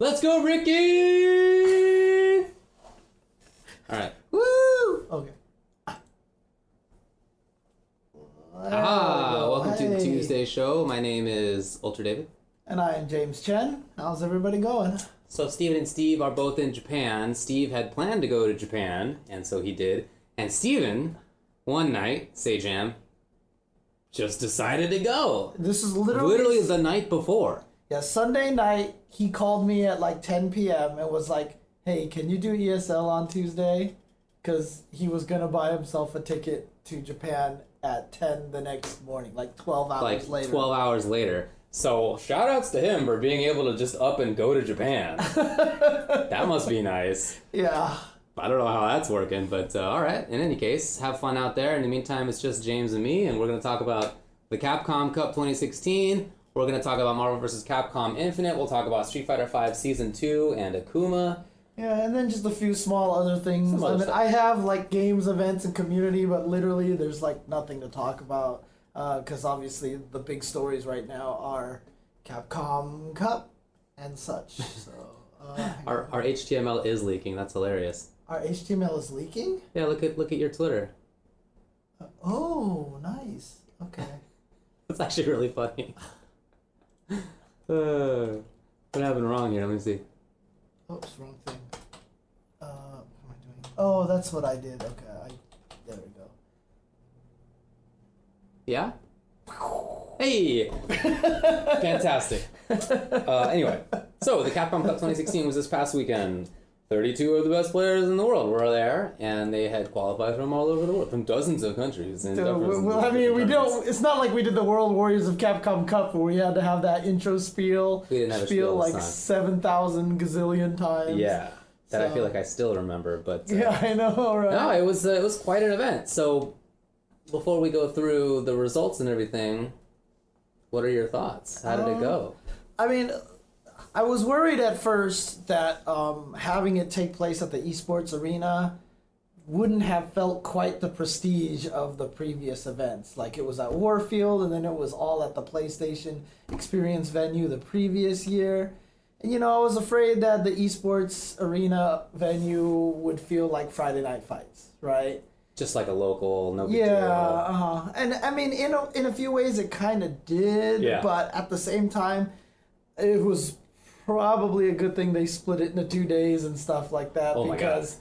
Let's go, Ricky! All right. Woo! Okay. Ah, welcome to the Tuesday show. My name is Ultra David. And I am James Chen. How's everybody going? So Steven and Steve are both in Japan. Steve had planned to go to Japan, and so he did. And Steven, one night, say jam, just decided to go. This is literally Literally the night before. Yeah Sunday night. He called me at like 10 p.m. and was like, "Hey, can you do ESL on Tuesday?" Because he was gonna buy himself a ticket to Japan at 10 the next morning, like 12 hours Like later. 12 hours later. So shout outs to him for being able to just up and go to Japan. that must be nice. Yeah. I don't know how that's working, but uh, all right. In any case, have fun out there. In the meantime, it's just James and me, and we're going to talk about the Capcom Cup 2016. We're going to talk about Marvel vs. Capcom Infinite. We'll talk about Street Fighter V Season 2 and Akuma. Yeah, and then just a few small other things. Other I mean, stuff. I have like games, events, and community, but literally there's like nothing to talk about because obviously the big stories right now are Capcom Cup and such. So uh, Our, our HTML is leaking. That's hilarious. our HTML is leaking. Yeah, look at look at your Twitter. Oh, nice. Okay. That's actually really funny. Uh, what happened wrong here? Let me see. Oops, wrong thing. Uh, what am I doing? Oh, that's what I did. Okay, I, there we go. Yeah? Hey! Fantastic. Uh, anyway, so the Capcom Cup 2016 was this past weekend. 32 of the best players in the world were there, and they had qualified from all over the world, from dozens of countries. And So, well, well, I mean, we don't. It's not like we did the World Warriors of Capcom Cup where we had to have that intro spiel. We didn't have a spiel like time. seven thousand gazillion times. Yeah, that I feel like I still remember, but uh, Yeah, I know, right? no, it was uh, it was quite an event. So, before we go through the results and everything, what are your thoughts? How did it Um, go? I mean, I was worried at first that um, having it take place at the esports arena wouldn't have felt quite the prestige of the previous events. Like it was at Warfield, and then it was all at the PlayStation Experience venue the previous year. And you know, I was afraid that the esports arena venue would feel like Friday Night Fights, right? Just like a local, no big Yeah, deal. uh huh. And I mean, in a, in a few ways, it kind of did. Yeah. But at the same time, it was probably a good thing they split it into two days and stuff like that Oh because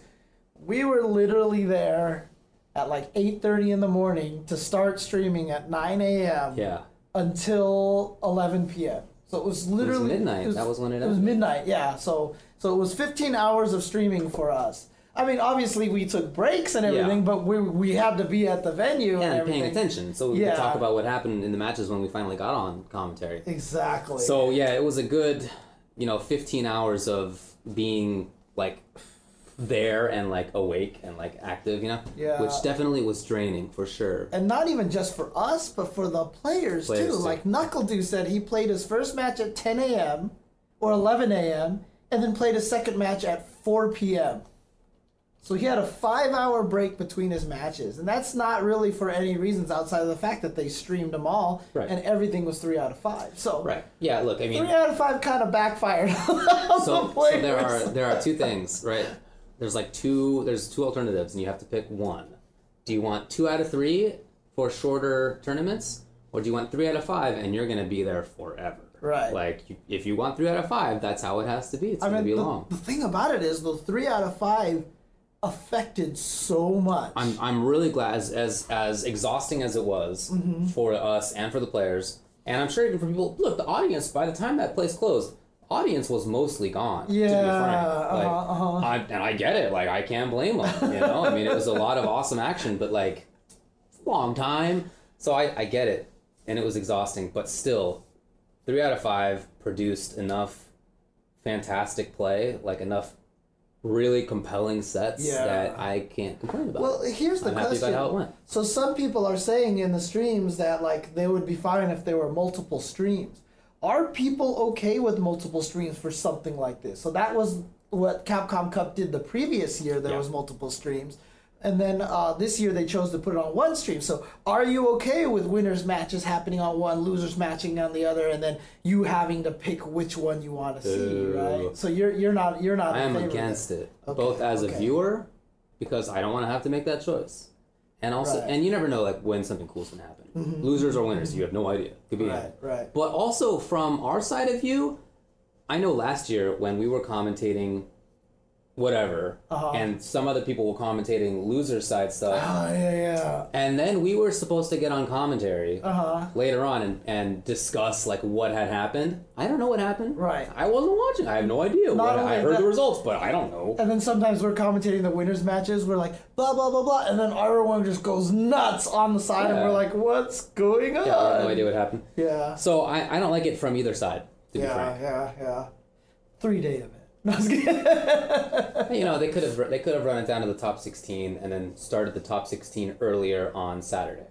we were literally there at like eight thirty in the morning to start streaming at nine a.m. Yeah. until eleven p.m. So it was literally midnight. That was when it It was midnight. Yeah. So so it was fifteen hours of streaming for us. I mean, obviously we took breaks and everything, Yeah. but we we had to be at the venue and, and everything. paying attention so we Yeah. could talk about what happened in the matches when we finally got on commentary. Exactly. So yeah, it was a good, you know, 15 hours of being like there and like awake and like active, you know? Yeah. Which definitely was draining for sure. and not even just for us, but for the players, Players, too. too. Like NuckleDu said, he played his first match at 10 a.m. or 11 a.m. and then played his second match at 4 p.m. So he had a five-hour break between his matches, and that's not really for any reasons outside of the fact that they streamed them all, Right. and everything was three out of five. So Right. Yeah, look, I mean three out of five kind of backfired so, the so there are there are two things, right? There's like two there's two alternatives and you have to pick one. Do you want 2 out of 3 for shorter tournaments or do you want 3 out of 5 and you're going to be there forever? Right. Like if you want 3 out of 5, that's how it has to be. It's I going to mean, be the, long. the thing about it is, the three out of five affected so much. I'm I'm really glad as as, as exhausting as it was Mm-hmm. for us and for the players, and I'm sure even for people. Look, the audience by the time that place closed, audience was mostly gone. to be Yeah, frank. Like, uh-huh, uh-huh. I, and I get it. Like I can't blame them. You know, I mean, it was a lot of awesome action, but like, long time. So I I get it, and it was exhausting, but still, three out of five produced enough fantastic play, like enough really compelling sets Yeah. that I can't complain about. well, here's the I'm question. about how it went. So some people are saying in the streams that like they would be fine if there were multiple streams. Are people okay with multiple streams for something like this? So that was what Capcom Cup did the previous year. There Yeah. was multiple streams. And then uh, this year they chose to put it on one stream. So are you okay with winners matches happening on one, losers matching on the other, and then you having to pick which one you want to see, Boo. right? So you're you're not you're not. I am against it, Okay, both as a viewer, because I don't want to have to make that choice, and also, Right. and you never know like when something cool's gonna happen. Losers or winners, you have no idea. Could be. Right, anything. right. But also from our side of view, I know last year when we were commentating whatever, Uh-huh. and some other people were commentating loser side stuff, Oh yeah, yeah. and then we were supposed to get on commentary Uh huh. later on and, and discuss like what had happened. I don't know what happened. Right. I wasn't watching. I have no idea. What, I heard that- the results, but I don't know. And then sometimes we're commentating the winners matches. We're like blah blah blah blah, and then everyone just goes nuts on the side, and we're like, "What's going on?" Yeah, I have no idea what happened. Yeah. So I, I don't like it from either side, to be Yeah, yeah, yeah. Three day event. No, I was kidding. You know, they could have they could have run it down to the top sixteen and then started the top sixteen earlier on Saturday.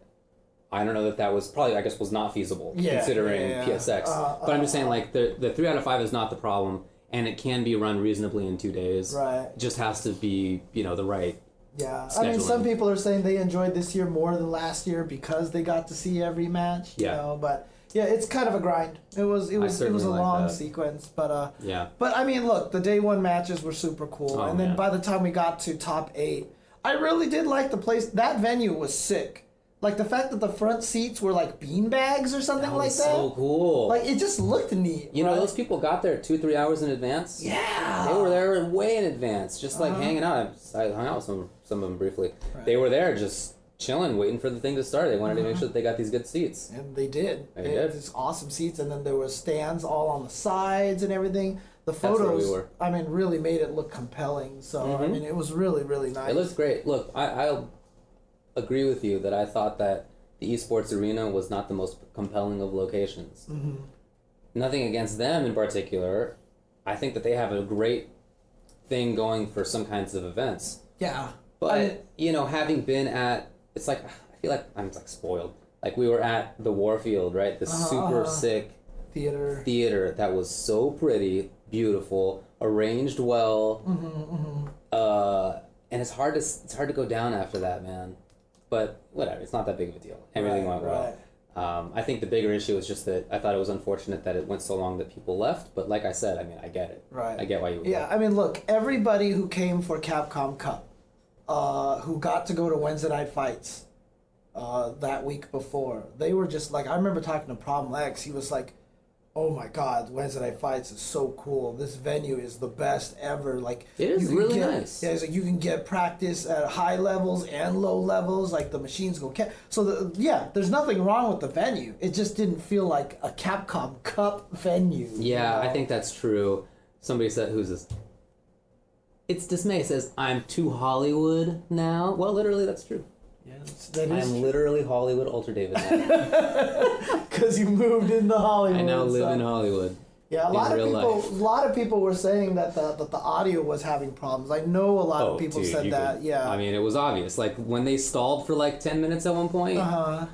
I don't know that that was probably I guess was not feasible Yeah, considering yeah, yeah. PSX. Uh, but I'm just saying like the the three out of five is not the problem, and it can be run reasonably in two days. Right. Just has to be you know the right. Yeah, I mean, some people are saying they enjoyed this year more than last year because they got to see every match. You Yeah. know, but yeah, it's kind of a grind. It was it was it was a like long that. sequence, but uh, Yeah. but I mean, look, the day one matches were super cool, Oh, and then man. by the time we got to top eight, I really did like the place. That venue was sick. Like the fact that the front seats were like bean bags or something That like that. so cool. Like it just looked neat. you know, those people got there two three hours in advance. Yeah. They were there way in advance, just like Uh-huh. hanging out. I I hung out with some some of them briefly. Right. They were there just chilling, waiting for the thing to start. They wanted to Uh-huh. make sure that they got these good seats. And they did. They They did. these awesome seats, and then there were stands all on the sides and everything. The we photos, were. I mean, really made it look compelling. So I Mhm. mean, it was really, really nice. It looks great. Look, I, I'll agree with you that I thought that the esports arena was not the most compelling of locations. Mhm. Nothing against them in particular. I think that they have a great thing going for some kinds of events. Yeah, But I you know, having been at, it's like I feel like I'm like spoiled. Like we were at the Warfield, right? The Uh-huh, super uh-huh. sick theater. theater that was so pretty, beautiful, arranged well. Mm-hmm, Uh, and it's hard to it's hard to go down after that, man. But whatever, it's not that big of a deal. Everything Right, went well. Um, I think the bigger issue is just that I thought it was unfortunate that it went so long that people left. But like I said, I mean, I get it. Right. I get why you. Yeah. I mean, look, everybody who came for Capcom Cup, uh, who got to go to Wednesday night fights, uh, that week before, they were just like, I remember talking to Problem X. He was like, "Oh my God, Wednesday night fights is so cool. This venue is the best ever. Like, It is really get- nice. Yeah, like, you can get practice at high levels and low levels. Like the machines go. Ca- so the, yeah, there's nothing wrong with the venue. It just didn't feel like a Capcom Cup venue. you Yeah, I think that's true. Somebody said, "Who's this?" It's dismay. Says, "I'm too Hollywood now." Well, literally, that's true. Yeah, I'm literally Hollywood Ultra David now. because you moved into Hollywood. I now live so- in Hollywood. Yeah, a lot of people. life. A lot of people were saying that the that the audio was having problems. I know a lot of people Oh, dude, said that. could- yeah. I mean, it was obvious. Like when they stalled for like ten minutes at one point. uh huh.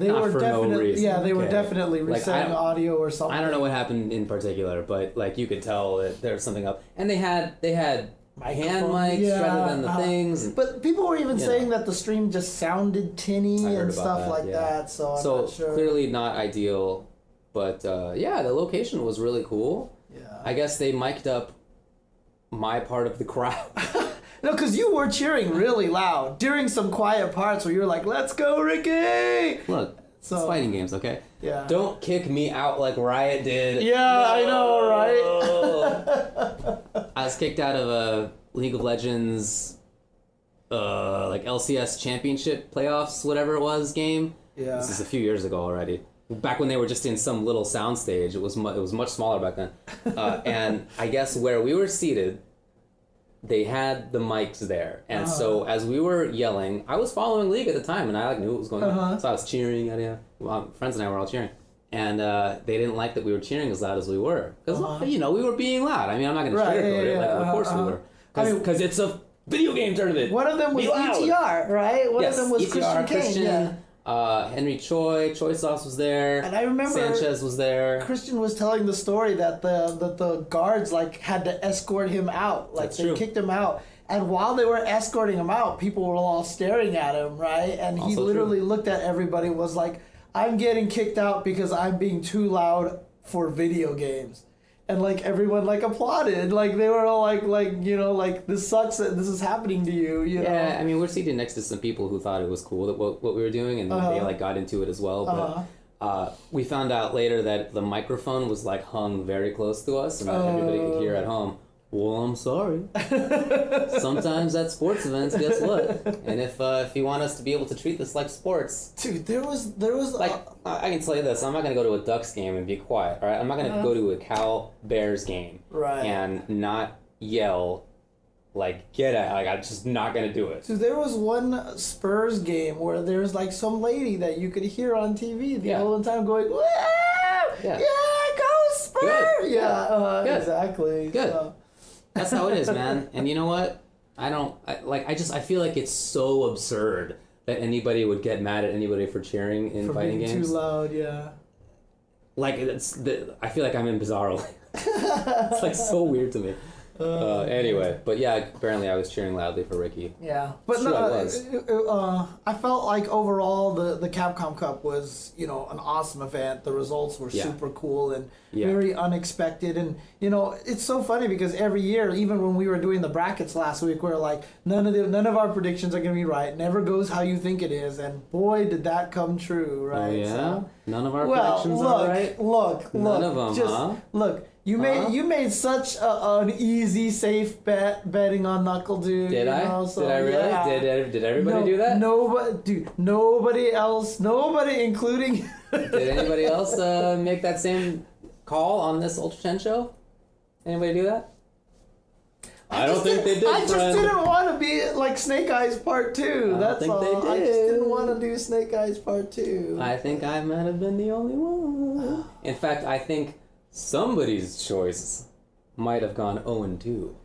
They not were for no definitely reason. yeah they were Okay. definitely Like, resetting don't- audio or something. I don't know what happened in particular, but like you could tell that there was something up, and they had they had hand mics yeah, rather than the uh-huh. things. But people were even You saying know. that the stream just sounded tinny and stuff that, like yeah. that. So I'm so not sure. clearly not ideal, but uh, yeah, the location was really cool. yeah. I guess they mic'd up my part of the crowd. No, because you were cheering really loud during some quiet parts where you were like, "Let's go, Ricky!" Look, So- it's fighting games, okay? Yeah. Don't kick me out like Riot did. Yeah, I know, right? I was kicked out of a League of Legends, uh, like LCS Championship playoffs, whatever it was, game. Yeah. This is a few years ago already. Back when they were just in some little soundstage, it was mu- it was much smaller back then. Uh, and I guess where we were seated, they had the mics there, and so Uh-huh. as we were yelling, I was following League at the time, and I like knew what was going Uh-huh. on, so I was cheering. Yada. Well, my friends and I were all cheering, and uh, they didn't like that we were cheering as loud as we were, because Uh-huh. you know we were being loud. I mean, I'm not going Right, to sugarcoat yeah, it. Like, of course uh-huh. we were, I mean- because it's a video game tournament. One of them was. ETR, right? One yes, of them was ETR, Christian Kane. Yeah. Uh, Henry Choi, Choi Sauce was there. And I remember Sanchez was there. Christian was telling the story that the that the guards like had to escort him out, like That's they true. kicked him out. And while they were escorting him out, people were all staring at him, right? And he Also literally true. looked at everybody and was like, I'm getting kicked out because I'm being too loud for video games. And like everyone like applauded. Like they were all like like, you know, like this sucks that this is happening to you, you know. Yeah, I mean, we're seated next to some people who thought it was cool that what, what we were doing, and they Uh-huh. like got into it as well. But Uh-huh. uh, we found out later that the microphone was like hung very close to us, and that everybody could hear at home. Well, I'm sorry. Sometimes at sports events, guess what? And if uh, if you want us to be able to treat this like sports, Dude, there was there was like uh, I I can tell you this, I'm not gonna go to a Ducks game and be quiet. All right, I'm not gonna Uh-huh. go to a Cal Bears game Right. and not yell like get out. Like I'm just not gonna do it. So there was one Spurs game where there's like some lady that you could hear on TV the Yeah. whole time going, "Woo! Yeah. yeah, go Spurs!" Good. Yeah, uh, Good. exactly. Good. So, That's how it is, man. And you know what? I don't I, like. I just I feel like it's so absurd that anybody would get mad at anybody for cheering in for fighting being games. too loud, yeah. Like it's the. I feel like I'm in Bizarro. it's like so weird to me. Uh, anyway, but yeah, apparently I was cheering loudly for Ricky. Yeah, but Sure, no, it was. uh, uh, I felt like overall the the Capcom Cup was you know an awesome event. The results were Yeah. super cool and Yeah. very unexpected. And you know it's so funny because every year, even when we were doing the brackets last week, we are like none of the none of our predictions are gonna be right. Never goes how you think it is, and boy did that come true, right? Oh yeah, So- none of our well, predictions look, are right. look, None look. of 'em, just huh? look. You Huh? made you made such a, an easy, safe bet betting on NuckleDu. Did I? know, so, did I really? yeah. Did did everybody No- do that? Nobody, dude. Nobody else. Nobody, including. Did anybody else uh, make that same call on this UltraChen show? Anybody do that? I, don't think they did, I just didn't want to be like Snake Eyes Part Two. I That's think all. I just didn't want to do Snake Eyes Part Two. I think I might have been the only one. In fact, I think somebody's choice might have gone 0 and 2.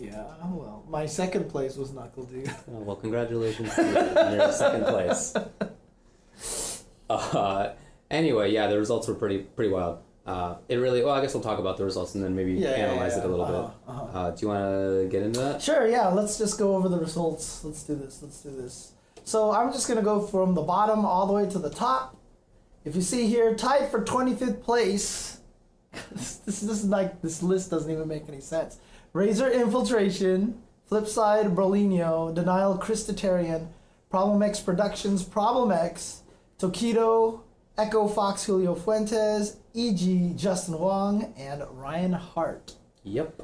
yeah. Well, my second place was NuckleDu. Oh, well, congratulations to you. You're second place. Uh, anyway, yeah, the results were pretty pretty wild. Uh, it really well. I guess we'll talk about the results and then maybe Yeah, yeah, analyze yeah. it a little Uh-huh, bit. uh-huh. Uh, do you want to get into that? Sure, yeah, let's just go over the results. Let's do this, let's do this. So I'm just going to go from the bottom all the way to the top. If you see here, tied for 25th place. this, this, this is like, this list doesn't even make any sense. Razer Infiltration, Flipside Berlino, Denial Chris Tatarian, Problem X Productions, Problem X, Tokido, Echo Fox Julio Fuentes, E.G. Justin Wong, and Ryan Hart. Yep.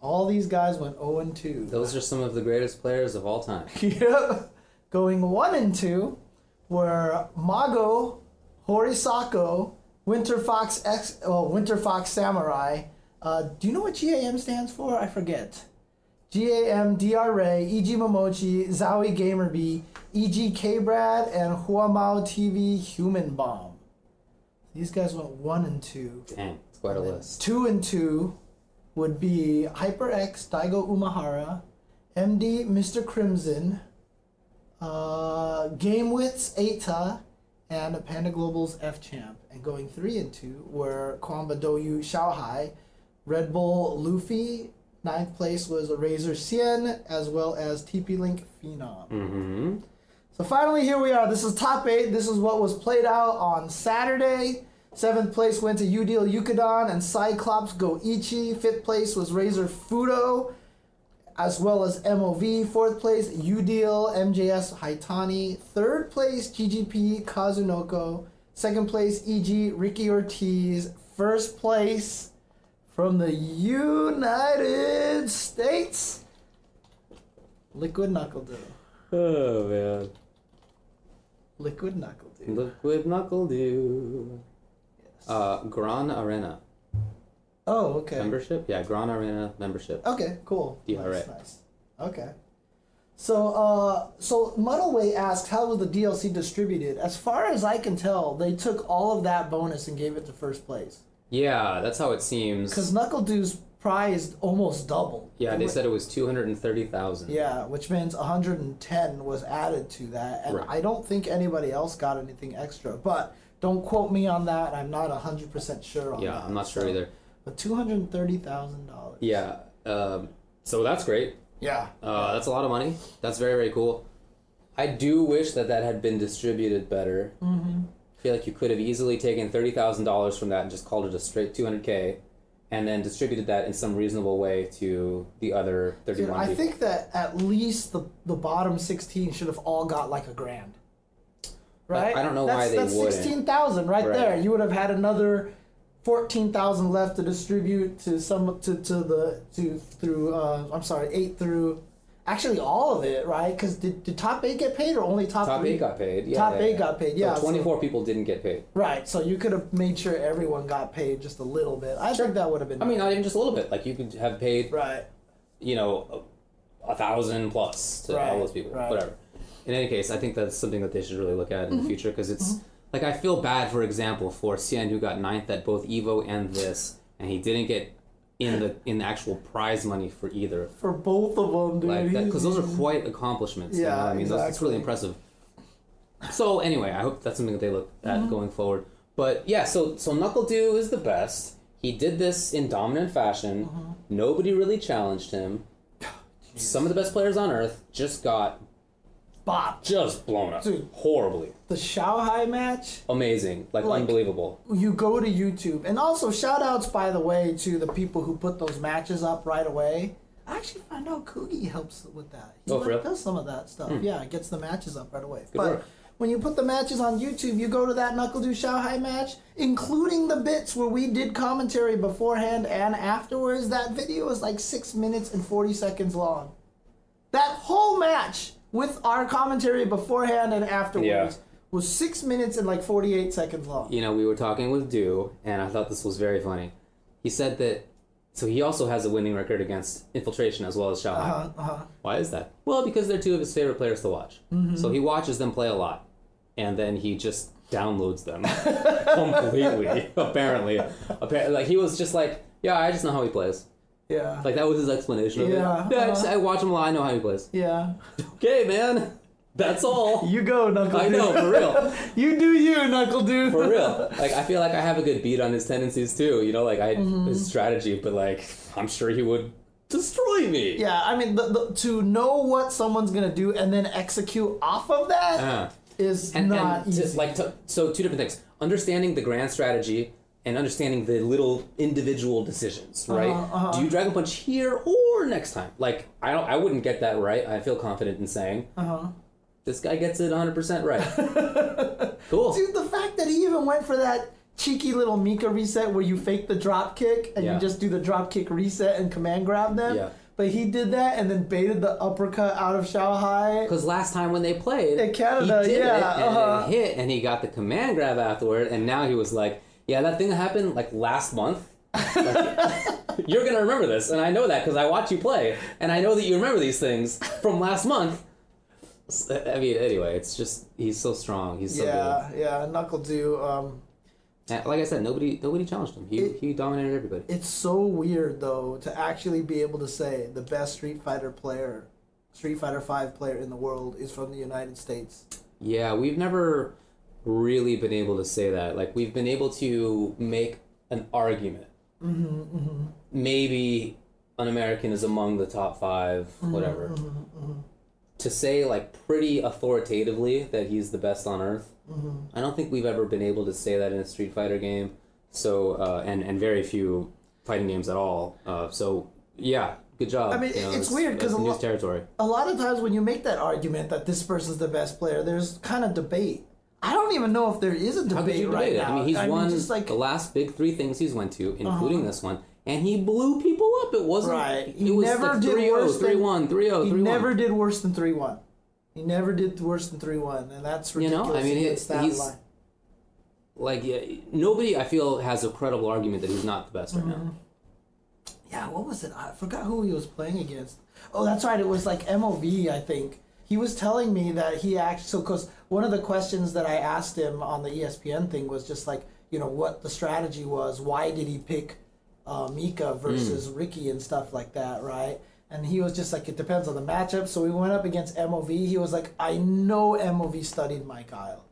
All these guys went 0 and 2. Those are some of the greatest players of all time. Yep. Going 1 and 2 were Mago, Horisako, Winter Fox X, well, Winter Fox Samurai. Uh, do you know what GAM stands for? I forget. GAM DRA, EG Momochi, Zowie GamerBee, EG K Brad, and Huamao TV Human Bomb. These guys went 1 and 2. Dang, it's quite a list. Two and two would be HyperX Daigo Umehara, MD Mr. Crimson, uh, GameWits Eita, and Panda Global's F Champ. And going three and two were Qanba Doyu Xiaohai, Red Bull Luffy. Ninth place was Razer Xian, as well as TP Link Phenom. Mm-hmm. So finally, here we are. This is top eight. This is what was played out on Saturday. Seventh place went to Udil Yukadon and Cyclops Goichi. Fifth place was Razer Fudo, as well as MOV. Fourth place, Udil MJS Haitani. Third place, GGP Kazunoko. Second place, EG Ricky Ortiz. First place, from the United States, Liquid NuckleDu. Oh man, Liquid Knuckle Dude. liquid NuckleDu. Uh, Gran Arena Oh, okay. membership. Yeah, Gran Arena membership. Okay, cool. DRA. Nice, nice. Okay. So, uh, so Muddleway asked, how was the DLC distributed? As far as I can tell, they took all of that bonus and gave it to first place. Yeah, that's how it seems. Because Knuckle Dude's prize almost doubled. Yeah, they said it was two hundred and thirty thousand. Yeah, which means 110 was added to that, and Right. I don't think anybody else got anything extra. But don't quote me on that. I'm not 100% sure on that. Yeah, I'm not sure so- either. But $230,000. Yeah, um, so that's great. Yeah. Uh, that's a lot of money. That's very very cool. I do wish that that had been distributed better. Mm-hmm. I feel like you could have easily taken thirty thousand dollars from that and just called it a straight two hundred k, and then distributed that in some reasonable way to the other thirty one. I think that at least the the bottom sixteen should have all got like a grand. Right? I don't know that's, why they that's wouldn't. sixteen thousand right, Right. there. You would have had another fourteen thousand left to distribute to some to, to the to through uh I'm sorry, eight through actually all of it, right? Because did, did top eight get paid or only top top three? eight got paid. Yeah, Top yeah, eight yeah. got paid, yeah, so- twenty four people didn't get paid. Right, so you could have made sure everyone got paid just a little bit. I think that would have been I mean, not even just a little bit. Like you could have paid, right. you know, a, a thousand plus to Right, all those people. right. Whatever. In any case, I think that's something that they should really look at in Mm-hmm. the future because it's like I feel bad, for example, for Xian who got ninth at both Evo and this, and he didn't get in the in the actual prize money for either. For both of them, dude. Like because those are quite accomplishments. you know? Yeah, I mean, those, it's really impressive. So anyway, I hope that's something that they look at Mm-hmm. going forward. But yeah, so so NuckleDu is the best. He did this in dominant fashion. Mm-hmm. Nobody really challenged him. Some of the best players on earth just got Just blown up Dude. horribly. The Shanghai match, Amazing, like, Like- unbelievable. you go to YouTube, and also shout outs, by the way, to the people who put those matches up right away. I actually find out Coogie helps with that. He Oh, for like, real? Hmm. does some of that stuff. Yeah, gets the matches up right away. Good but work. when you put the matches on YouTube, you go to that NuckleDu Shanghai match, including the bits where we did commentary beforehand and afterwards. That video is like six minutes and 40 seconds long. That whole match with our commentary beforehand and afterwards Yeah. was six minutes and like 48 seconds long. You know, we were talking with Du, and I thought this was very funny. He said that. So he also has a winning record against Infiltration as well as Shanghai. Uh-huh, uh-huh. Why is that? Well, because they're two of his favorite players to watch. So he watches them play a lot, and then he just downloads them completely. apparently, apparently, like he was just like, yeah, I just know how he plays. Yeah. Like that was his explanation of Yeah, it. Yeah, I, just, uh-huh. I watch him a lot. I know how he plays. yeah. Okay, man, that's all. You go, Knuckle I Dude. know for real, you do you, NuckleDu. for real. Like I feel like I have a good beat on his tendencies too. You know, like I Mm-hmm. his strategy, but like I'm sure he would destroy me. Yeah, I mean, the, the, to know what someone's gonna do and then execute off of that Uh. is and, not and to- like to, so two different things understanding the grand strategy and understanding the little individual decisions right Uh-huh, uh-huh. do you dragon punch here or next time like i don't i wouldn't get that right i feel confident in saying uh-huh. this guy gets it 100% right cool Dude, the fact that he even went for that cheeky little Mika reset where you fake the drop kick and Yeah. you just do the drop kick reset and command grab them. Yeah. But he did that and then baited the uppercut out of Shanghai. because last time when they played In Canada, he did yeah, it and uh-huh. it hit and he got the command grab afterward and now he was like yeah that thing that happened like last month like, you're gonna remember this and i know that because i watch you play and i know that you remember these things from last month I mean anyway it's just he's so strong he's so yeah, yeah, NuckleDu. Um, like i said nobody nobody challenged him he, It- he dominated everybody it's so weird though to actually be able to say the best Street Fighter player, Street Fighter Five player in the world is from the United States. Yeah, we've never really been able to say that. Like, we've been able to make an argument. Mm-hmm, Maybe an American is among the top 5 Mm-hmm, whatever. To say, like, pretty authoritatively that he's the best on earth, Mm-hmm. I don't think we've ever been able to say that in a Street Fighter game. So, uh, and, and very few fighting games at all. Uh, so, yeah, good job. I mean, You know, it's weird 'cause that's a lo- A lot of times when you make that argument that this person's the best player, there's kind of debate. I don't even know if there is a debate you right it? now. I mean, he's won just like Uh-huh. the last big three things he's went to, including this one, and he blew people up. It wasn't. Right. It He was never like did 3-0, worse than- 3-1, 3-0, he 3-1. never did worse than three one. He never did worse than three one, and that's ridiculous. You know. I mean, he- against that he's- line. Like, yeah, nobody, I feel, has a credible argument that he's not the best right Mm-hmm. now. Yeah, what was it? I forgot who he was playing against. Oh, that's right. It was like MOV, I think. He was telling me that he actually, so because one of the questions that I asked him on the ESPN thing was just like, you know, what the strategy was. Why did he pick uh, Mika versus Ricky and stuff like that, right? And he was just like, it depends on the matchup. So we went up against MOV. He was like, I know MOV studied my Guile.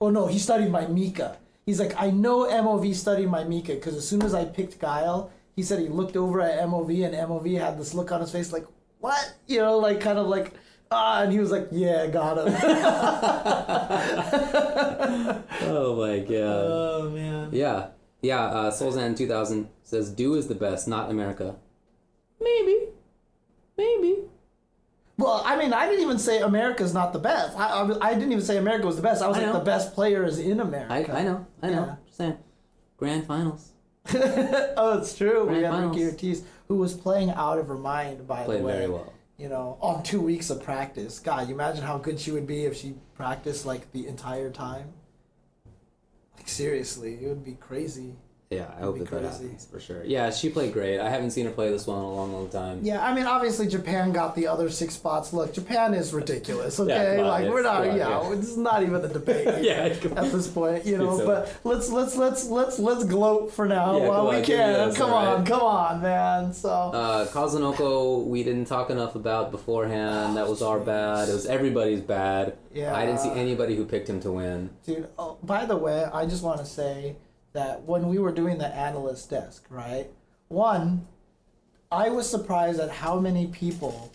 Oh no, he studied my Mika. He's like, I know MOV studied my Mika because as soon as I picked Guile, he said he looked over at MOV and MOV had this look on his face like, what? You know, like kind of like ah, and he was like, yeah, got him. Oh my god. oh man. Yeah, yeah. Uh, Soulzan two thousand says Du is the best, not America. Maybe, maybe. Well, I mean, I didn't even say America's not the best. I, I, I didn't even say America was the best. I was I like know. the best players in America. I know, I know. Yeah. Just saying. Grand finals oh, it's true. we Grand had Ricky finals. Ortiz, who was playing out of her mind, by played the way. very well. You know, on two weeks of practice. God, you imagine how good she would be if she practiced like the entire time. Like seriously, it would be crazy. Yeah, I hope that that happens for sure. Yeah, she played great. I haven't seen her play this well in a long, long time. Yeah, I mean, obviously Japan got the other six spots. Look, Japan is ridiculous. Okay, come on, like we're not. on, yeah, yeah. it's not even a debate. Yeah, at this point, you know. But let's let's let's let's let's gloat for now Yeah, while we on, can. come all on, right. come on, man. So Uh, Kazunoko, we didn't talk enough about beforehand. That was our bad. It was everybody's bad. Yeah. I didn't see anybody who picked him to win. Dude, oh, by the way, I just want to say that when we were doing the analyst desk, right? One, I was surprised at how many people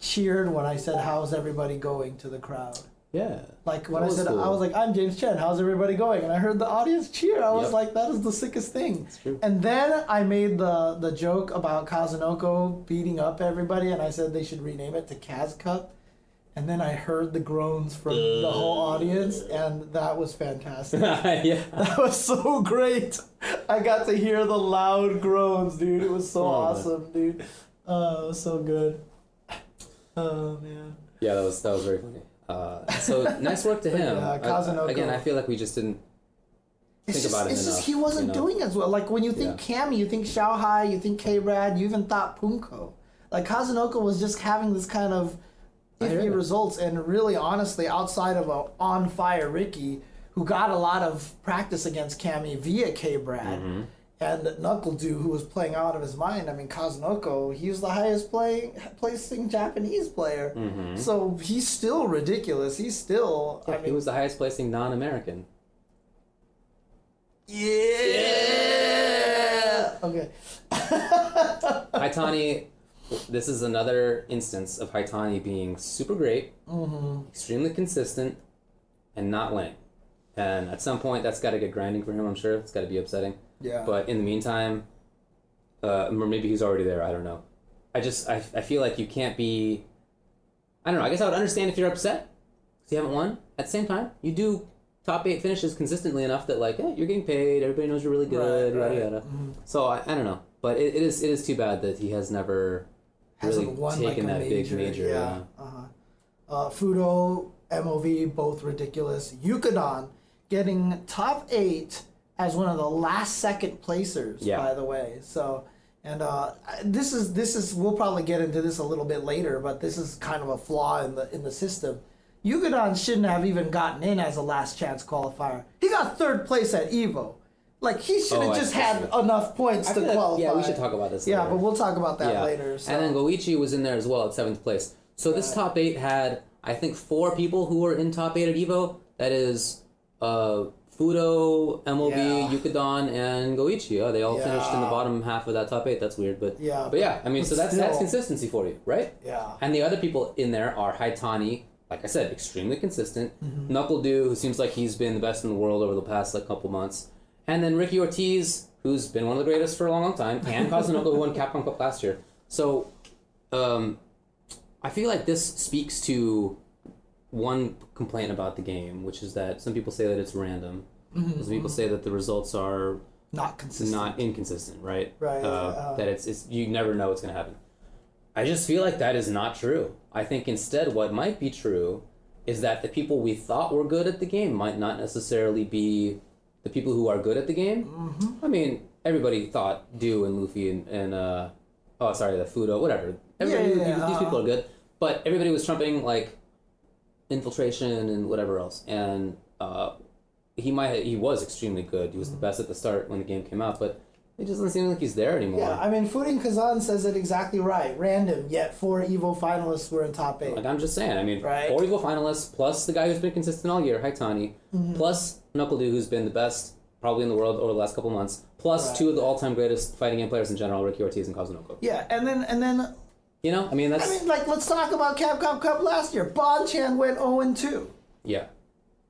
cheered when I said, "How's everybody going?" to the crowd. Yeah. Like when I said, cool. I was like, "I'm James Chen. How's everybody going?" And I heard the audience cheer. I was Yep. like, "That is the sickest thing." true. And then I made the the joke about Kazunoko beating up everybody, and I said they should rename it to Kaz Cup. And then I heard the groans from the whole audience, and that was fantastic. yeah. That was so great. I got to hear the loud groans, dude. It was so Oh, man. awesome, dude. Oh, it was so good. Oh man. Yeah, that was that was very funny. Uh, so nice work to him. Yeah, I- again, I feel like we just didn't. It's Think just, about it it's just he wasn't you know? doing as well. Like when you think Cammy, you think Xiaohai, you think K Brad, you even thought Punko. Like Kazunoko was just having this kind of iffy results, and really, honestly, outside of a on fire Ricky, who got a lot of practice against Cammy via K Brad. Mm-hmm. And NuckleDu, who was playing out of his mind. I mean, Kazunoko, he was the highest playing placing Japanese player. So he's still ridiculous. He's still. I Mm-hmm. he was the highest placing non-American. yeah. Okay. Haitani, this is another instance of Haitani being super great, Mm-hmm. extremely consistent, and not winning. And at some point, that's got to get grinding for him. I'm sure it's got to be upsetting. Yeah. But in the meantime, uh, or maybe he's already there. I don't know. I just I, I feel like you can't be. I don't know. I guess I would understand if you're upset because you haven't won. At the same time, you do top eight finishes consistently enough that like hey, you're getting paid. Everybody knows you're really good. Right, Yada right. Mm-hmm. yada. So I, I don't know. But it, it is it is too bad that he has never hasn't really won taken like a that major, big major. Yeah. Uh-huh. Uh, Fudo, MOV, both ridiculous. Yukadon getting top eight as one of the last second placers. Yeah. By the way, so and uh, this is this is we'll probably get into this a little bit later, but this is kind of a flaw in the in the system. Yukadon shouldn't have even gotten in as a last chance qualifier. He got third place at Evo. Like he should have Oh, just had enough points to like- qualify. yeah, we should talk about this. Yeah, later. but we'll talk about that yeah. later. So. And then Goichi was in there as well at seventh place. So this top eight had, I think, four people who were in top eight at Evo. That is, uh, Fudo, MOV, Yeah. Yukadon, and Goichi. Oh, they all finished in the bottom half of that top eight. That's weird, but Yeah, But yeah, I mean, so that's that's consistency for you, right? yeah. And the other people in there are Haitani, like I said, extremely consistent. Mm-hmm. NuckleDu, who seems like he's been the best in the world over the past like couple months. And then Ricky Ortiz, who's been one of the greatest for a long, long time, and Kazunoko, who won Capcom Cup last year. So, um, I feel like this speaks to one complaint about the game, which is that some people say that it's random. Mm-hmm. Some people say that the results are Not consistent. not inconsistent, right? Right, Uh, uh, that it's, it's you never know what's gonna happen. I just feel like that is not true. I think instead, what might be true is that the people we thought were good at the game might not necessarily be the people who are good at the game. Mm-hmm. I mean, everybody thought Du and Luffy and, and uh, oh, sorry, the Fudo, whatever. Everybody, Yeah, yeah, these, these uh-huh. people are good, but everybody was trumping like infiltration and whatever else, and uh, he might he was extremely good. He was the best at the start when the game came out, but it doesn't seem like he's there anymore. Yeah, I mean, Fudin Kazan says it exactly right. Random, yet four Evo finalists were in top eight. Like I'm just saying, I mean, Right. four Evo finalists plus the guy who's been consistent all year, Haitani, Mm-hmm. plus NuckleDu, who's been the best probably in the world over the last couple months, plus Right. two of the all-time greatest fighting game players in general, Ricky Ortiz and Kazunoko. Yeah, and then and then You know, I mean that's I mean, like, let's talk about Capcom Cup last year. Bonchan went 0 2. yeah.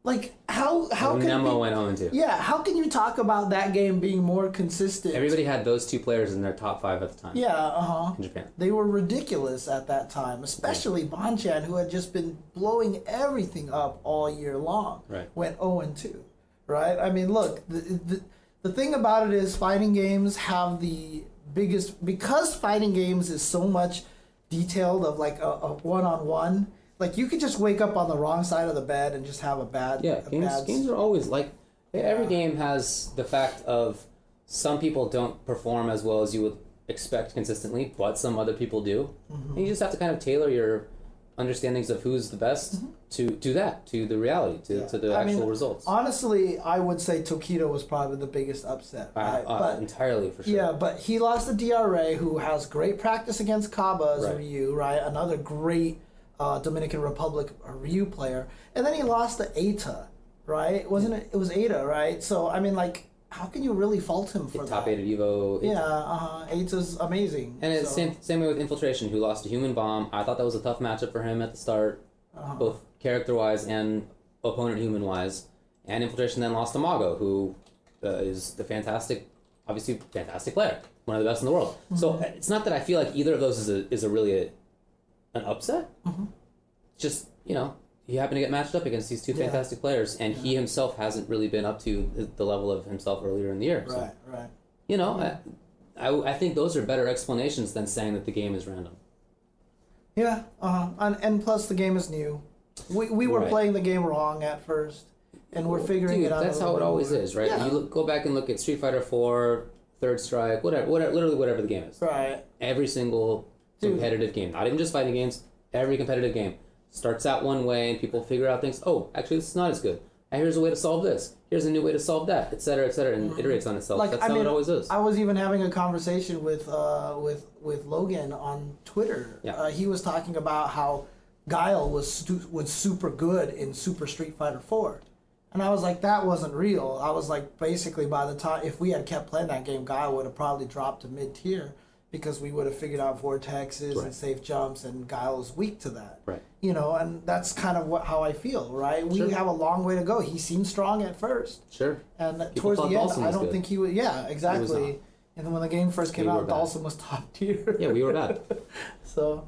Like, how how can Nemo be- went 0 2. Yeah, how can you talk about that game being more consistent? Everybody had those two players in their top five at the time Yeah, uh huh. in Japan. They were ridiculous at that time, especially Bonchan, who had just been blowing everything up all year long. Right. Went 0 and 2. Right? I mean, look, the, the, the thing about it is fighting games have the biggest. Because fighting games is so much detailed of like a one on one, like you could just wake up on the wrong side of the bed and just have a bad. Yeah, a games, bad games are always like every game has the fact of some people don't perform as well as you would expect consistently, but some other people do. Mm-hmm. And you just have to kind of tailor your understandings of who's the best to to that, to the reality, to, Mm-hmm. Yeah. to the I actual mean, results. Honestly, I would say Tokido was probably the biggest upset. Uh, right? uh, but entirely for sure. Yeah, but he lost to DRA, who has great practice against Kaba's Right. Ryu, right? Another great uh, Dominican Republic Ryu player, and then he lost to Ata, right? Wasn't it? It was Ata, right? So I mean, like, how can you really fault him for Top that? eight at Evo. Yeah, uh, Ata's amazing. And it's so, same same way with Infiltration, who lost to Human Bomb. I thought that was a tough matchup for him at the start, Uh-huh. both character wise and opponent human wise. And Infiltration then lost to Mago, who uh, is the fantastic, obviously fantastic player, one of the best in the world. So Mm-hmm. uh, it's not that I feel like either of those is a is a really a, an upset. Mm-hmm. Just you know. He happened to get matched up against these two Yeah. fantastic players, and he himself hasn't really been up to the- level of himself earlier in the year. So, Right, right. you know, I, I, I think those are better explanations than saying that the game is random. Yeah, uh, and, and plus the game is new. We, we were Right. playing the game wrong at first, and we're figuring Dude, it out. that's how it always more. is, right? Yeah. You look, go back and look at Street Fighter 4, Third Strike, whatever, whatever, literally whatever the game is. Right. Every single Dude. competitive game, not even just fighting games, every competitive game starts out one way and people figure out things, oh, actually, this is not as good. Here's a way to solve this. Here's a new way to solve that, et cetera, et cetera, and iterates on itself. Like That's I how mean, it always is. I was even having a conversation with uh, with with Logan on Twitter. Yeah. Uh, he was talking about how Guile was stu- was super good in Super Street Fighter Four, and I was like, that wasn't real. I was like, basically, by the time if we had kept playing that game, Guile would have probably dropped to mid tier because we would have figured out vortexes and safe jumps, and Guile was weak to that. Right. You know, and that's kind of what how I feel. Right. We Sure. have a long way to go. He seemed strong at first. Sure. And People towards the end, Dawson I don't good. think he was. Yeah, exactly. And then when the game first came We out. Dawson was top tier. Yeah, we were bad. so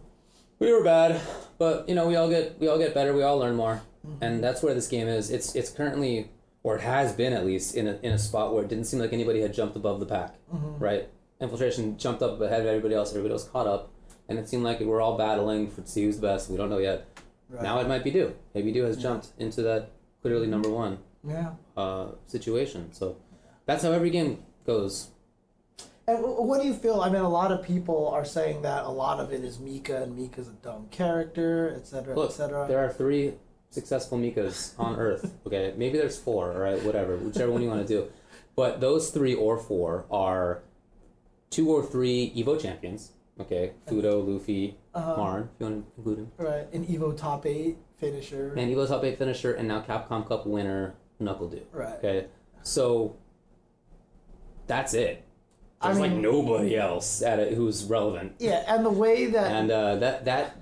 we were bad, but you know we all get we all get better. We all learn more, mm-hmm. and that's where this game is. It's it's currently or it has been at least in a in a spot where it didn't seem like anybody had jumped above the pack, mm-hmm. right? Infiltration jumped up ahead of everybody else. Everybody else caught up, and it seemed like we're all battling for to see who's the best. We don't know yet. right. Now it might be Du. Maybe Du has jumped into that clearly number one yeah. uh, situation. So that's how every game goes. And what do you feel? I mean, a lot of people are saying that a lot of it is Mika, and Mika's a dumb character, et cetera, Look, et cetera. there are three successful Mikas on Earth. Okay, maybe there's four. All right, whatever, whichever one you want to do. But those three or four are two or three Evo champions. Okay, Fudo, Luffy, Uh-huh. Marn, if you want to include him, Right. An Evo top eight finisher. and Evo top eight finisher, and now Capcom Cup winner NuckleDu. right. Okay, so that's it. I There's like nobody else at it who's relevant. Yeah, and the way that and uh, that that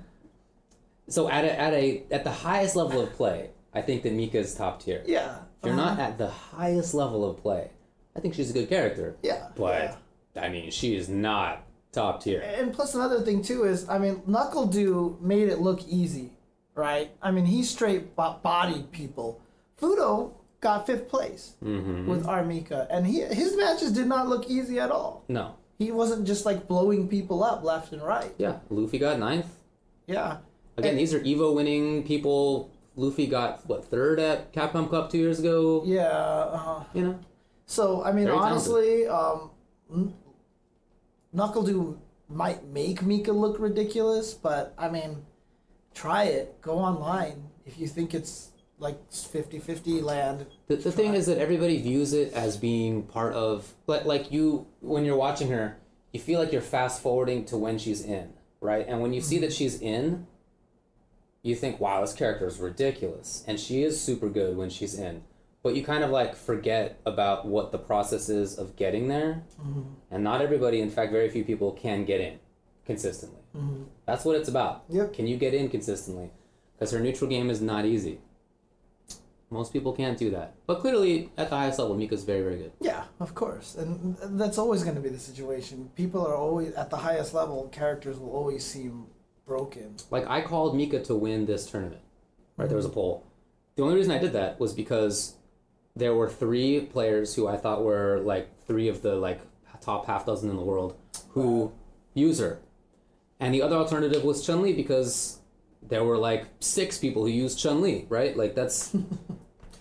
so at a, at a at the highest level of play, I think that Mika's top tier. yeah, If you're uh-huh. not at the highest level of play, I think she's a good character. yeah, But yeah. I mean, she is not top tier. And plus another thing too is, I mean, NuckleDu made it look easy, right? I mean, he straight bo- bodied people. Fudo got fifth place Mm-hmm. with Armika, and he his matches did not look easy at all. No. He wasn't just like blowing people up left and right. Yeah, Luffy got ninth. Yeah, Again, And- these are Evo winning people. Luffy got what third at Capcom Cup two years ago. yeah. Uh, You know, so I mean, Very honestly, um, N- NuckleDu might make Mika look ridiculous, but I mean, try it. Go online if you think it's like 50-50 land. the, the thing is that everybody views it as being part of like like you when you're watching her, you feel like you're fast forwarding to when she's in, right? And when you see that mm-hmm. she's in, you think, wow, this character is ridiculous. And she is super good when she's in. But you kind of like forget about what the process is of getting there. And not everybody, in fact, very few people can get in. consistently. Mhm. That's what it's about. Yep. Can you get in consistently? Because her neutral game is not easy. Most people can't do that. But clearly, at the highest level, Mika's very, very good. Yeah, of course, and that's always going to be the situation. People are always at the highest level. Characters will always seem broken. Like, I called Mika to win this tournament. Right? There was a poll. The only reason I did that was because there were three players who I thought were, like, three of the, like, top half dozen in the world who use her. And the other alternative was Chun Li because there were, like, six people who used Chun Li, right? Like, that's.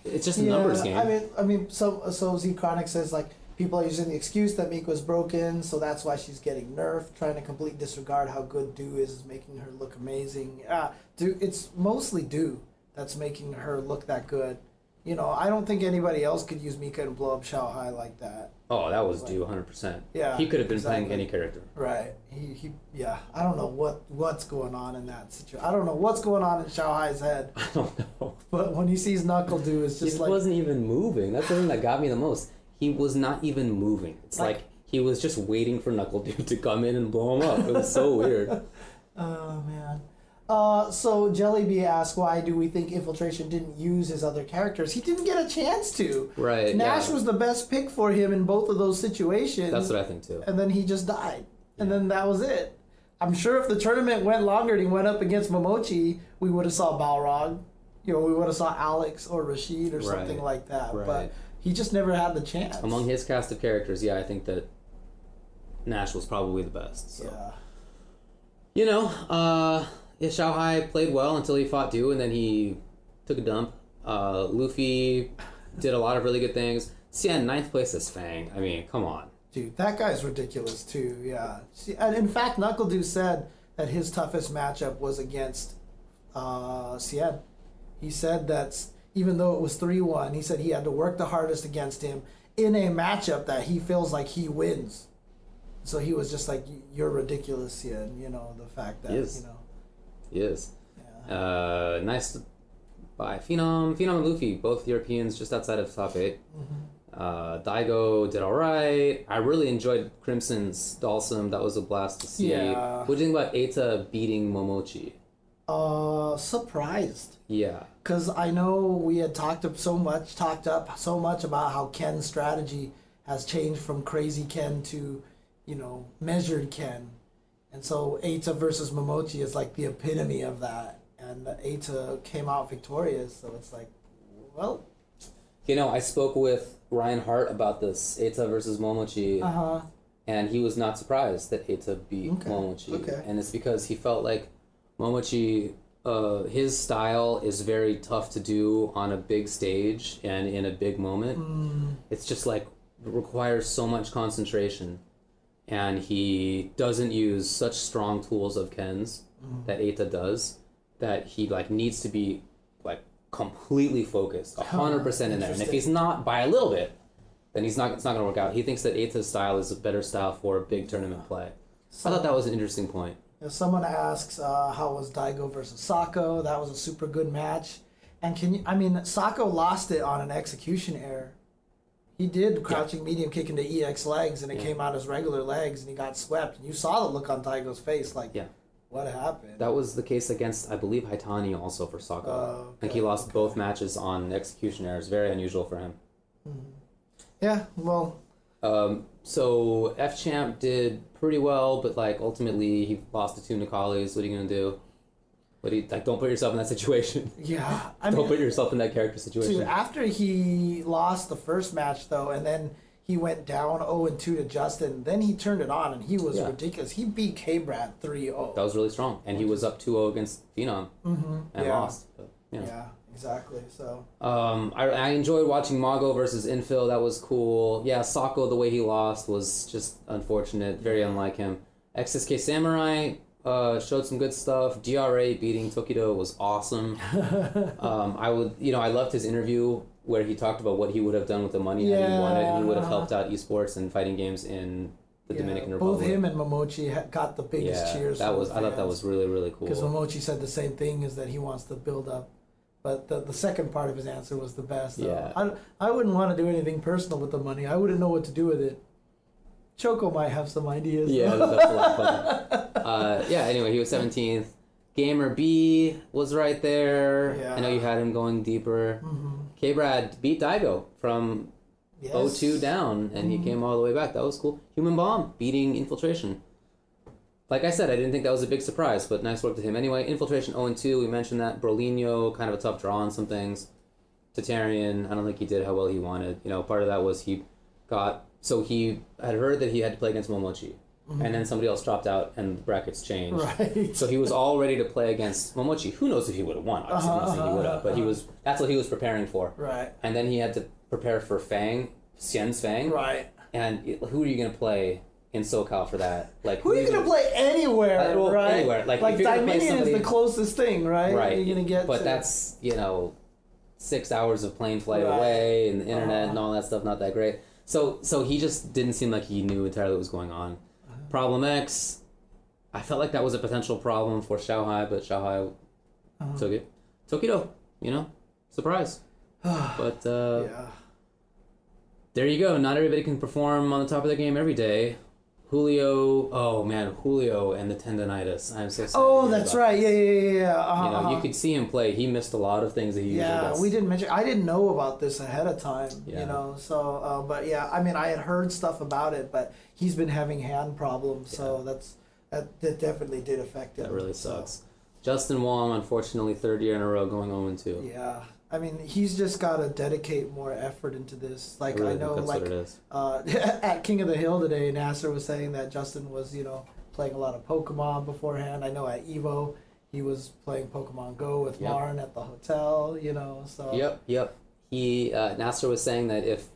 it's just a numbers game. I mean, I mean, so so Z Chronic says like people are using the excuse that Mika was broken, so that's why she's getting nerfed, trying to completely disregard how good Du is, making her look amazing. Ah, Du it's mostly Du that's making her look that good. You know, I don't think anybody else could use Mika and blow up Xiaohai like that. Oh, that was Du 100%. Yeah, He could have been playing any character. Right. He, he yeah. I don't know what what's going on in that situation. I don't know what's going on in Xiaohai's head. I don't know. But when he sees NuckleDu, it's He just like he wasn't even moving. That's the thing that got me the most. He was not even moving. It's like, Like- he was just waiting for Knuckle Dude to come in and blow him up. It was so weird. Oh man. Uh, so Jellyby asked, why do we think Infiltration didn't use his other characters? He didn't get a chance to. Right. Nash yeah. was the best pick for him in both of those situations. That's what I think too. and then he just died. And then that was it. I'm sure if the tournament went longer and he went up against Momochi, we would have saw Balrog. You know, we would have saw Alex or Rashid or something Right. like that. Right. But he just never had the chance. Among his cast of characters, yeah, I think that Nash was probably the best. So. yeah. You know, uh, yeah, Xiaohai played well until he fought Du, and then he took a dump. Uh, Luffy did a lot of really good things. Xian, ninth place is Fang. I mean, come on. Dude, that guy's ridiculous too. Yeah. See, and in fact, NuckleDu said that his toughest matchup was against uh. He said that even though it was three one, he said he had to work the hardest against him in a matchup that he feels like he wins. So he was just like, "You're ridiculous, Xian." You know the fact that you know. He is. Yeah. Uh, nice to buy. Phenom, Phenom and Luffy, both Europeans just outside of top 8 Uh, Daigo did all right. I really enjoyed Crimson's Dhalsim. That was a blast to see. Yeah. What do you think about Eita beating Momochi? Uh, surprised. Yeah. because I know we had talked up so much, talked up so much about how Ken's strategy has changed from crazy Ken to, you know, measured Ken, and so Eita versus Momochi is like the epitome of that, and Eita came out victorious, so it's like, well, You know, I spoke with Ryan Hart about this Eita versus Momochi, uh huh, and he was not surprised that Eita beat Okay, Momochi. okay. And it's because he felt like Momochi, uh, his style is very tough to do on a big stage and in a big moment. Mm. It's just like requires so much concentration, and he doesn't use such strong tools of Ken's Mm. that Eita does. That he like needs to be like completely focused, a hundred percent in there. And if he's not by a little bit, then he's not. It's not going to work out. He thinks that Eita's style is a better style for a big tournament play. So, I thought that was an interesting point. If someone asks uh, how was Daigo versus Sako, that was a super good match. And can you? I mean, Sako lost it on an execution error. He did crouching medium kick into EX legs, and it Yeah. came out as regular legs, and he got swept. And you saw the look on Daigo's face, like, Yeah. what happened? That was the case against, I believe, Haitani also for Sako. Oh, I think he lost okay. both matches on execution errors. Very unusual for him. yeah, well, Um, so F Champ did pretty well, but like ultimately he lost to two Necallis. What are you gonna do? What do you like? Don't put yourself in that situation. yeah. I don't mean, put yourself in that character situation. Dude, after he lost the first match though, and then he went down 0 and 2 to Justin, then he turned it on and he was Yeah. ridiculous. He beat K Brad 3 0. That was really strong, and he was up 2-0 against Phenom Mm-hmm. and yeah. lost. But, you know. Yeah, exactly. So, Um, I, I enjoyed watching Mago versus Infill. That was cool. Yeah, Sako, the way he lost was just unfortunate. Very unlike him. XSK Samurai uh, showed some good stuff. DRA beating Tokido was awesome. um, I would, you know, I loved his interview where he talked about what he would have done with the money had he won it, and he would have helped out esports and fighting games in the yeah, Dominican Republic. both him and Momochi ha- got the biggest yeah, cheers. that was. I thought that was really really cool. Because Momochi said the same thing, is that he wants to build up. But the, the second part of his answer was the best. Yeah. I, I wouldn't want to do anything personal with the money. I wouldn't know what to do with it. Choco might have some ideas. Yeah, that's a lot of fun. Uh, yeah. Anyway, he was seventeenth. GamerBee was right there. Yeah. I know you had him going deeper. Mm-hmm. K. Brad beat Daigo from yes. 0-2 down, and he came all the way back. That was cool. Human Bomb beating Infiltration. Like I said, I didn't think that was a big surprise, but nice work to him. Anyway, Infiltration 0-2, we mentioned that. Brolinho, kind of a tough draw on some things. Tatarian, I don't think he did how well he wanted. You know, part of that was he got... So he had heard that he had to play against Momochi, and then somebody else dropped out, and the brackets changed. Right. So he was all ready to play against Momochi. Who knows if he would have won? Obviously, not saying he would have, but he was. That's what he was preparing for. Right. And then he had to prepare for Fang, Xian's Fang. Right. And it- who are you gonna play in SoCal for that? Like Who are you gonna play anywhere, Uh, well, right? anywhere. Like, like if you're gonna play Dominion is the closest thing, right? Right. You're gonna get. But to. that's you know, six hours of plane flight Right. away, and the internet Uh-huh. and all that stuff. Not that great. So so he just didn't seem like he knew entirely what was going on. Problem X. I felt like that was a potential problem for Shanghai, but Shanghai Uh-huh. took it. Took it though, you know, surprise. but uh, yeah. there you go. Not everybody can perform on the top of their game every day. Julio, oh man, Julio and the tendonitis. I'm so sorry. Oh, that's right. Yeah, yeah, yeah. yeah. Uh-huh, You know, uh-huh. you could see him play. He missed a lot of things that he usually Yeah, we didn't mention. I didn't know about this ahead of time. Yeah. You know, so uh, but yeah, I mean, I had heard stuff about it, but he's been having hand problems, so that's that, that definitely did affect him. That really so, sucks. Justin Wong, unfortunately, third year in a row going 0 2. Yeah, I mean, he's just got to dedicate more effort into this. Like really I know, like what it is. uh, at King of the Hill today, Nasser was saying that Justin was, you know, playing a lot of Pokemon beforehand. I know at Evo, he was playing Pokemon Go with Yep. Marn at the hotel, you know, so. Yep, yep. He uh, Nasser was saying that if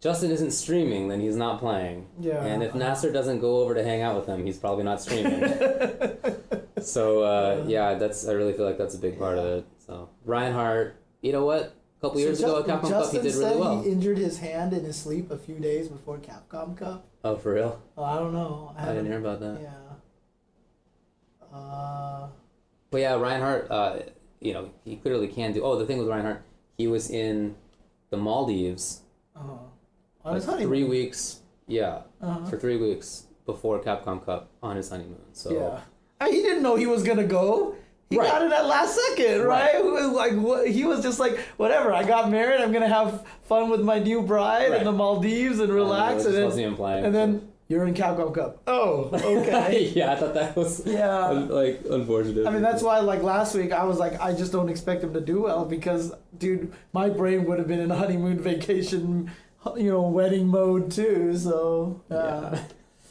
Justin isn't streaming, then he's not playing. Yeah. And if Nasser doesn't go over to hang out with him, he's probably not streaming. so uh, yeah, that's I really feel like that's a big part of it. So Reinhardt, you know what? A couple years So ago at Capcom Cup, he Justin did really well. He injured his hand in his sleep a few days before Capcom Cup. Oh, for real? Oh, I don't know. I didn't hear about that. Yeah. Uh, But yeah, Reinhardt, uh, you know, he clearly can do. Oh, the thing with Reinhardt, he was in the Maldives uh, on like his honeymoon. three weeks. Yeah, Uh-huh. for three weeks before Capcom Cup on his honeymoon. So Yeah. He didn't know he was gonna go. He Right. got it at last second, right? Right. Like what? He was just like, whatever. I got married. I'm gonna have fun with my new bride Right. in the Maldives and relax, and then wasn't even playing, and then you're in Capcom Cup. Oh, okay. yeah, I thought that was Yeah. un- like unfortunate. I mean, that's why, like last week, I was like, I just don't expect him to do well because, dude, my brain would have been in honeymoon vacation, you know, wedding mode too. So, uh,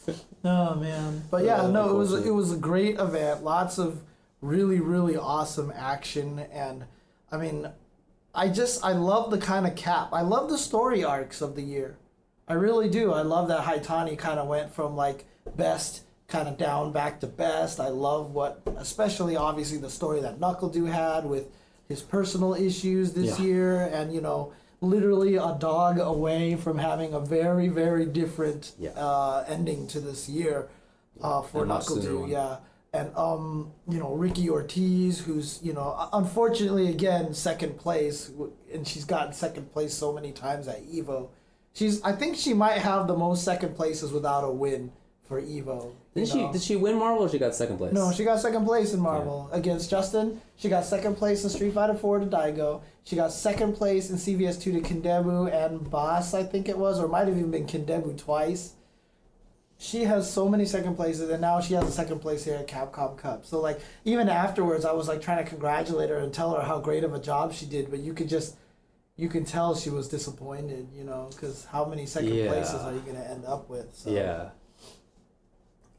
oh man, but yeah, Uh, no, it was it was a great event. Lots of really really awesome action, and I mean, I just I love the kind of cap. I love the story arcs of the year. I really do. I love that Haitani kind of went from like best kind of down back to best. I love what, especially obviously the story that NuckleDu had with his personal issues this Yeah. year, and you know, literally a dog away from having a very very different Yeah. uh, ending to this year uh, for Knuckle one. Yeah. And um, you know Ricki Ortiz, who's you know unfortunately again second place, and she's gotten second place so many times at Evo. She's I think she might have the most second places without a win for Evo. Did she know? did she win Marvel or she got second place? No, she got second place in Marvel against Justin. She got second place in Street Fighter 4 to Daigo. She got second place in CVS 2 to Kindevu and Boss, I think it was, or might have even been Kindevu twice. She has so many second places, and now she has a second place here at Capcom Cup. So, like, even afterwards, I was like trying to congratulate her and tell her how great of a job she did, but you could just, you can tell she was disappointed, you know, because how many second Yeah. places are you going to end up with? So, Yeah.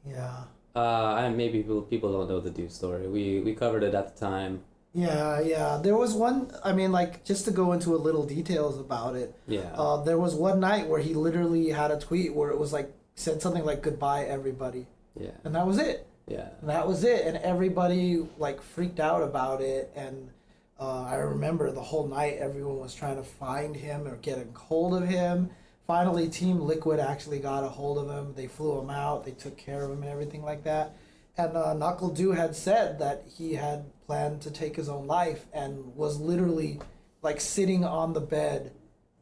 Yeah. Uh, and maybe people, people don't know the Du story. We we covered it at the time. Yeah, yeah. There was one. I mean, like just to go into a little details about it. Yeah. Uh, there was one night where he literally had a tweet where it was like said something like "Goodbye, everybody," yeah. and that was it. Yeah. And that was it, and everybody like freaked out about it. And uh, I remember the whole night everyone was trying to find him or get a hold of him. Finally, Team Liquid actually got a hold of him. They flew him out. They took care of him and everything like that. And uh, NuckleDu had said that he had planned to take his own life and was literally like sitting on the bed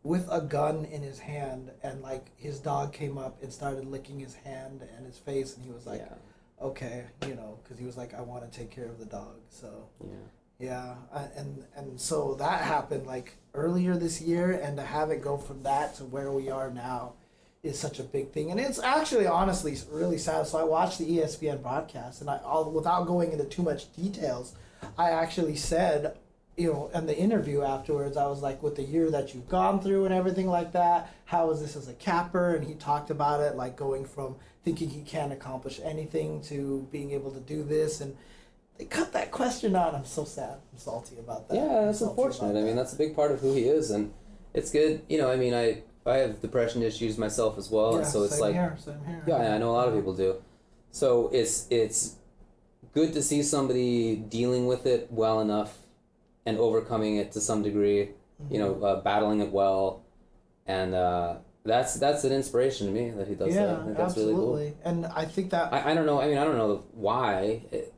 with a gun in his hand, and like his dog came up and started licking his hand and his face, and he was like, yeah, okay, you know, because he was like, I want to take care of the dog. So yeah. yeah, I- and and so that happened like earlier this year, and to have it go from that to where we are now is such a big thing, and it's actually honestly really sad. So I watched the ESPN broadcast, and I, all without going into too much details, I actually said, you know, and the interview afterwards, I was like, with the year that you've gone through and everything like that, how is this as a capper? And he talked about it, like going from thinking he can't accomplish anything to being able to do this and they cut that question out. I'm so sad. I'm salty about that. Yeah, that's unfortunate. I mean, that's a big part of who he is, and it's good. You know, I mean, I I have depression issues myself as well, yeah, and so it's like, here, same here. yeah, I know a lot of people do. So it's it's good to see somebody dealing with it well enough and overcoming it to some degree. You know, uh, battling it well, and uh, that's that's an inspiration to me that he does yeah, that. I think that's really cool. absolutely. And I think that I, I don't know. I mean, I don't know why. It,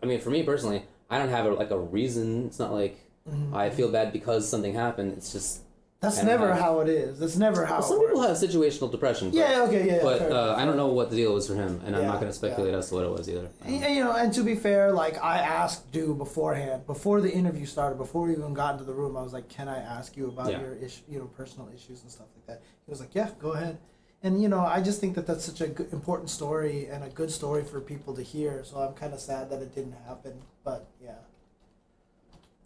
I mean, for me personally, I don't have a, like a reason. It's not like Mhm. I feel bad because something happened. It's just that's never have- how it is. That's never how well, some people have situational depression. But, yeah, okay, yeah. but fair uh, enough, I don't know what the deal was for him, and I'm not going to speculate as to what it was either. And, you know, and to be fair, like I asked Du beforehand, before the interview started, before we even got into the room, I was like, "Can I ask you about Yeah. your issue, you know, personal issues and stuff like that?" He was like, "Yeah, go ahead." And you know, I just think that that's such a good, important story and a good story for people to hear. So I'm kind of sad that it didn't happen, but yeah.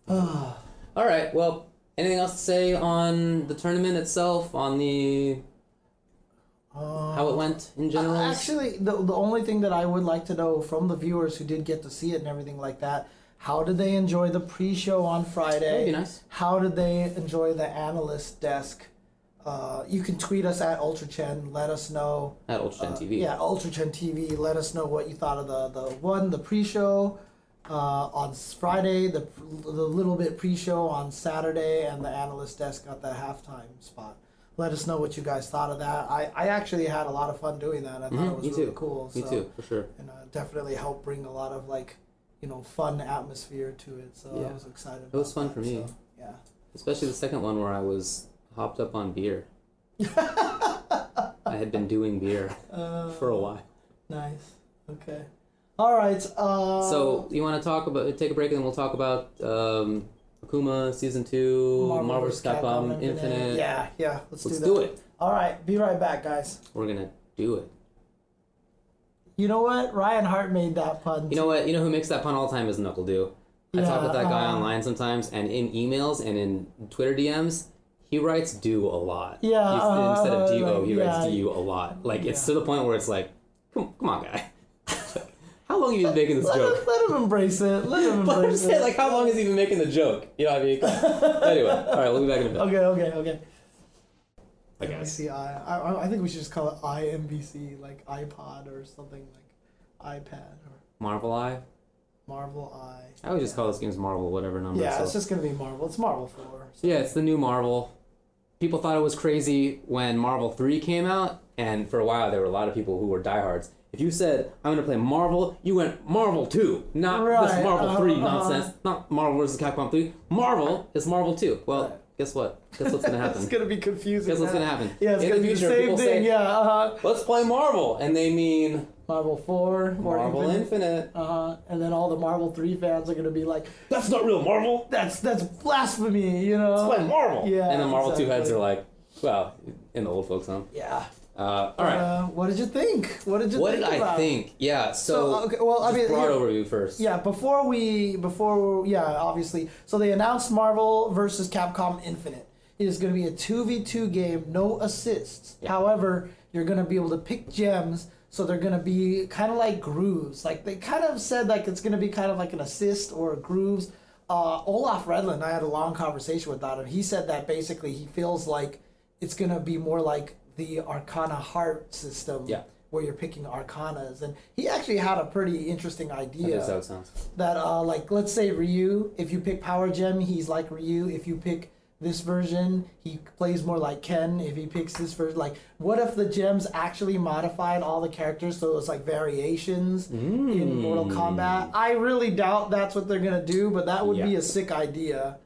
All right. Well, anything else to say on the tournament itself? On the how it went in general? Uh, Actually, the, the only thing that I would like to know from the viewers who did get to see it and everything like that, how did they enjoy the pre-show on Friday? Be nice. How did they enjoy the analyst desk? Uh, you can tweet us at Ultra UltraChen. Let us know. At Ultra Uh, TV. Yeah, Ultra UltraChen TV. Let us know what you thought of the the one the pre-show uh, on Friday, the the little bit pre-show on Saturday, and the analyst desk got the halftime spot. Let us know what you guys thought of that. I, I actually had a lot of fun doing that. I thought Mhm, it was me really too. cool. Me so, too, for sure. And uh, definitely helped bring a lot of like, you know, fun atmosphere to it. So Yeah. I was excited. It was fun for me. so, yeah. Especially the second one where I was hopped up on beer. I had been doing beer Uh, for a while. Nice. Okay. All right. Uh, So you want to talk about take a break and then we'll talk about um, Akuma season two, Marvel, vs. Capcom, Infinite. Yeah, yeah. Let's, Let's do that. do it. All right. Be right back, guys. We're gonna do it. You know what? Ryan Hart made that pun. You know what? You know who makes that pun all the time is NuckleDu. I talk with that guy uh, online sometimes, and in emails and in Twitter DMs, he writes "do" a lot. Yeah, uh, instead of "do," he yeah. writes "du" a lot. Like it's to the point where it's like, come, come on, guy. How long have you been making this let joke? him, let him embrace it. Let him But I'm embrace saying, it. like, how long has he been making the joke? You know what I mean? anyway, all right, we'll be back in a bit. Okay, okay, okay. Bye, guys. NBC, I, I, I think we should just call it IMBC, like iPod or something like iPad or Marvel Eye. Marvel Eye. I would just call this game's Marvel, whatever number. Yeah, so. it's just gonna be Marvel. It's Marvel Four. so- Yeah, it's the new Marvel. People thought it was crazy when Marvel 3 came out, and for a while there were a lot of people who were diehards. If you said, I'm going to play Marvel, you went Marvel 2, not this Right, Marvel 3 uh-huh. nonsense, not Marvel vs. Capcom 3. Marvel is Marvel 2. Well, guess what? Guess what's going to happen? it's gonna be confusing. Guess what's now. to happen? Yeah, it's In gonna the be the same thing. say, yeah, uh-huh. let's play Marvel, and they mean Marvel Four, Marvel Infinite. Infinite. Uh-huh. And then all the Marvel Three fans are gonna be like, That's not real Marvel. "That's that's blasphemy," you know? Let's play Marvel. Yeah, And the Marvel 2 heads are like, well, in the old folks' home. Yeah. Uh, all right. Uh, what did you think? What did you what think did I about it? think? Yeah, so, So, okay, well, I mean, broad here- overview first. Yeah, before we, before, yeah, obviously. So they announced Marvel versus Capcom Infinite. It is going to be a 2v2 game, no assists. Yeah. However, you're going to be able to pick gems, so they're going to be kind of like grooves. Like they kind of said like it's going to be kind of like an assist or grooves. Uh, Olaf Redland, I had a long conversation with that, and he said that basically he feels like it's going to be more like the Arcana Heart system. Yeah. Where you're picking arcanas, and he actually had a pretty interesting idea it sounds. that uh like let's say Ryu, if you pick Power Gem, he's like Ryu. If you pick this version, he plays more like Ken. If he picks this version, like what if the gems actually modified all the characters so it's like variations in Mortal Mm. Kombat? I really doubt that's what they're gonna do, but that would be a sick idea.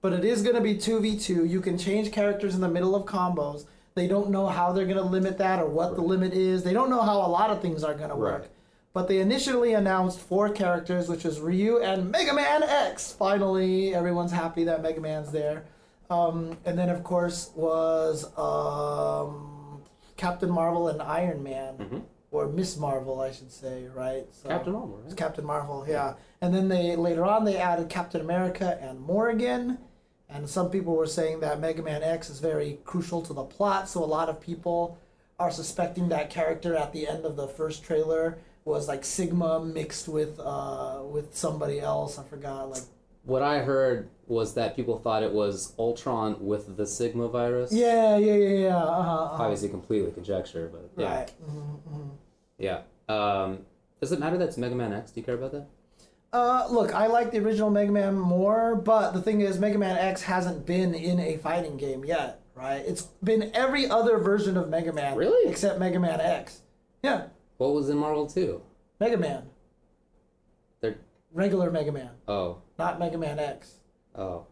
but it is going to be 2v2. You can change characters in the middle of combos. They don't know how they're going to limit that or what the limit is. They don't know how a lot of things are going to work. Right. But they initially announced four characters, which was Ryu and Mega Man X. Finally, everyone's happy that Mega Man's there. Um, and then, of course, was um, Captain Marvel and Iron Man, Mhm. or Miss Marvel, I should say, right? So, Captain Marvel, it's right? Captain Marvel, yeah. And then they later on they added Captain America and Morrigan. And some people were saying that Mega Man X is very crucial to the plot, so a lot of people are suspecting that character at the end of the first trailer was like Sigma mixed with uh with somebody else. I forgot like What I heard was that people thought it was Ultron with the Sigma virus. yeah yeah yeah yeah uh-huh, uh-huh. Obviously, completely conjecture, but yeah, right. hmm hmm yeah. Um, does it matter that it's Mega Man X? Do you care about that? Uh, look, I like the original Mega Man more, but the thing is, Mega Man X hasn't been in a fighting game yet, right? It's been every other version of Mega Man, Really? except Mega Man X. Yeah, What was in Marvel 2? Mega Man, They're regular Mega Man, oh not Mega Man X. oh.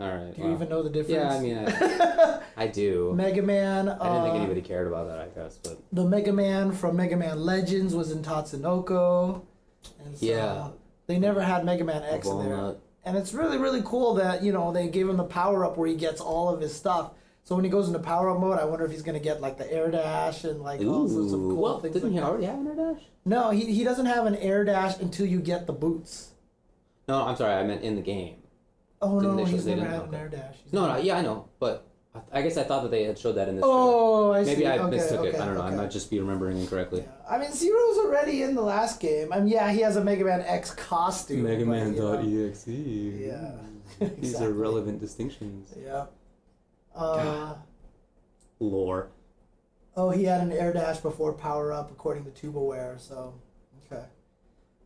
All right. Do you wow. even know the difference? Yeah, I mean, I, I do. Mega Man. Uh, I didn't think anybody cared about that. I guess, but The Mega Man from Mega Man Legends was in Tatsunoko, and so Yeah. they never had Mega Man X in there. And it's really, really cool that, you know, they gave him the power up where he gets all of his stuff. So when he goes into power up mode, I wonder if he's going to get like the air dash and like all sorts of cool well, things. didn't like he that. already have an air dash? No, he, he doesn't have an air dash until you get the boots. No, I'm sorry. I meant in the game. Oh Didn't no, he's never had an air dash. He's No, no, yeah, I know, but I, I guess I thought that they had showed that in this. Oh, I see. Maybe I okay, mistook okay, it. I don't know. I might just be remembering incorrectly. Yeah. I mean, Zero's already in the last game. I mean, yeah, he has a Mega Man X costume. but, you know, Mega.exe. Yeah. These are relevant distinctions. Yeah. Uh, Lore. oh, he had an air dash before power up, according to Tubaware. So, okay.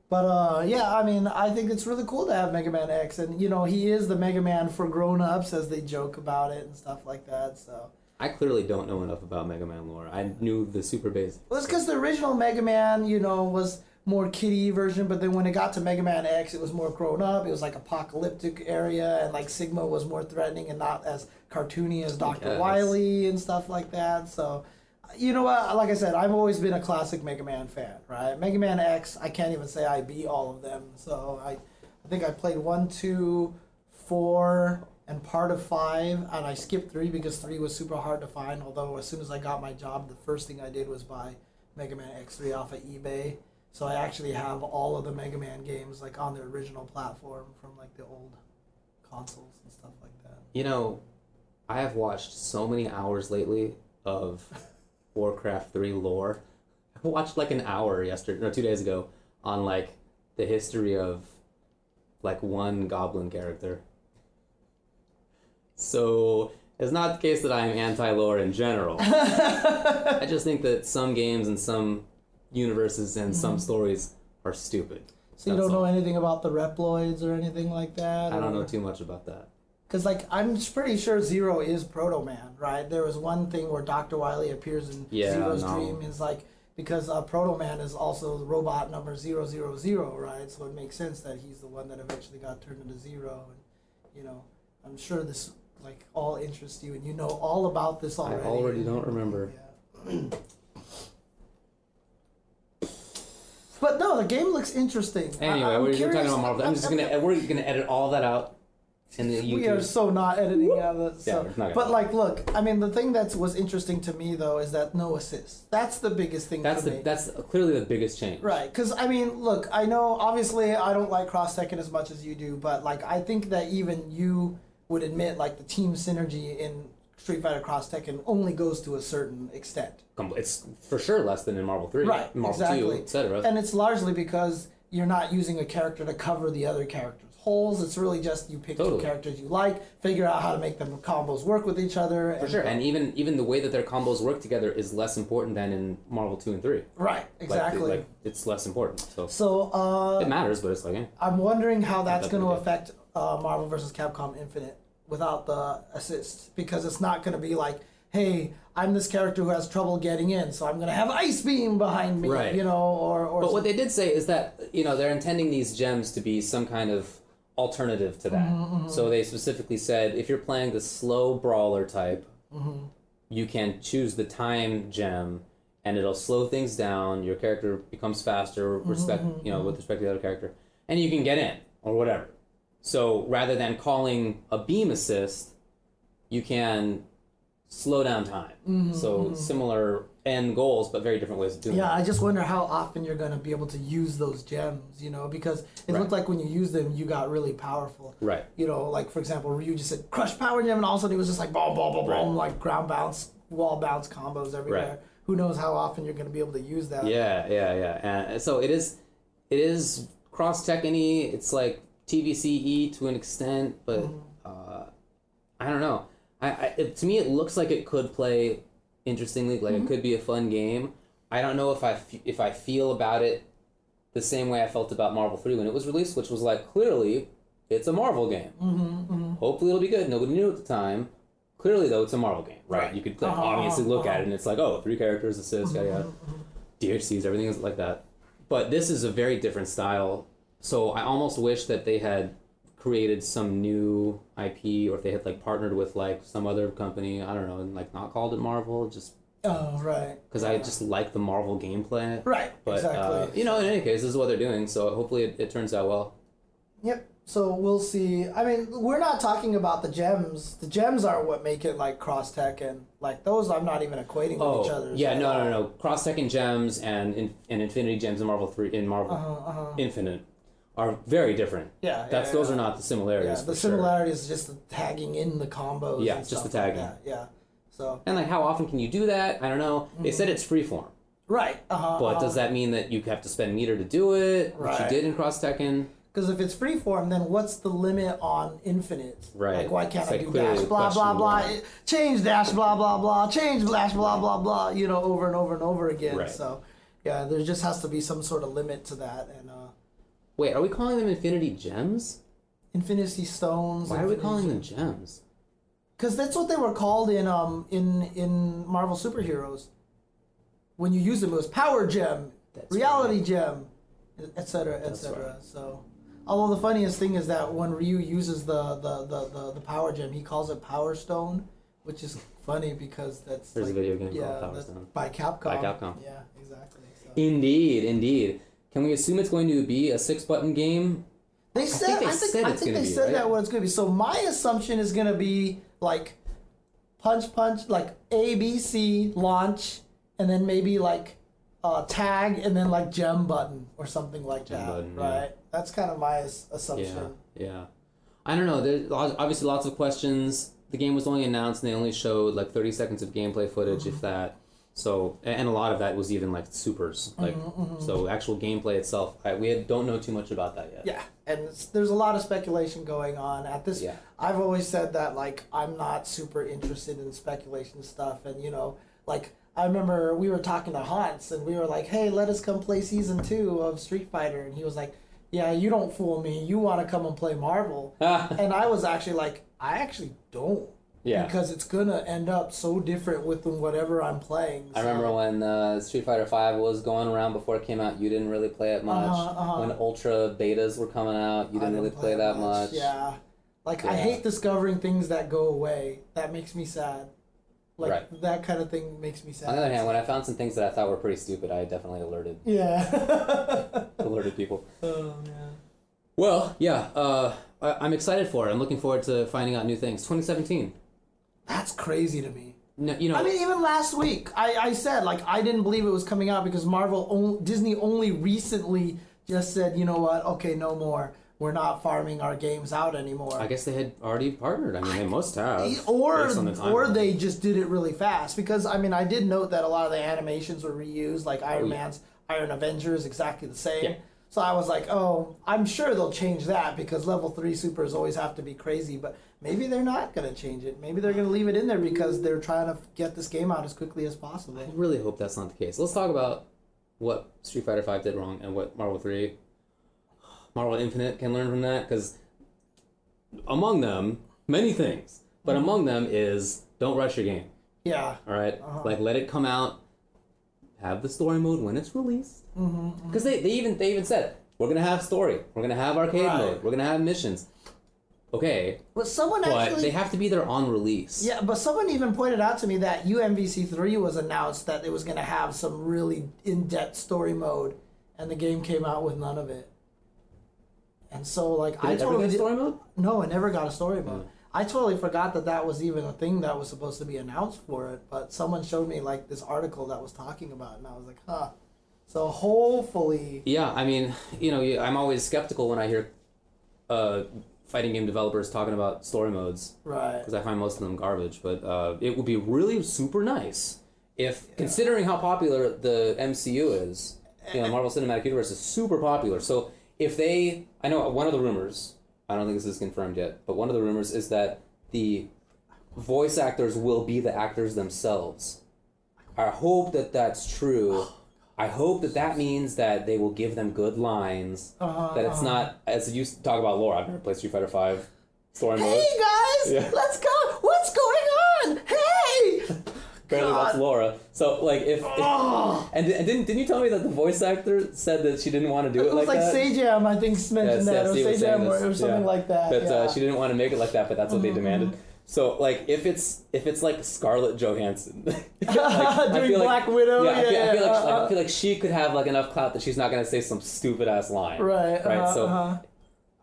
But uh, yeah, I mean, I think it's really cool to have Mega Man X, and you know, he is the Mega Man for grown-ups, as they joke about it and stuff like that. So, I clearly don't know enough about Mega Man lore. I knew the super basic. well, it's because the original Mega Man, you know, was more kiddie version, but then when it got to Mega Man X, it was more grown up. It was like apocalyptic area, and like Sigma was more threatening and not as cartoony as Doctor. Wily and stuff like that. So, you know what? Like I said, I've always been a classic Mega Man fan, right? Mega Man X, I can't even say I beat all of them. So I, I think I played one, two, four, and part of five, and I skipped three because three was super hard to find. Although as soon as I got my job, the first thing I did was buy Mega Man X3 off of eBay. So I actually have all of the Mega Man games like on the original platform from like the old consoles and stuff like that. You know, I have watched so many hours lately of Warcraft 3 lore. I watched like an hour yesterday, no, two days ago, on like the history of like one goblin character. So it's not the case that I'm anti lore in general. I just think that some games and some universes and some mm-hmm. stories are stupid. So you don't know anything about the Reploids or anything like that? I don't know too much about that. Because like I'm pretty sure Zero is Proto Man, right? There was one thing where Doctor Wily appears in Yeah, Zero's no. dream is like because uh, Proto Man is also the robot number 000, right? So it makes sense that he's the one that eventually got turned into Zero, and you know I'm sure this like all interests you, and you know all about this already. I already don't remember. Yeah. But no, the game looks interesting. Anyway, I'm we're talking about Marvel. I'm just gonna we're gonna edit all that out. In the We are so not editing out of that. Yeah, So. we're not but like, look, I mean, the thing that was interesting to me though is that no assist. That's the biggest thing That's for the me. that's clearly the biggest change. Right, because I mean, look, I know obviously I don't like cross Tekken as much as you do, but like I think that even you would admit like the team synergy in Street Fighter Cross Tekken only goes to a certain extent. It's for sure less than in Marvel Three, Right, Marvel exactly. Two, etc. And it's largely because you're not using a character to cover the other character's holes. It's really just you pick Totally. two characters you like, figure out how to make them combos work with each other. For sure, and even even the way that their combos work together is less important than in Marvel Two and Three. right, exactly. Like, it's less important. So so uh, it matters, but it's like, eh. I'm wondering how that's going to affect uh, Marvel vs. Capcom Infinite without the assists because it's not going to be like, hey, I'm this character who has trouble getting in, so I'm going to have Ice Beam behind me, Right. you know, or or But what they did say is that you know they're intending these gems to be some kind of alternative to that. Mm-hmm, So they specifically said if you're playing the slow brawler type, Mm-hmm. you can choose the time gem, and it'll slow things down. Your character becomes faster, Mm-hmm, respect you know with respect to the other character, and you can get in or whatever. So rather than calling a beam assist, you can slow down time. So similar end goals, but very different ways of doing Yeah, it. I just wonder how often you're gonna be able to use those gems, you know, because it Right. looked like when you used them, you got really powerful. Right. You know, like for example, Ryu just said crush power gem, and all of a sudden he was just like boom, boom, boom, Right. boom, like ground bounce, wall bounce combos everywhere. Right. Who knows how often you're gonna be able to use that? Yeah, yeah, yeah. And so it is, it is cross Tekken-y. It's like TVCE to an extent, but Mm-hmm. uh, I don't know. I, I it, to me it looks like it could play interestingly. Like Mm-hmm. it could be a fun game. I don't know if I f- if I feel about it the same way I felt about Marvel Three when it was released, which was like clearly it's a Marvel game. Mm-hmm, Hopefully it'll be good. Nobody knew at the time. Clearly though, it's a Marvel game, right? Right. You could like, Uh-huh, obviously look uh-huh. at it and it's like, oh, three characters, assist, yada yada. DHCs, everything is like that. But this is a very different style. So I almost wish that they had created some new IP or if they had like partnered with like some other company, I don't know, and like not called it Marvel, just Oh, right. because I just like the Marvel gameplay. Right. But exactly. uh, you know, in any case, this is what they're doing. So hopefully it, it turns out well. Yep. So we'll see. I mean, we're not talking about the gems. The gems are what make it like cross tech and like those. I'm not even equating with each other. Oh, yeah, no, no, no. Cross Tekken gems and in, and Infinity gems in Marvel three in Marvel Uh-huh, uh-huh. Infinite are very different. Yeah, That's yeah, those yeah. are not the similarities. Yeah, the sure. similarity is just the tagging in the combos. Yeah, just the like tagging. that. Yeah. So And like, how often can you do that? I don't know. They said it's freeform, right. Uh huh. but does that mean that you have to spend meter to do it? Which you did in Cross Tekken. Because if it's freeform, then what's the limit on infinite? Right. Like, why can't It's I like do dash the blah blah blah? Change dash blah blah blah. Change dash blah blah blah. You know, over and over and over again. Right. So, yeah, there just has to be some sort of limit to that. And uh, Wait, are we calling them Infinity Gems? Infinity Stones. Why are we calling them gems? Because that's what they were called in um in in Marvel superheroes. When you use them, it was power gem, That's reality gem, etc. Etc. right. So, although the funniest thing is that when Ryu uses the the, the, the the power gem, he calls it Power Stone, which is funny because that's There's a like, video game yeah, called Power Stone. by Capcom. By Capcom. Yeah, exactly. So. Indeed, indeed. Can we assume it's going to be a six-button game? They said. they I think. said I think they be, said right? that what it's gonna be. So my assumption is gonna be like punch, punch, like A, B, C, launch, and then maybe like uh, tag, and then like gem button or something like Gem that. button, yeah. right. That's kind of my as- Yeah, assumption. yeah. I don't know. There's obviously lots of questions. The game was only announced, and they only showed like 30 seconds of gameplay footage, Mm-hmm. if that. So, and a lot of that was even like supers. Like, Mm-hmm, so actual gameplay itself, I, we had, don't know too much about that yet. Yeah, and it's, there's a lot of speculation going on at this. Yeah. I've always said that like I'm not super interested in speculation stuff, and you know, like I remember we were talking to Hans, and we were like, "Hey, let us come play season two of Street Fighter," and he was like, "Yeah, you don't fool me. You want to come and play Marvel," and I was actually like, "I actually don't." Yeah. Because it's gonna end up so different with whatever I'm playing. I remember when uh, Street Fighter Five was going around before it came out. You didn't really play it much. Uh-huh, uh-huh. When Ultra betas were coming out, you I didn't really play, that much. Yeah. Like I hate discovering things that go away. That makes me sad. Like Right. that kind of thing makes me sad. On the other hand, when I found some things that I thought were pretty stupid, I definitely alerted yeah. alerted people. oh man. Well, yeah, uh, I, I'm excited for it. I'm looking forward to finding out new things. 2017. That's crazy to me. No, you know, I mean, even last week, I, I said like I didn't believe it was coming out because Marvel, only, Disney only recently just said, you know what? Okay, no more. We're not farming our games out anymore. I guess they had already partnered. I mean, they must have. or the or they just did it really fast because I mean I did note that a lot of the animations were reused like oh, Iron Oh, yeah. Man's Iron Avengers, exactly the same. Yeah. So I was like, oh, I'm sure they'll change that because level three supers always have to be crazy, but maybe they're not gonna change it. Maybe they're gonna leave it in there because they're trying to get this game out as quickly as possible. I really hope that's not the case. Let's talk about what Street Fighter Five did wrong and what Marvel Three, Marvel Infinite can learn from that. Because among them, many things, but Mm-hmm. among them is don't rush your game. Yeah. All right? Uh-huh. like let it come out. Have the story mode when it's released. Mm-hmm. Because they, they even they even said we're gonna have story. We're gonna have arcade Right. mode. We're gonna have missions. Okay, But someone but actually they have to be there on release. Yeah, but someone even pointed out to me that UMVC three was announced that it was gonna have some really in depth story mode, and the game came out with none of it. And so like Did I it ever totally get did- story mode? no, it never got a story mode. I totally forgot that that was even a thing that was supposed to be announced for it. But someone showed me like this article that was talking about, it, and I was like, huh. So hopefully, Yeah, I mean, you know, I'm always skeptical when I hear uh, fighting game developers talking about story modes right? because I find most of them garbage. But uh, it would be really super nice if, considering how popular the MCU is, you know, Marvel Cinematic Universe is super popular. So if they, I know one of the rumors, I don't think this is confirmed yet, but one of the rumors is that the voice actors will be the actors themselves. I hope that that's true. I hope that that means that they will give them good lines. Uh-huh, that it's uh-huh. not as you talk about lore. I've never played Street Fighter Five story mode. Hey guys, Yeah. let's go! What's going on? Hey! Apparently that's Laura. So like if, if Oh. and, and didn't didn't you tell me that the voice actor said that she didn't want to do it, It was like, like, that? Sajam, I think, mentioned Yes, that, yes, or he was Sajam, saying or, or something yeah. like that. But yeah. Mm-hmm, uh, she didn't want to make it like that. But that's what they demanded. So like if it's if it's like Scarlett Johansson like, I Doing feel like- Black Widow, yeah, I feel, yeah, I feel like, like, I uh, feel like she could have like enough clout that she's not gonna say some stupid ass line. Right, Right. uh-huh, so uh-huh.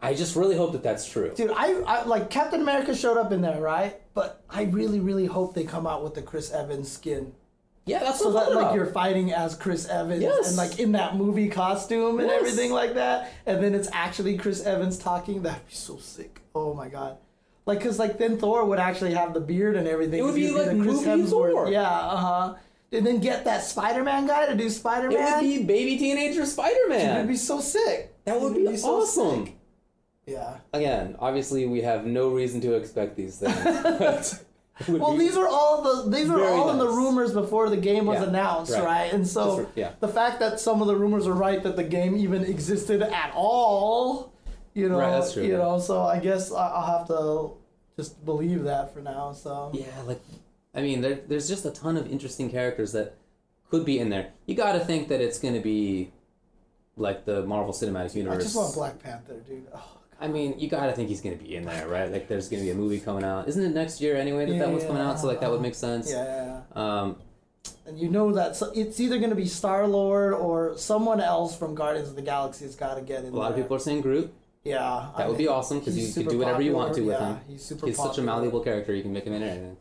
I just really hope that that's true. Dude, I, I like Captain America showed up in there, right? But I really, really hope they come out with the Chris Evans skin, Yeah, that's so that like you're fighting as Chris Evans Yes. and like in that movie costume and Yes. everything like that, and then it's actually Chris Evans talking. That'd be so sick. Oh my god. Like, cause like then Thor would actually have the beard and everything. It would be he'd like Chris movie Hemsworth. Thor. Yeah, uh huh. And then get that Spider Man guy to do Spider Man. It would be baby teenager Spider Man. It'd be so sick. That would be, so awesome. Yeah. Again, obviously, we have no reason to expect these things. Well, these are all the these are Very all in the rumors before the game was Yeah, announced, right. right? And so Just- yeah. the fact that some of the rumors are right that the game even existed at all, you know, Right, that's true, you yeah. know. So I guess I- I'll have to just believe that for now. So Yeah, like, I mean, there, there's just a ton of interesting characters that could be in there. You got to think that it's going to be like the Marvel Cinematic Universe. I just want Black Panther, dude. Oh, I mean, you got to think he's going to be in there, right? Like, there's going to be a movie coming out. Isn't it next year anyway that that one's coming out? So, like, that would make sense. yeah, yeah, yeah. Um, And you know that so it's either going to be Star Lord or someone else from Guardians of the Galaxy has got to get in a lot of people are saying Groot. Yeah, That would be awesome because you could do whatever you want to with him. He's super. He's such a malleable character. You can make him into anything.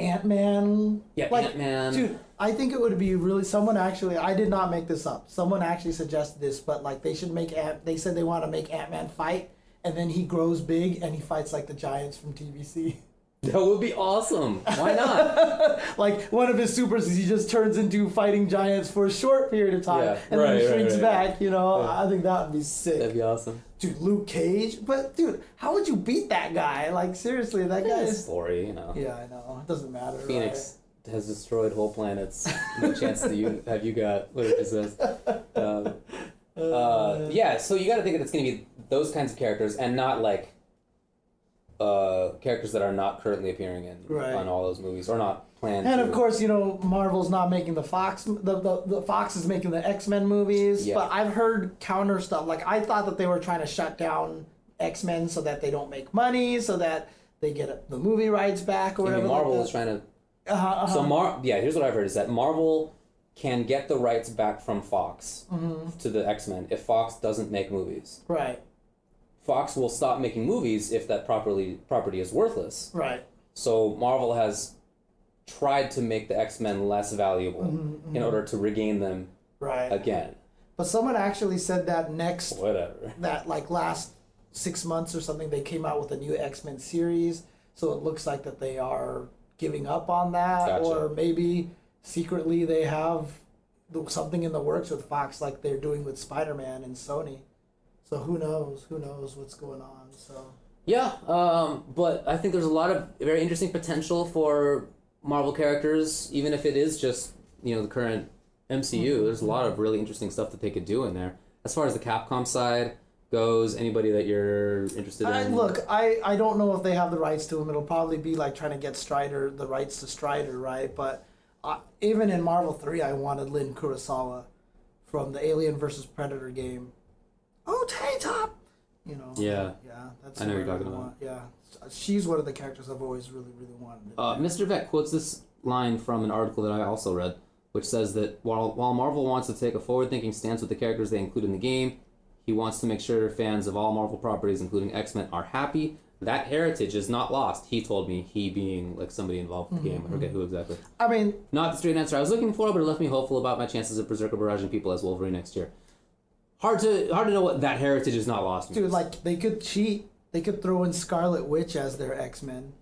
Ant Man. Yeah, like, Ant-Man. Dude, I think it would be really. Someone actually, I did not make this up. Someone actually suggested this, but like they should make Ant. They said they want to make Ant Man fight, and then he grows big and he fights like the giants from TVC. That would be awesome. Why not? like one of his supers is he just turns into fighting giants for a short period of time, Yeah, and right, then he shrinks right. back. You know, Yeah. I think that would be sick. That'd be awesome. Dude, Luke Cage, but dude, how would you beat that guy? Like seriously, that guy His is. story, you know. Yeah, I know. It doesn't matter. right? Phoenix has destroyed whole planets. No chance that you have you got what it says. Um, uh, yeah, so you got to think that it's going to be those kinds of characters and not like uh, characters that are not currently appearing in Right. on all those movies or not planned. And to. of course, you know, Marvel's not making the Fox. The, the, the Fox is making the X Men movies. Yeah. But I've heard counter stuff. Like I thought that they were trying to shut down X Men so that they don't make money, so that they get the movie rights back or I whatever. mean, Marvel like is trying to. uh-huh, uh-huh. So Mar, yeah. Here's what I've heard: is that Marvel can get the rights back from Fox Mm-hmm. to the X Men if Fox doesn't make movies. right, Fox will stop making movies if that properly property is worthless. right. So Marvel has tried to make the X Men less valuable Mm-hmm, in order to regain them Right. again. But someone actually said that next Whatever. that like last six months or something they came out with a new x-men series so it looks like that they are giving up on that Gotcha. or maybe secretly they have something in the works with fox like they're doing with spider-man and sony so who knows who knows what's going on so Yeah, um, but I think there's a lot of very interesting potential for Marvel characters, even if it is just you know the current MCU. Mm-hmm. There's a lot of really interesting stuff that they could do in there. As far as the Capcom side goes, anybody that you're interested I, in? look I, I don't know if they have the rights to him it'll probably be like trying to get strider the rights to strider right but uh, even in marvel 3 i wanted linn kurosawa from the alien versus predator game You know. Yeah. Yeah. That's I know what you're talking really about. want. Yeah. She's one of the characters I've always really, really wanted. Uh, Mr. Vet quotes this line from an article that I also read, which says that while, while Marvel wants to take a forward thinking stance with the characters they include in the game, he wants to make sure fans of all Marvel properties, including X Men, are happy. That heritage is not lost, he told me, he being like somebody involved with the game. I forget who exactly. I mean, Not the straight answer I was looking for, but it left me hopeful about my chances of Berserker barraging people as Wolverine next year. Hard to hard to know what that heritage is not lost. dude, means. like they could cheat. They could throw in Scarlet Witch as their X Men.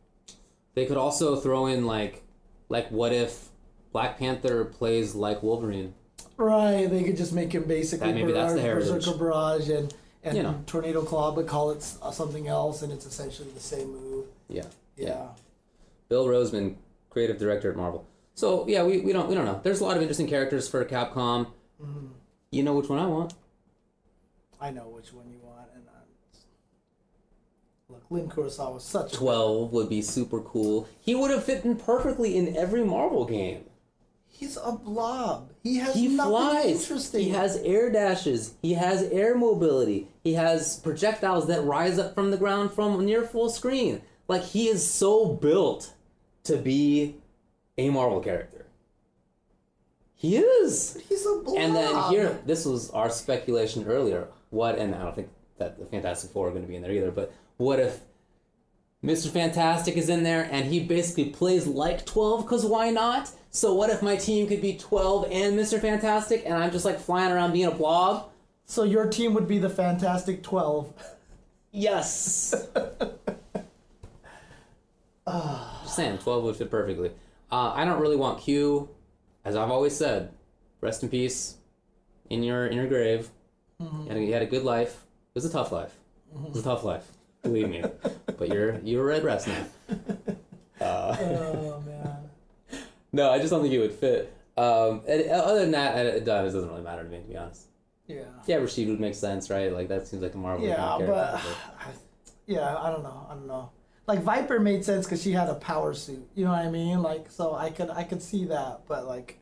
They could also throw in like, like what if Black Panther plays like Wolverine? Right. They could just make him basically That- maybe that's the Barrage, heritage. Barrage and and You know. Tornado Claw, but call it uh, something else, and it's essentially the same move. Yeah, Yeah. Bill Rosemann, creative director at Marvel. So yeah, we, we don't we don't know. There's a lot of interesting characters for Capcom. Mhm. You know which one I want? I know which one you want, and I'm... look, Linn Kurosawa was such a Twelve would be super cool. He would have fit in perfectly in every Marvel game. He's a blob. He has He nothing flies. interesting. He has air dashes. He has air mobility. He has projectiles that rise up from the ground from near full screen. Like he is so built to be a Marvel character. He is. He's a blob. And then here, this was our speculation earlier. What, and I don't think that the Fantastic Four are going to be in there either, but what if Mr. Fantastic is in there and he basically plays like 12 because why not? So what if my team could be 12 and Mr. Fantastic and I'm just like flying around being a blob? So your team would be the Fantastic Twelve. Yes. just saying, 12 would fit perfectly. Uh, I don't really want Q, as I've always said. Rest in peace, in your in your grave. You, had a, you had a good life. It was a tough life. It was a tough life, believe me. but you're you're at rest now. Uh, oh man. no, I just don't think it would fit. Um, and other than that, it, it doesn't really matter to me, to be honest. Yeah. Yeah, Rashid would make sense, right? Like that seems like a Marvel. Yeah, kind of but yeah, I don't know. I don't know. Like Viper made sense because she had a power suit. You know what I mean? Like, so I could I could see that, but like,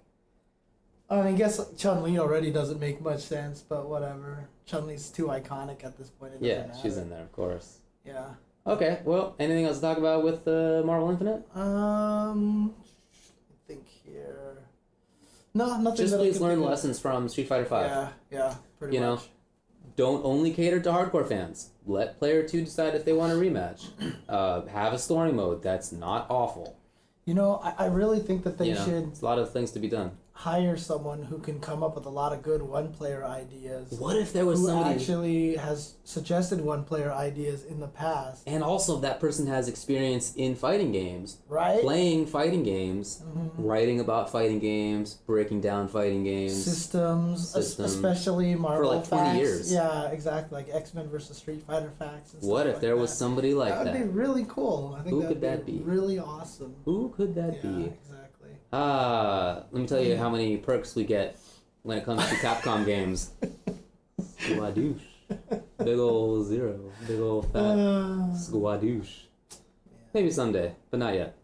I mean, I guess Chun Li already doesn't make much sense, but whatever. Chun Li's too iconic at this point. Yeah, she's in there, of course. Yeah. Okay, well, anything else to talk about with uh, Marvel Infinite? Um, I think here. No, nothing. Just please learn lessons from Street Fighter Five. Yeah, yeah, pretty You know. Don't only cater to hardcore fans. Let player two decide if they want a rematch. Uh, have a story mode that's not awful. You know, I, I really think that they you know, should it's a lot of things to be done. Hire someone who can come up with a lot of good one-player ideas. What if there was who somebody, actually has suggested one-player ideas in the past, and also that person has experience in fighting games, right? playing fighting games, Mhm. writing about fighting games, breaking down fighting games. Systems, es- System. especially Marvel for like 20 facts. years. Yeah, exactly. Like X Men versus Street Fighter facts. And What if like there was that. somebody like that would that? Would be really cool. I think Who could would that be be? really awesome. Who could that yeah, be? exactly. Ah, let me tell you how many perks we get when it comes to Capcom games. Squadoosh. Big ol' zero. Big ol' fat Uh, squadoosh. yeah. Maybe someday, but not yet.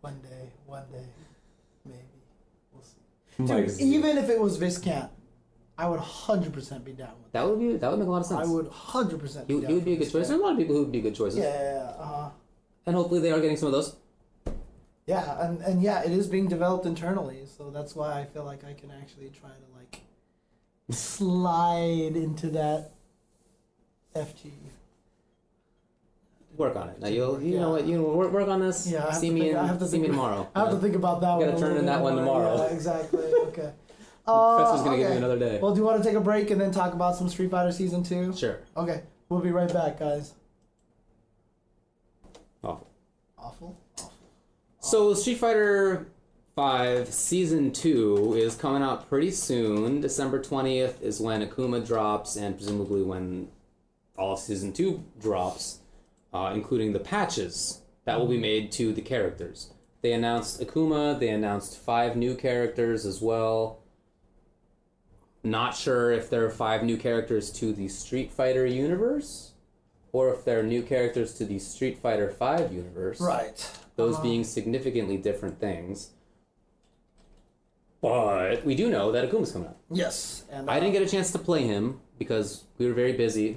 One day, one day, maybe. We'll see. Dude, see. even if it was Viscant, I would 100% be down with that. that would be that would make a lot of sense. I would 100% He, be he down would be a for good choice. There's Viscant. a lot of people who would be good choices, Yeah, yeah, yeah. Uh-huh. and hopefully they are getting some of those. Yeah, and, and yeah, it is being developed internally, so that's why I feel like I can actually try to like slide into that FG. Work on it. Now you'll you Yeah. know what you work, work on this. Yeah, see me think- I have to see me tomorrow. I have to think about that You one. gotta turn in that one tomorrow. Yeah, exactly. Okay. Uh, gonna give me another day. Well, do you want to take a break and then talk about some Street Fighter Season 2? sure. Okay, we'll be right back, guys. Awful. Awful? So Street Fighter Five Season Two is coming out pretty soon. December twentieth is when Akuma drops, and presumably when all of Season Two drops, uh, including the patches that will be made to the characters. They announced Akuma. They announced five new characters as well. Not sure if there are five new characters to the Street Fighter universe, or if there are new characters to the Street Fighter Five universe Right. Those Uh-huh. being significantly different things. But we do know that Akuma's coming out. Yes. And, I uh, didn't get a chance to play him because we were very busy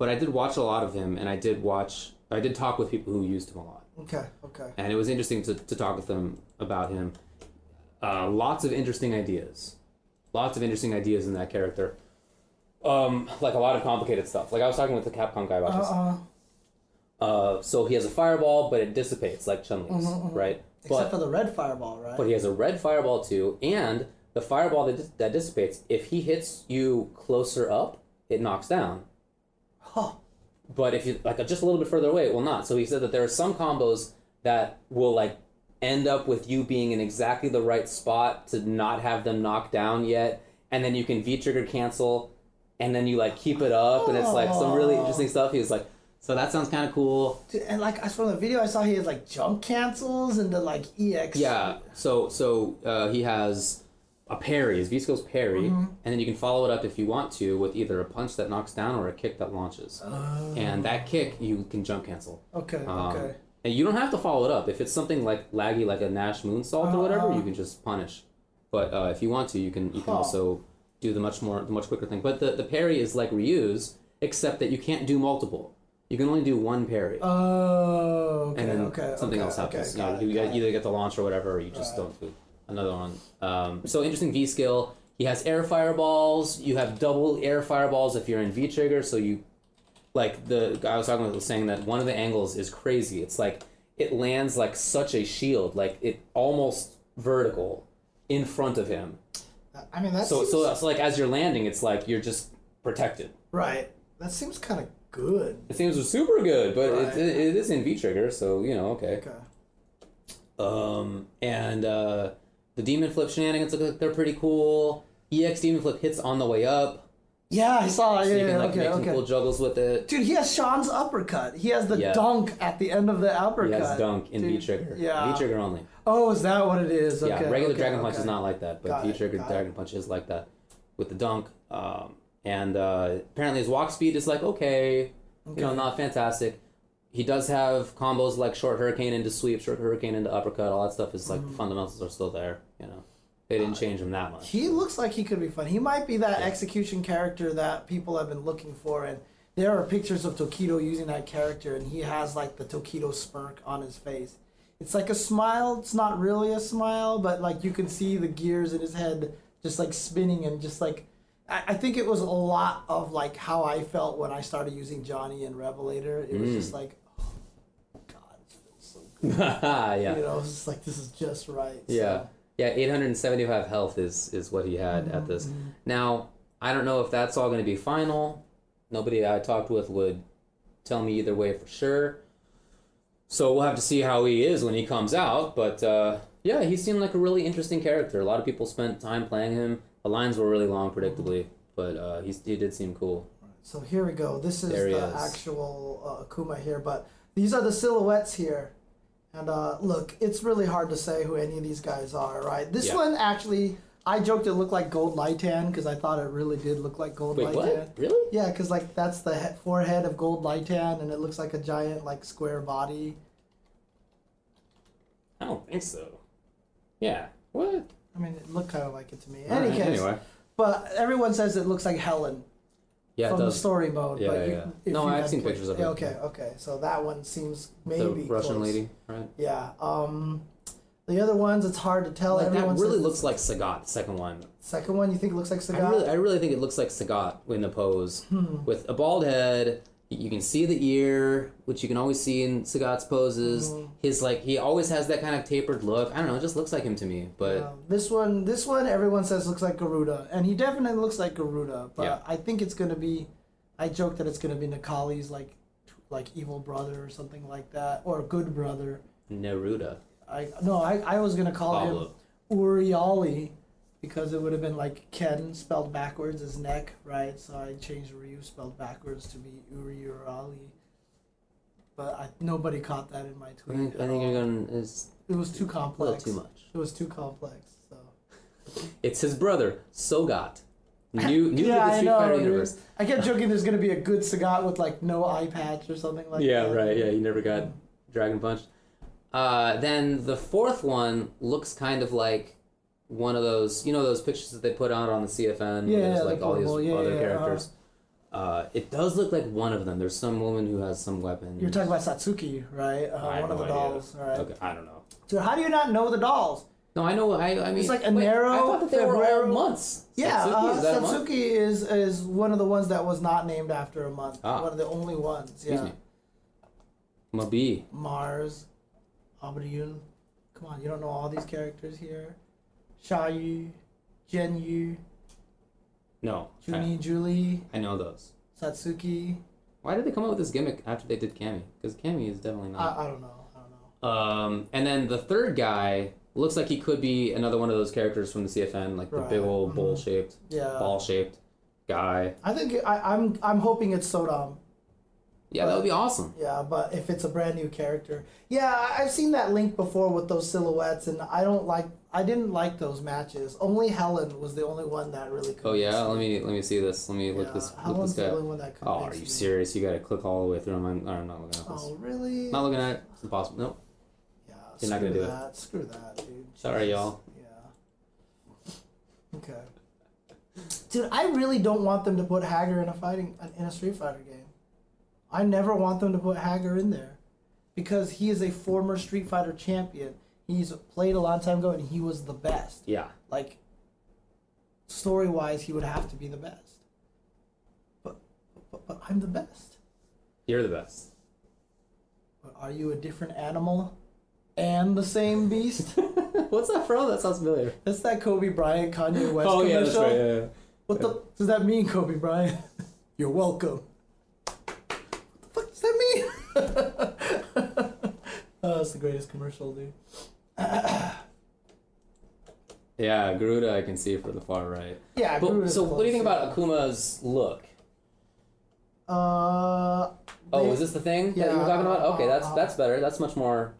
but I did watch a lot of him, and I did watch. I did talk with people who used him a lot, Okay, okay. and it was interesting to, to talk with them about him. Uh, lots of interesting ideas, lots of interesting ideas in that character. Um, like a lot of complicated stuff. Like I was talking with the Capcom guy about this. Uh, so he has a fireball, but it dissipates like Chun Li's, right? except But for the red fireball, right? but he has a red fireball too, and the fireball that, dis- that dissipates, if he hits you closer up, it knocks down. Huh. But if you like just a little bit further away, it will not. So he said that there are some combos that will like end up with you being in exactly the right spot to not have them knocked down yet, and then you can V trigger cancel, and then you like keep it up, and it's like some really interesting stuff. He was like, so that sounds kind of cool. Dude, And like I from the video I saw, he has like jump cancels and the like ex. Yeah. So so uh, he has a parry, his V skills parry, and then you can follow it up if you want to with either a punch that knocks down or a kick that launches. Oh. And that kick you can jump cancel. Okay. Um, okay. And you don't have to follow it up. If it's something like laggy, like a Nash moonsault or whatever, you can just punish. But uh, if you want to, you can you can Huh. also do the much more the much quicker thing. But the, the parry is like reuse, except that you can't do multiple. You can only do one parry, Oh. Okay. and then okay. something okay, else happens. Okay, you, know, you it, get- it. either get the launch or whatever, or you just Right. don't do another one. Um, so interesting V skill. He has air fireballs. You have double air fireballs if you're in V trigger. So you, like the guy I was talking with was saying that one of the angles is crazy. It's like it lands like such a shield, like it almost vertical in front of him. I mean, that So seems, so that's like as you're landing, it's like you're just protected. right. That seems kind of good. It seems super good, but Right. it, it, it is in V trigger, so you know, okay. Okay. Um, and uh, the demon flip shenanigans look like they're pretty cool. EX demon flip hits on the way up, Yeah, I saw. so Yeah, you can like okay, make some okay. cool juggles with it. Dude, he has Sean's uppercut. He has the Yeah. dunk at the end of the uppercut. He has dunk in V trigger. Yeah. V trigger only. Oh, is that what it is? Okay, yeah, regular Dragon Punch is not like that, but Got V trigger Dragon Punch is like that with the dunk. Um, and uh, apparently his walk speed is like okay, you know, not fantastic. He does have combos like short hurricane into sweep, short hurricane into uppercut. All that stuff is Mm. like the fundamentals are still there. You know, they didn't change him that much. He looks like he could be fun. He might be that execution character that people have been looking for, and there are pictures of Tokido using that character, and he has like the Tokido smirk on his face. It's like a smile. It's not really a smile, but like you can see the gears in his head just like spinning and just like. I, I think it was a lot of like how I felt when I started using Johnny and Revelator. It was Mm. just like, oh, God, it feels so good. yeah. You know, it's just like this is just right. so- Yeah. Yeah, 875 health is is what he had at this. Now, I don't know if that's all going to be final. Nobody I talked with would tell me either way for sure. So we'll have to see how he is when he comes out, but uh, yeah, he seemed like a really interesting character. A lot of people spent time playing him. The lines were really long predictably, but uh, he, he did seem cool. So here we go. This is the is. actual uh, Akuma here, but these are the silhouettes here. And uh, look, it's really hard to say who any of these guys are, right? This Yeah. one actually, I joked it looked like Gold Lightan because I thought it really did look like Gold Wait, Lightan. what? Really? Yeah, because like that's the he- forehead of Gold Lightan, and it looks like a giant like square body. I don't think so. Yeah. What? I mean, it looked kind of like it to me. Any case, Anyway. but everyone says it looks like Helen Yeah, it from the does. story mode. Yeah, but yeah, you, yeah. if No, you I've had seen pictures of it. Okay, okay. So that one seems maybe The Russian close. lady, right? Yeah. Um, the other ones, it's hard to tell. Like, that Everyone really says looks like Sagat, the second one. Second one, you think it looks like Sagat? I really, I really think it looks like Sagat in the pose Hmm. with a bald head. You can see the ear, which you can always see in Sagat's poses. Mm-hmm. His like, he always has that kind of tapered look. I don't know, it just looks like him to me. But Um, this one, this one, everyone says looks like Garuda, and he definitely looks like Garuda. But Yeah. I think it's gonna be. I joke that it's gonna be Necalli's like, like evil brother or something like that, or good brother. Neruda, I no, I, I was gonna call him Pablo. Uriali because it would have been like Ken spelled backwards as neck, right? So I changed Ryu spelled backwards to be Uri Urali. But I, nobody caught that in my I tweet. think, I think you're going is It was too a little complex. too much. It was too complex. So. It's his brother, Sogat. New, new yeah, to the I Street know. Fighter dude. universe. I kept joking. There's gonna be a good Sagat with like no eye patch or something like yeah, that. right. Yeah, he never got Dragon Punch. Uh, then the fourth one looks kind of like one of those, you know, those pictures that they put out on the CFN. where Yeah, there's yeah, like the all these yeah, other yeah, uh-huh. characters. Uh, it does look like one of them. There's some woman who has some weapon. You're talking about Satsuki, right? Uh, one of the idea. dolls, right? Okay, I don't know. Dude, how do you not know the dolls? No, I know. I, I mean, it's like a wait, narrow I thought that they were all months. Yeah, Satsuki, uh, is month? Satsuki is is one of the ones that was not named after a month. Ah. One of the only ones. Excuse yeah. me. Mabi. Marz, Abriyun. Come on, you don't know all these characters here. Xiayu, Jianyu, No, I, Juni, Juli, I know those. Satsuki. Why did they come up with this gimmick after they did Cammy? Because Cammy is definitely not. I, I don't know. I don't know. Um, and then the third guy looks like he could be another one of those characters from the CFN, like the Right, big old mhm. bowl shaped, Yeah. ball shaped guy. I think I, I'm I'm hoping it's Sodom. Yeah, that would be awesome. Yeah, but if it's a brand new character, yeah, I've seen that link before with those silhouettes, and I don't like. I didn't like those matches. Only Helen was the only one that really. Oh yeah, convinced let me let me see this. Let me me. look Yeah, this look this the guy. only one that. Oh, are you me. serious? You gotta click all the way through. I'm, I'm not looking at this. Oh really? Not looking at it. It's impossible. Nope. Yeah, You're not gonna screw do it. that. Screw that, dude. Sorry, Jesus. y'all. Yeah. Okay. Dude, I really don't want them to put Haggar in a fighting in a Street Fighter game. I never want them to put Haggar in there, because he is a former Street Fighter champion. He's played a long time ago, and he was the best. Yeah. Like, story wise, he would have to be the best. But, but, but I'm the best. You're the best. But are you a different animal, and the same beast? What's that from? That sounds familiar. That's that Kobe Bryant Kanye West oh commercial. yeah, that's right. Yeah, yeah. What the does that mean, Kobe Bryant? You're welcome. What the fuck does that mean? oh, that's the greatest commercial, dude. Yeah, Garuda I can see for the far right. Yeah. But, Garuda's so what do you think about Akuma's look? Uh. Oh, is this the thing that you were talking about? Okay, that's uh, that's better. That's much more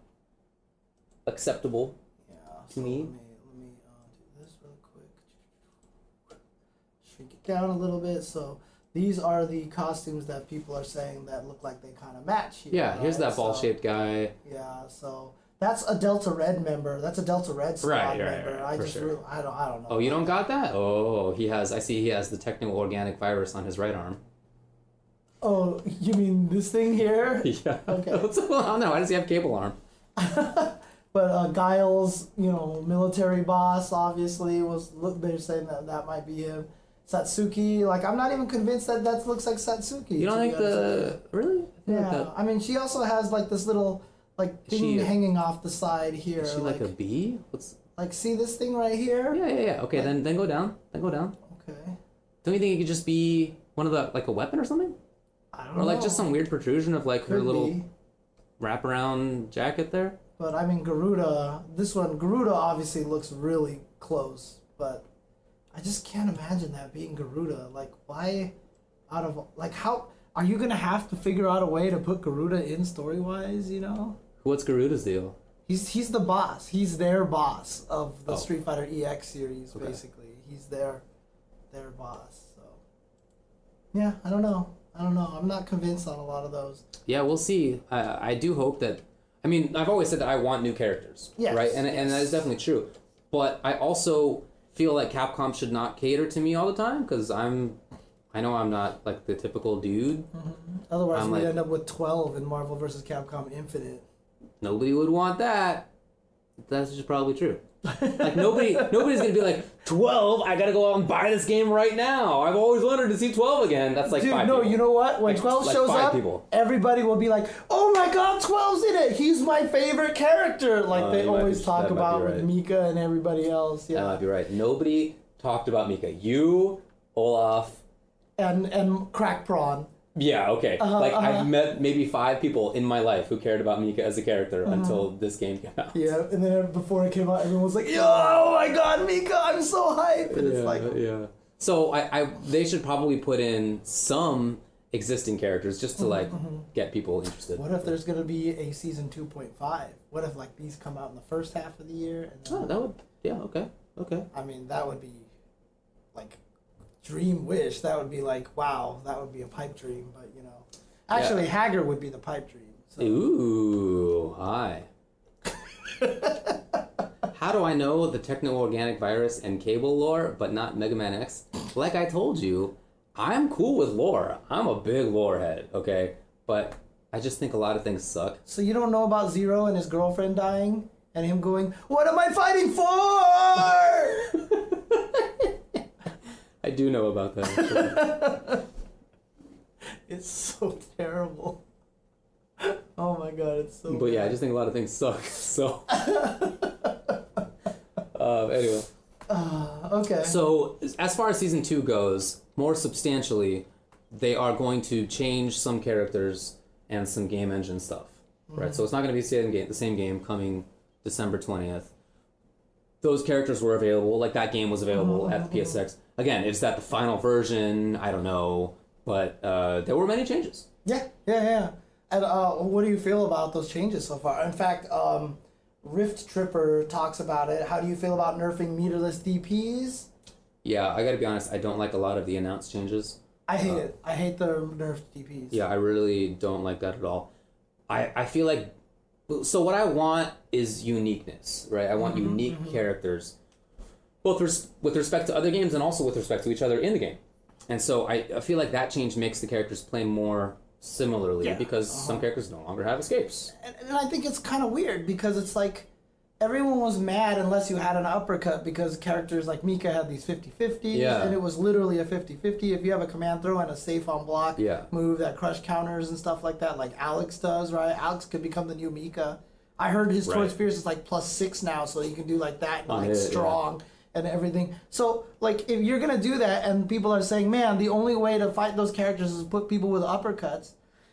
acceptable. Yeah. to me? Let me let me uh, do this real quick. Shrink it down a little bit. So these are the costumes that people are saying that look like they kind of match. Here, Yeah, here's that ball So- shaped guy. Yeah, so that's a Delta Red member. That's a Delta Red squad Right, right, member. right, I just sure. really, I don't, I don't know. Oh, you don't got that? Oh, he has. I see. He has the technical organic virus on his right arm. Oh, you mean this thing here? Yeah. Okay. What's going on there? Why does he have cable arm? But uh, Guile's, you know, military boss, obviously was. Look, they're saying that that might be him. Satsuki, like I'm not even convinced that that looks like Satsuki. You don't think the really? I you. like Yeah, I mean, she also has like this little like thing she hanging off the side here. Is she like, a bee? What's? like see this thing right here? Yeah, yeah, yeah. Okay, then then go down. Then go down. Okay. Don't you think it could just be one of the like a weapon or something, I don't or know. like just some weird protrusion of like her little be. wraparound jacket there? But I mean, Garuda, this one, Garuda obviously looks really close, but I just can't imagine that being Garuda. Like, why, out of, like, how, are you gonna have to figure out a way to put Garuda in story wise, you know? What's Garuda's deal? He's, he's the boss. He's their boss of the Oh. Street Fighter EX series, Okay. basically. He's their, their boss, so. Yeah, I don't know. I don't know. I'm not convinced on a lot of those. Yeah, we'll see. I I do hope that. I mean, I've always said that I want new characters, Yes, right? And and that yes. is definitely true. But I also feel like Capcom should not cater to me all the time because I'm, I know I'm not like the typical dude. Mm-hmm. Otherwise, I'm we'd like- end up with 12 in Marvel vs. Capcom Infinite. Nobody would want that. That's just probably true. Like nobody, nobody's gonna be like twelve. I gotta go out and buy this game right now. I've always wanted to see twelve again. That's like Dude, five. no, people. you know what? When Like- 12 like shows up, people. everybody will be like, oh my god, 12's in it! He's my favorite character! Like Uh, they always be- talk that about right. with Mika and everybody else. That Yeah. might be right. Nobody talked about Mika. You, Olaf, And and Crack Prawn. Yeah, okay. Uh-huh, like uh-huh. I've met maybe five people in my life who cared about Mika as a character until this game came out. Uh-huh. Yeah, and then before it came out, everyone was like, yo, oh my god, Mika, I'm so hyped! And it's like, yeah. So I, I they should probably put in some existing characters just to like get people interested. Mm-hmm, what if there's gonna be a season 2.5? What if like these come out in the first half of the year? And Oh, that would yeah, okay. Okay. I mean, that would be like dream wish. That would be like, wow, that would be a pipe dream. But you know, actually, Haggar would be the pipe dream. So. Ooh, hi. How do I know the techno organic virus and cable lore, but not Mega Man X? Like I told you, I'm cool with lore. I'm a big lore head, okay? But I just think a lot of things suck. So you don't know about Zero and his girlfriend dying and him going, "What am I fighting for?" I do know about that. it's so terrible. Oh my god, it's so. but yeah, I just think a lot of things suck. So, uh, anyway. Uh, okay. So, as far as season two goes, more substantially, they are going to change some characters and some game engine stuff, right? So it's not going to be the same game, the same game coming December twentieth. Those characters were available, like that game was available at the PSX. Again, is that the final version? I don't know, but uh, there were many changes. Yeah, yeah, yeah. And uh, what do you feel about those changes so far? In fact, um, Rift Tripper talks about it. How do you feel about nerfing meterless DPs? Yeah, I got to be honest. I don't like a lot of the announced changes. I hate it. I hate the nerfed DPs. Yeah, I really don't like that at all. I, I feel like so what I want is uniqueness, right? I want unique characters, both res- with respect to other games and also with respect to each other in the game. And so I, I feel like that change makes the characters play more similarly Yeah. because uh-huh. some characters no longer have escapes. And, and I think it's kind of weird because it's like everyone was mad unless you had an uppercut because characters like Mika had these 50 50s Yeah. and it was literally a 50 50. If you have a command throw and a safe on block Yeah. move that crush counters and stuff like that, like Alex does, right? Alex could become the new Mika. I heard his Right. Torch Fierce is like plus six now, so you can do like that and On like it, yeah. strong. And everything. So, like, if you're gonna do that, and people are saying, "Man, the only way to fight those characters is put people with uppercuts,"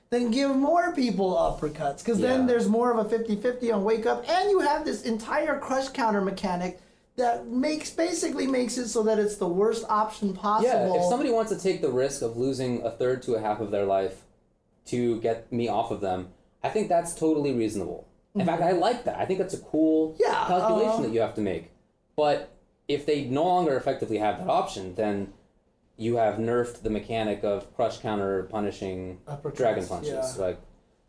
then give more people uppercuts because then there's more of a 50-50 on wake up and you have this entire crush counter mechanic that makes basically makes it so that it's the worst option possible Yeah, if somebody wants to take the risk of losing a third to a half of their life to get me off of them, I think that's totally reasonable. In fact, I like that. I think that's a cool Yeah, calculation uh, that you have to make. But if they no longer effectively have that option, then you have nerfed the mechanic of crush counter punishing Uppercuts, dragon punches. yeah. Like,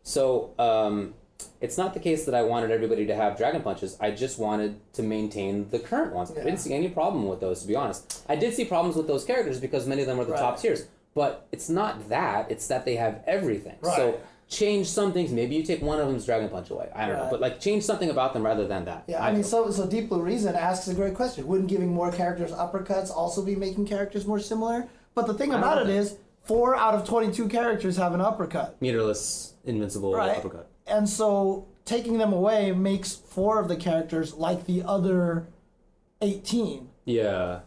so um, it's not the case that I wanted everybody to have dragon punches. I just wanted to maintain the current ones. Yeah. I didn't see any problem with those, to be honest. I did see problems with those characters because many of them were the Right. top tiers. But it's not that; it's that they have everything. Right. So change some things. Maybe you take one of them's dragon punch away. I don't know, but like change something about them rather than that. yeah i mean so so deep blue reason asks a great question wouldn't giving more characters uppercuts also be making characters more similar but the thing about it is four out of 22 characters have an uppercut meterless, invincible right uppercut. and so taking them away makes four of the characters like the other 18 Yeah.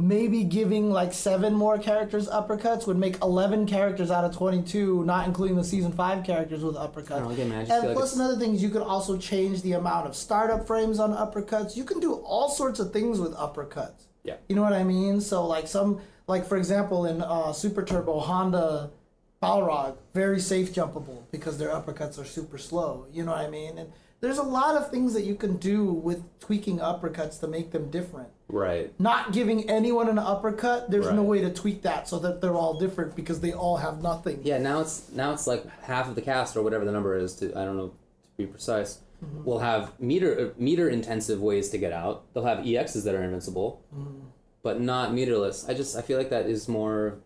Maybe giving like seven more characters uppercuts would make 11 characters out of 22 not including the season 5 characters with uppercuts. Don't know, again, man, I just and like plus another thing is you could also change the amount of startup frames on uppercuts. You can do all sorts of things with uppercuts. Yeah. you know what i mean? So like some like for example in uh, super turbo honda balrog very safe jumpable because their uppercuts are super slow. You know what i mean? And there's a lot of things that you can do with tweaking uppercuts to make them different Right. not giving anyone an uppercut, there's no way to tweak that so that they're all different because they all have nothing. Yeah. Now it's now it's like half of the cast or whatever the number is. To I don't know to be precise. Mm-hmm. Will have meter uh, meter intensive ways to get out. They'll have EXs that are invincible, Mm-hmm. but not meterless. I just I feel like that is more,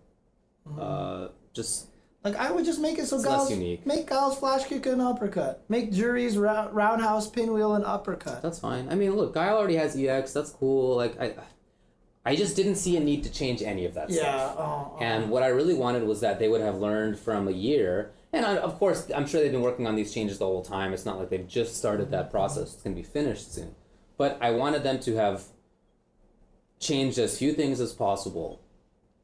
Mm-hmm. uh, just Like I would just make it so It's Guile's make Guile's flash kick an uppercut, make Juri's rou- roundhouse pinwheel an uppercut. That's fine. I mean, look, Guile already has EX. That's cool. Like I, I just didn't see a need to change any of that Yeah. stuff. Oh, oh. And what I really wanted was that they would have learned from a year. And I, of course, I'm sure they've been working on these changes the whole time. It's not like they've just started that process. It's going to be finished soon. But I wanted them to have changed as few things as possible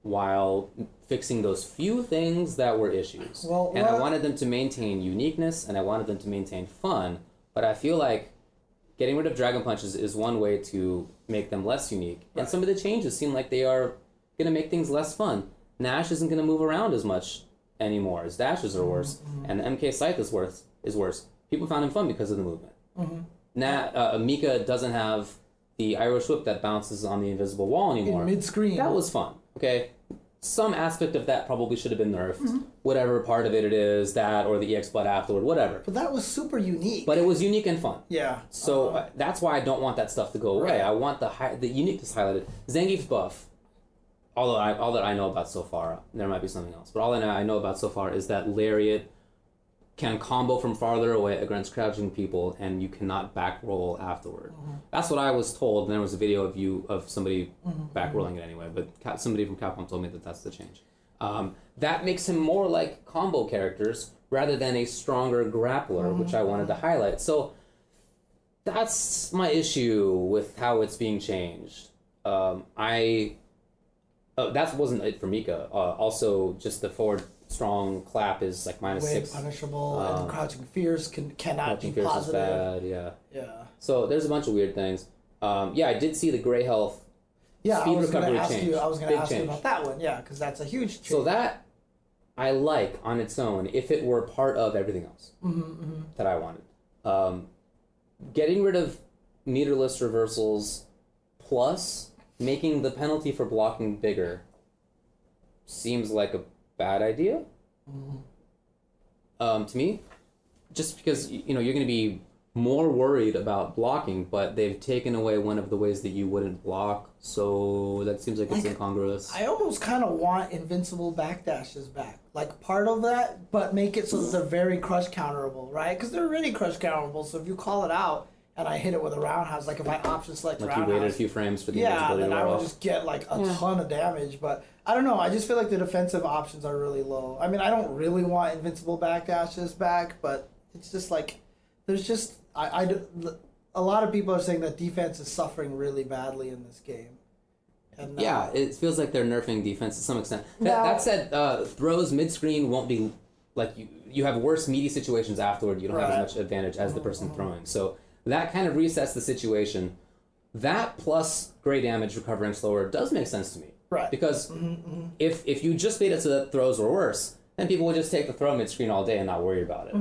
while fixing those few things that were issues. Well, and I wanted them to maintain uniqueness and I wanted them to maintain fun. But I feel like getting rid of dragon punches is one way to make them less unique. And some of the changes seem like they are going to make things less fun. Nash isn't going to move around as much anymore. His dashes are worse, and the MK Scythe is worse. Is worse. People found him fun because of the movement. Na- uh, Mika doesn't have the Irish whip that bounces on the invisible wall anymore. in mid screen. That was fun. Okay, some aspect of that probably should have been nerfed. Mm-hmm. Whatever part of it it is, that or the EX blood afterward, whatever. but that was super unique. But it was unique and fun. yeah. So Uh, uh, that's why I don't want that stuff to go away. Right. I want the hi- the uniqueness highlighted. Zangief's buff although I, all that I know about so far, there might be something else, but all I know, I know about so far is that Lariat can combo from farther away against crouching people, and you cannot back roll afterward. That's what I was told, and there was a video of you of somebody back rolling it anyway. But somebody from Capcom told me that that's the change. Um, that makes him more like combo characters rather than a stronger grappler, which I wanted to highlight. So that's my issue with how it's being changed. Um, I oh, that wasn't it for Mika. Uh, also, just the forward strong clap is like minus Way six. punishable Um, and crouching fears can cannot Crouching be Fierce is positive. bad. Yeah. Yeah. So there's a bunch of weird things. Um, yeah, I did see the gray health. Yeah, Speed I was going recovery to ask change. you. I was going to Big ask you change. about that one. Yeah, because that's a huge change. So that I like on its own if it were part of everything else Mm-hmm, that I wanted. Um, getting rid of meterless reversals plus making the penalty for blocking bigger seems like a bad idea mm-hmm. um, to me. Just because you know you're going to be more worried about blocking, but they've taken away one of the ways that you wouldn't block, so that seems like it's incongruous. I almost kind of want invincible backdashes back, like part of that, but make it so that they're very crush counterable, right? Because they're already crush counterable. So if you call it out and I hit it with a roundhouse, like if I option select like you waited a few frames for the yeah, invincibility then to I wear will off. just get like a ton of damage. But I don't know. I just feel like the defensive options are really low. I mean, I don't really want invincible backdashes back, but it's just like there's just I, I do- a lot of people are saying that defense is suffering really badly in this game. And uh, Yeah, it feels like they're nerfing defense to some extent. That, Now- that said, uh, throws mid screen won't be like you. You have worse meaty situations afterward. You don't have as much advantage as the person throwing. So that kind of resets the situation. That plus gray damage recovering slower does make sense to me. Right. Because if if you just made it so that throws were worse, then people would just take the throw mid screen all day and not worry about it.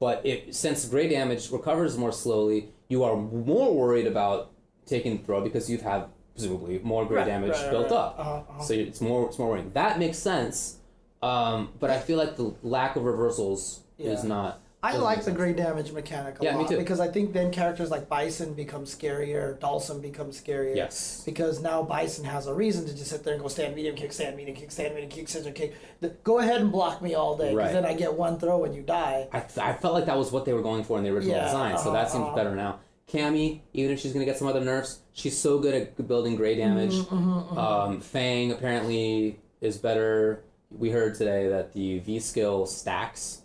But if since gray damage recovers more slowly, you are more worried about taking the throw because you've had presumably more gray Right, damage right, built right. up. Uh-huh, uh-huh. So it's more it's more worrying. That makes sense. Um, but I feel like the lack of reversals is not. I doesn't like the gray damage mechanic a Yeah, me lot too. because I think then characters like Bison become scarier, Dhalsim becomes scarier. Yes. Because now Bison has a reason to just sit there and go stand medium kick, stand medium kick, stand medium kick, scissor kick. The- Go ahead and block me all day because Right. then I get one throw and you die. I, I felt like that was what they were going for in the original Yeah, design, so that seems uh-huh. better now. Cammy, even if she's gonna get some other nerfs, she's so good at building gray damage. Mm-hmm, Um, Fang apparently is better. We heard today that the V skill stacks.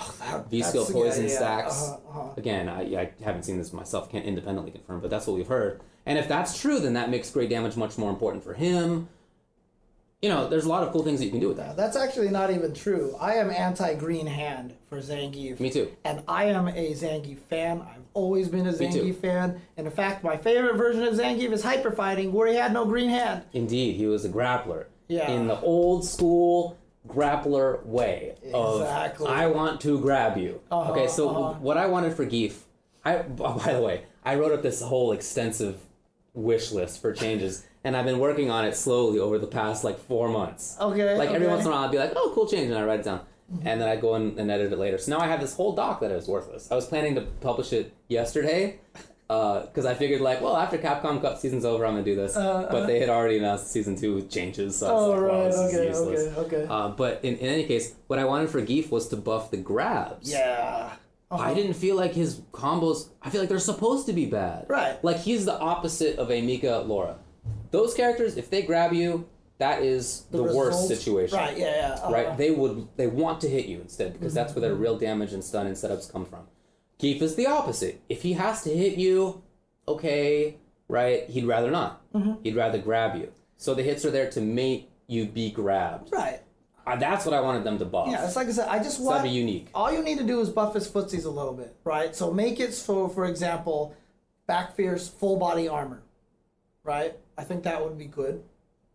Oh, that, V skill poison yeah, yeah, stacks. uh-huh, uh-huh. Again, I, I haven't seen this myself, can't independently confirm, but that's what we've heard. And if that's true, then that makes gray damage much more important for him. You know, there's a lot of cool things that you can do with that. That's actually not even true. I am anti green hand for Zangief. Me too. And I am a Zangief fan. I've always been a. Zangief fan. And in fact, my favorite version of Zangief is Hyper Fighting, where he had no green hand. Indeed, he was a grappler. Yeah. In the old school grappler way of Exactly. I want to grab you. Uh-huh, okay, so uh-huh. what I wanted for Geef, I oh, by the way, I wrote up this whole extensive wish list for changes, and I've been working on it slowly over the past like four months. Okay. Like every once in a while, I'd be like, "Oh, cool change," and I write it down, and then I go in and edit it later. So now I have this whole doc that is worthless. I was planning to publish it yesterday, because I figured like, well, after Capcom Cup season's over, I'm gonna do this. Uh, but they had already announced season two changes, so I was Oh, like, well, right. Okay, okay, okay. Uh, but in, in any case, what I wanted for Geef was to buff the grabs. yeah. Uh-huh. I didn't feel like his combos. I feel like they're supposed to be bad. Right. Like he's the opposite of a Mika Laura. Those characters, if they grab you, that is the, worst situation. Right, yeah, yeah. uh-huh. Right? They would they want to hit you instead because that's where their Mm-hmm. real damage and stun and setups come from. Geef is the opposite. If he has to hit you, okay, right? He'd rather not. Mm-hmm. He'd rather grab you. So the hits are there to make you be grabbed. Right. Uh, that's what I wanted them to buff. Yeah, it's like I said, I just want that'd be unique. all you need to do is buff his footsies a little bit, right? So make it so, for example, back fierce full body armor, right? I think that would be good.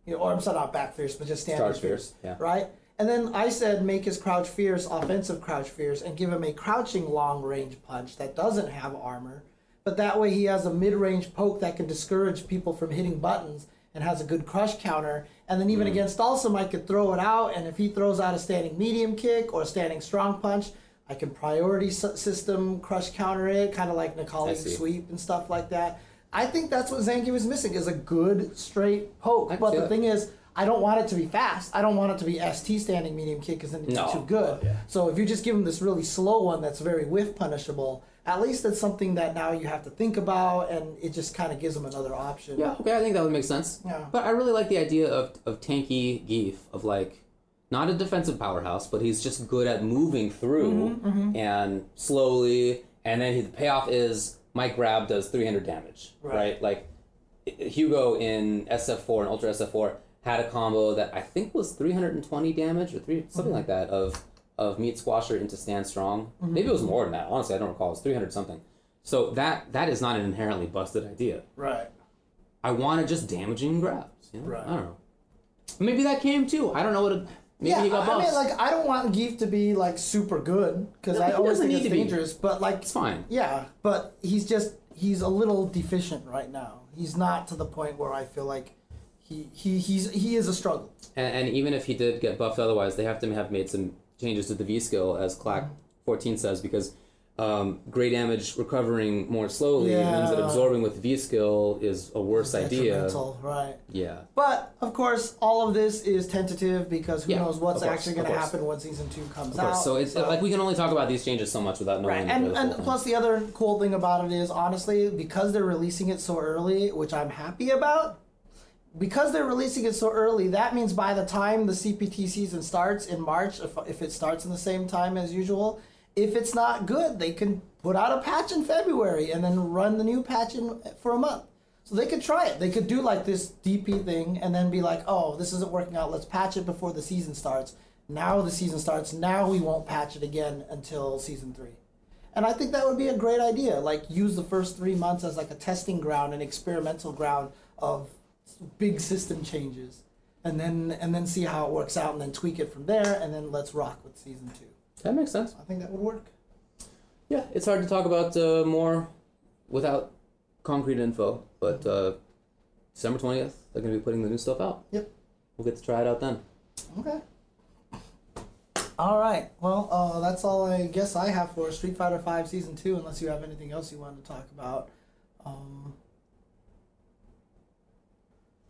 You know, or I'm sorry, not back fierce, but just standard Charge fierce, yeah. right? And then I said make his crouch fierce offensive crouch fierce and give him a crouching long range punch that doesn't have armor, but that way he has a mid range poke that can discourage people from hitting buttons and has a good crush counter. And then Mm. even against Alsum, I could throw it out, and if he throws out a standing medium kick or a standing strong punch, I can priority system crush counter it, kind of like Necalli sweep and stuff like that. I think that's what Zangief was missing is a good straight poke. But the that. thing is, I don't want it to be fast. I don't want it to be ST standing medium kick because then it's No. too good. Oh, yeah. So if you just give him this really slow one that's very whiff punishable, at least it's something that now you have to think about, and it just kind of gives him another option. Yeah, okay, I think that would make sense. Yeah. But I really like the idea of, of tanky Geef, of like, not a defensive powerhouse, but he's just good at moving through Mm-hmm, and slowly, and then he, the payoff is my grab does 300 damage, Right. right? Like, Hugo in SF4 and Ultra SF4 had a combo that I think was 320 damage or three something Mm-hmm. like that of of meat squasher into stand strong. Maybe it was more than that. Honestly, I don't recall. It was 300 something. So that that is not an inherently busted idea. Right. I wanted just damaging grabs. You know? Right. I don't know. Maybe that came too. I don't know what. It, maybe yeah, he got I mean, like, I don't want Geef to be like super good because No, I always doesn't think need it's to be. dangerous. But like, it's fine. yeah, but he's just he's a little deficient right now. He's not to the point where I feel like he he he's he is a struggle. And, and even if he did get buffed, otherwise they have to have made some changes to the V skill, as Clack 14 says, because um, gray damage recovering more slowly means that absorbing with V skill is a worse idea. Right? Yeah. But of course, all of this is tentative because who Yeah, knows what's course, actually going to happen when season two comes out. So it's like we can only talk about these changes so much without knowing. Right, and and plus the other cool thing about it is honestly because they're releasing it so early, which I'm happy about. Because they're releasing it so early, that means by the time the CPT season starts in March, if, if it starts in the same time as usual, if it's not good, they can put out a patch in February and then run the new patch in for a month. So they could try it. They could do like this DP thing and then be like, "Oh, this isn't working out. Let's patch it before the season starts." Now the season starts. Now we won't patch it again until season three. And I think that would be a great idea. Like use the first three months as like a testing ground, an experimental ground of big system changes, and then and then see how it works out, and then tweak it from there, and then let's rock with season two. that makes sense. I think that would work. Yeah, it's hard to talk about uh, more without concrete info, but uh, December 20th, they're going to be putting the new stuff out. Yep. We'll get to try it out then. Okay. All right. Well, uh, that's all I guess I have for Street Fighter Five Season Two. Unless you have anything else you want to talk about. Um,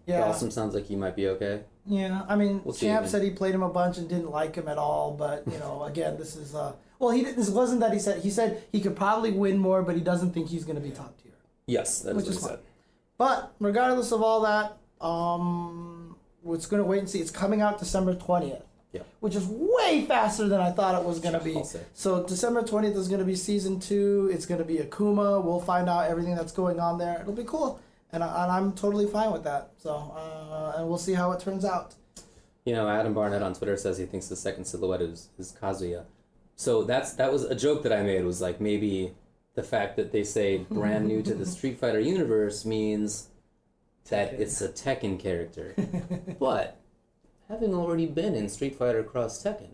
yeah. Awesome sounds like he might be okay. Yeah, I mean, We'll Champ said he played him a bunch and didn't like him at all. But you know, again, this is uh, well, he didn't. This wasn't that he said. He said he could probably win more, but he doesn't think he's going to be top tier. Yes, that is what he said. But regardless of all that, um, we're going to wait and see. It's coming out December twentieth. Yeah. Which is way faster than I thought it was going to be. So December twentieth is going to be season two. It's going to be Akuma. We'll find out everything that's going on there. It'll be cool, and, I, and I'm totally fine with that. So uh, and we'll see how it turns out. You know, Adam Barnett on Twitter says he thinks the second silhouette is, is Kazuya. So that's that was a joke that I made was like maybe the fact that they say brand new to the Street Fighter universe means that it's a Tekken character. but having already been in Street Fighter Cross Tekken,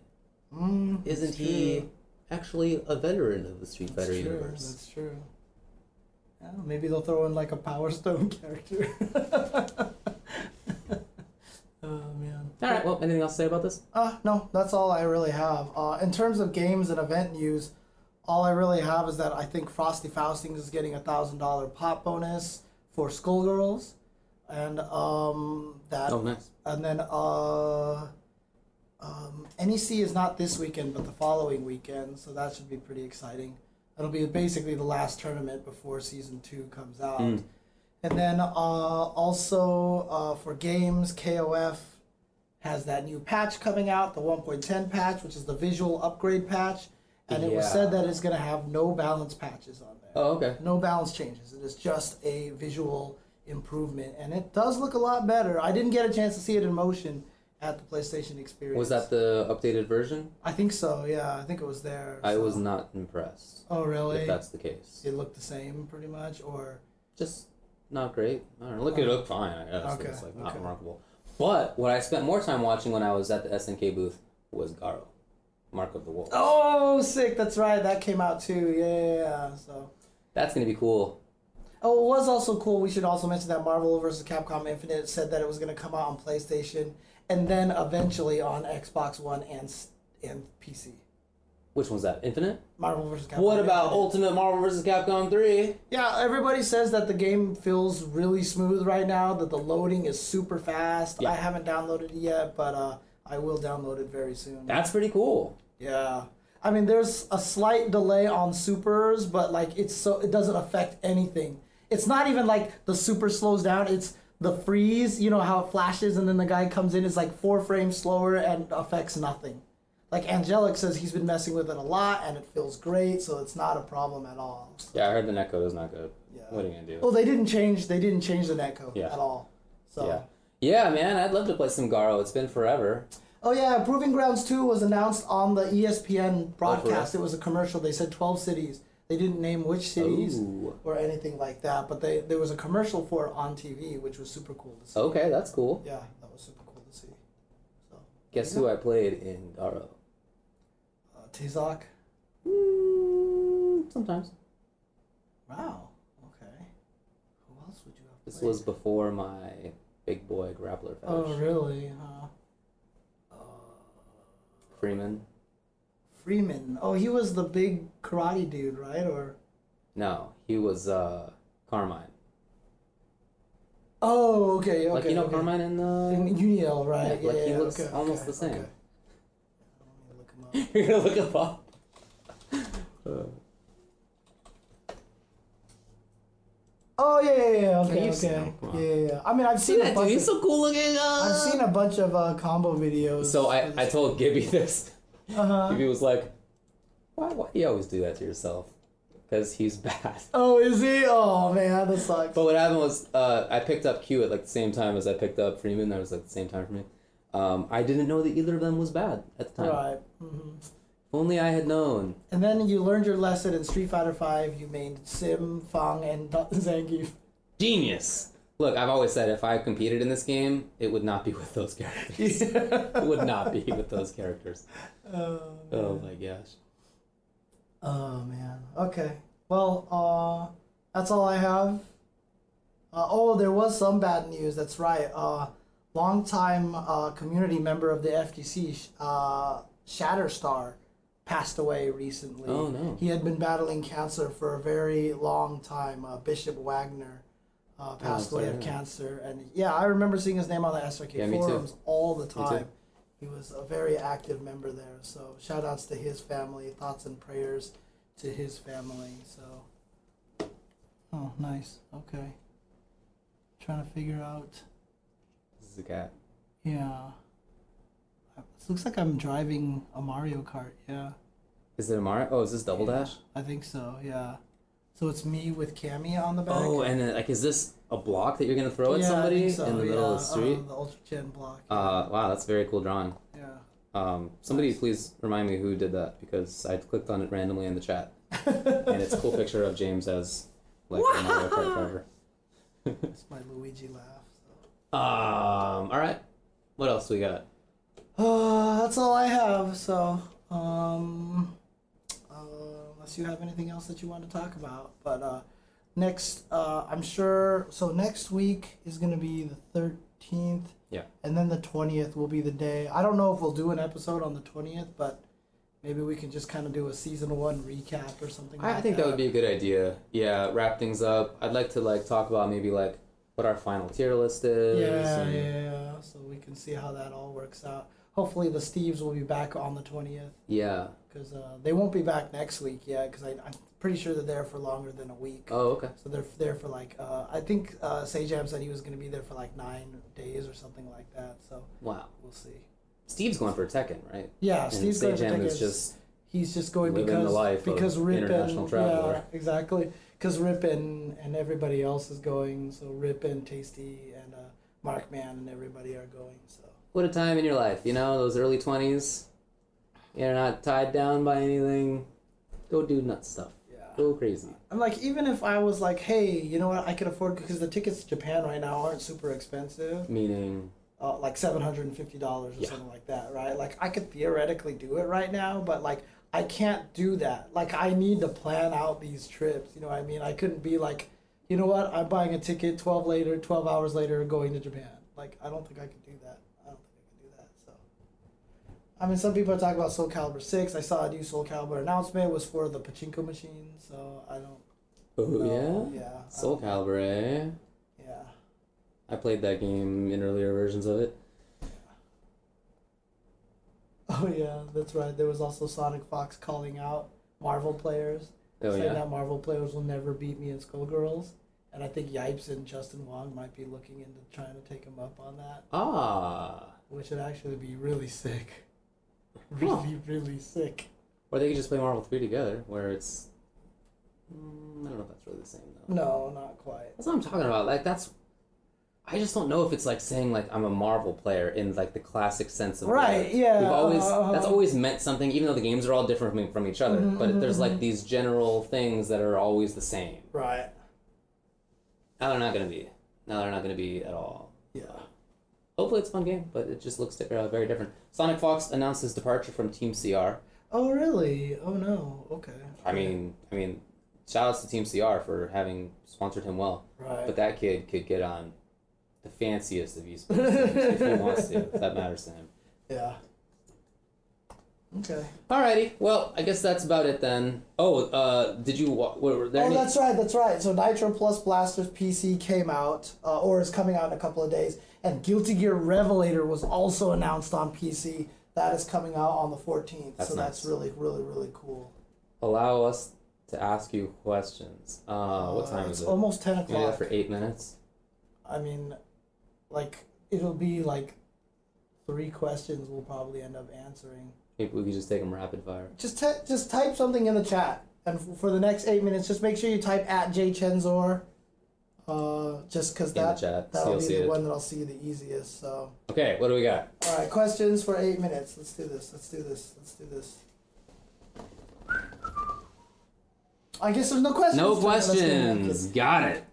Mm, isn't he actually a veteran of the Street That's Fighter true. universe? That's true. Yeah, maybe they'll throw in like a Power Stone character. oh man. All right. Well, anything else to say about this? Uh, no, that's all I really have. Uh, in terms of games and event news, all I really have is that I think Frosty Faustings is getting a thousand dollar pop bonus for Skullgirls, and um, that Oh, nice. and then uh, um, NEC is not this weekend, but the following weekend, so that should be pretty exciting. It'll be basically the last tournament before season two comes out. Mm. And then uh, also uh, for games, KOF has that new patch coming out, the 1.10 patch, which is the visual upgrade patch. And it was said that it's going to have no balance patches on there. Oh, okay. No balance changes. It is just a visual improvement. And it does look a lot better. I didn't get a chance to see it in motion at the PlayStation Experience. Was that the updated version? I think so, yeah. I think it was there. I so- was not impressed. Oh, really? If that's the case. It looked the same, pretty much? Or. just not great. I don't know. Look, it looked fine. I guess Okay, it's like not okay. remarkable. But what I spent more time watching when I was at the SNK booth was Garou, Mark of the Wolf. Oh, sick! That's right. That came out too. Yeah, yeah, yeah. So, That's gonna be cool. oh, it was also cool. We should also mention that Marvel vs. Capcom Infinite said that it was going to come out on PlayStation and then eventually on Xbox One and and PC. Which one's that? Infinite? Marvel vs. Capcom. What about Infinite. Ultimate Marvel vs. Capcom 3? Yeah, everybody says that the game feels really smooth right now. That the loading is super fast. Yeah. I haven't downloaded it yet, but uh, I will download it very soon. That's pretty cool. Yeah. I mean, there's a slight delay on supers, but like it's so it doesn't affect anything. It's not even like the super slows down. It's the freeze. You know how it flashes and then the guy comes in. is like four frames slower and affects nothing. Like Angelic says, he's been messing with it a lot and it feels great, so it's not a problem at all. Yeah, I heard the netcode is not good. Yeah. What are you gonna do? Well, they didn't change. They didn't change the netcode Yeah. at all. So. Yeah. Yeah, man, I'd love to play some Garou. It's been forever. Oh yeah, Proving Grounds 2 was announced on the ESPN oh, broadcast. real? it was a commercial. They said 12 cities. They didn't name which cities Ooh. or anything like that, but they there was a commercial for it on TV, which was super cool to see. Okay, that's cool. Yeah, that was super cool to see. So, Guess who I played in Garou? uh, Tizoc. Mm, sometimes. Wow. Okay. Who else would you have This played? was before my big boy grappler fetish. Oh really? Huh. Uh, Freeman? Freeman. Oh, he was the big karate dude, right? Or No, he was uh, Carmine. oh, okay, okay. like you know okay. Carmine and the. In Uniel, right? Yeah, like he yeah, looks okay, almost okay, the same. okay. Look him up. You're gonna look him up. Uh, Oh yeah, yeah, yeah. Okay, you've seen okay. him, come on. Yeah, yeah, yeah. I mean, I've see seen a that dude? bunch. He's so cool looking. Uh... I've seen a bunch of uh, combo videos. So I, I told Gibby this. Uh-huh. Gibby was like, "Why why do you always do that to yourself?" Because he's bad. Oh, is he? Oh man, that sucks. But what happened was, uh, I picked up Q at like the same time as I picked up Freeman. That was like the same time for me. Um, I didn't know that either of them was bad at the time. Right. hmm only I had known. And then you learned your lesson in Street Fighter Five. You made Sim, Fang, and Zangief. Genius. Look, I've always said if I competed in this game, it would not be with those characters. it would not be with those characters. Oh, Oh my gosh. Oh man. Okay. Well, uh, that's all I have. Uh, oh, there was some bad news. That's right. Uh, longtime uh, community member of the FTC, uh, Shatterstar, passed away recently. Oh, no. He had been battling cancer for a very long time. Uh, Bishop Wagner uh, passed Oh, away of cancer, and yeah, I remember seeing his name on the SRK Yeah, forums all the time. He was a very active member there. So shout outs to his family, thoughts and prayers to his family. So Oh, nice. Okay. Trying to figure out This is a cat. yeah. It looks like I'm driving a Mario Kart, yeah. Is it a Mario? Oh, is this Double Yeah, Dash? I think so, yeah. So it's me with Cammy on the back. Oh, and then, like, is this a block that you're gonna throw at Yeah, I somebody think so, in the middle of the street? Uh, the Ultra Gen block. Uh, wow, that's very cool drawing. yeah. Um, somebody Nice. please remind me who did that because I clicked on it randomly in the chat, and it's a cool picture of James as like a Mario Kart driver. It's my Luigi laugh. So. Um, all right, what else we got? Uh, that's all I have. So, um, unless you have anything else that you want to talk about, but uh, next, uh, I'm sure. So next week is gonna be the thirteenth. Yeah. And then the twentieth will be the day. I don't know if we'll do an episode on the twentieth, but maybe we can just kind of do a season one recap or something. I, I think that would be a good idea. Yeah, wrap things up. I'd like to like talk about maybe like what our final tier list is. Yeah, and- yeah, yeah. So we can see how that all works out. Hopefully, the Steves will be back on the twentieth. yeah. Because uh, they won't be back next week yet. Because I'm pretty sure they're there for longer than a week. Oh, okay. So they're there for like uh, I think uh, Sajam said he was going to be there for like nine days or something like that. So Wow. we'll see. Steve's going for Tekken, right? Yeah, and Steve's going for is just He's just going because the life of because Rip international and traveler. yeah exactly because Rip and, and everybody else is going. So Rip and Tasty and uh, Markman and everybody are going. So what a time in your life, you know, those early twenties. You're not tied down by anything. Go do nut stuff. yeah. Go crazy. I'm like, even if I was like, hey, you know what, I could afford because the tickets to Japan right now aren't super expensive, Meaning, uh, like seven hundred and fifty dollars or Yeah. something like that, right? Like I could theoretically do it right now, but like I can't do that. Like I need to plan out these trips. You know what I mean? I couldn't be like, you know what, I'm buying a ticket twelve later, twelve hours later, going to Japan. Like I don't think I could do that. I don't think I could do that. So I mean, some people are talking about Soul Calibur six. I saw a new Soul Calibur announcement it was for the pachinko machine, so I don't. Oh yeah. Yeah. Soul Calibur, eh? Yeah. I played that game in earlier versions of it. Oh yeah, that's right. There was also Sonic Fox calling out Marvel players, Oh saying yeah. that Marvel players will never beat me in Skullgirls, and I think Yipes and Justin Wong might be looking into trying to take him up on that, Ah. which would actually be really sick. Really, really sick. Or they could just play Marvel 3 together, where it's. Mm, I don't know if that's really the same though. No, not quite. That's what I'm talking about. Like that's. I just don't know if it's like saying like I'm a Marvel player in like the classic sense of Right, word. yeah, We've always uh, that's always meant something, even though the games are all different from, from each other. Mhm, but there's like mhm. these general things that are always the same. Right. Now they're not gonna be. Now they're not gonna be at all. Yeah. Hopefully it's a fun game, but it just looks uh, very different. Sonic Fox announced his departure from Team CR. Oh really? Oh no. Okay. I mean, I mean, shout outs to Team CR for having sponsored him well. Right. But that kid could get on the fanciest of esports if he wants to, if that matters to him. yeah. Okay. Alrighty, well, I guess that's about it then. Oh, uh, did you? wa- Were, were there Oh, any? that's right, that's right. So Nitro Plus Blasters PC came out, uh, or is coming out in a couple of days, and Guilty Gear Revelator was also announced on PC. That is coming out on the 14th. That's so that's really, really, really cool. Allow us to ask you questions. Uh, what Uh, time it's is it? almost 10 Can we do o'clock. that for eight minutes. I mean, like, it'll be like three questions we'll probably end up answering. Maybe we could just take them rapid fire. Just t- just type something in the chat, and f- for the next eight minutes, just make sure you type at jchensor. Uh, just because that, that'll be the it. one that I'll see the easiest. So, Okay, what do we got? all right, questions for eight minutes. Let's do this. Let's do this. Let's do this. I guess there's no questions. No today. Let's get it. questions. Got it.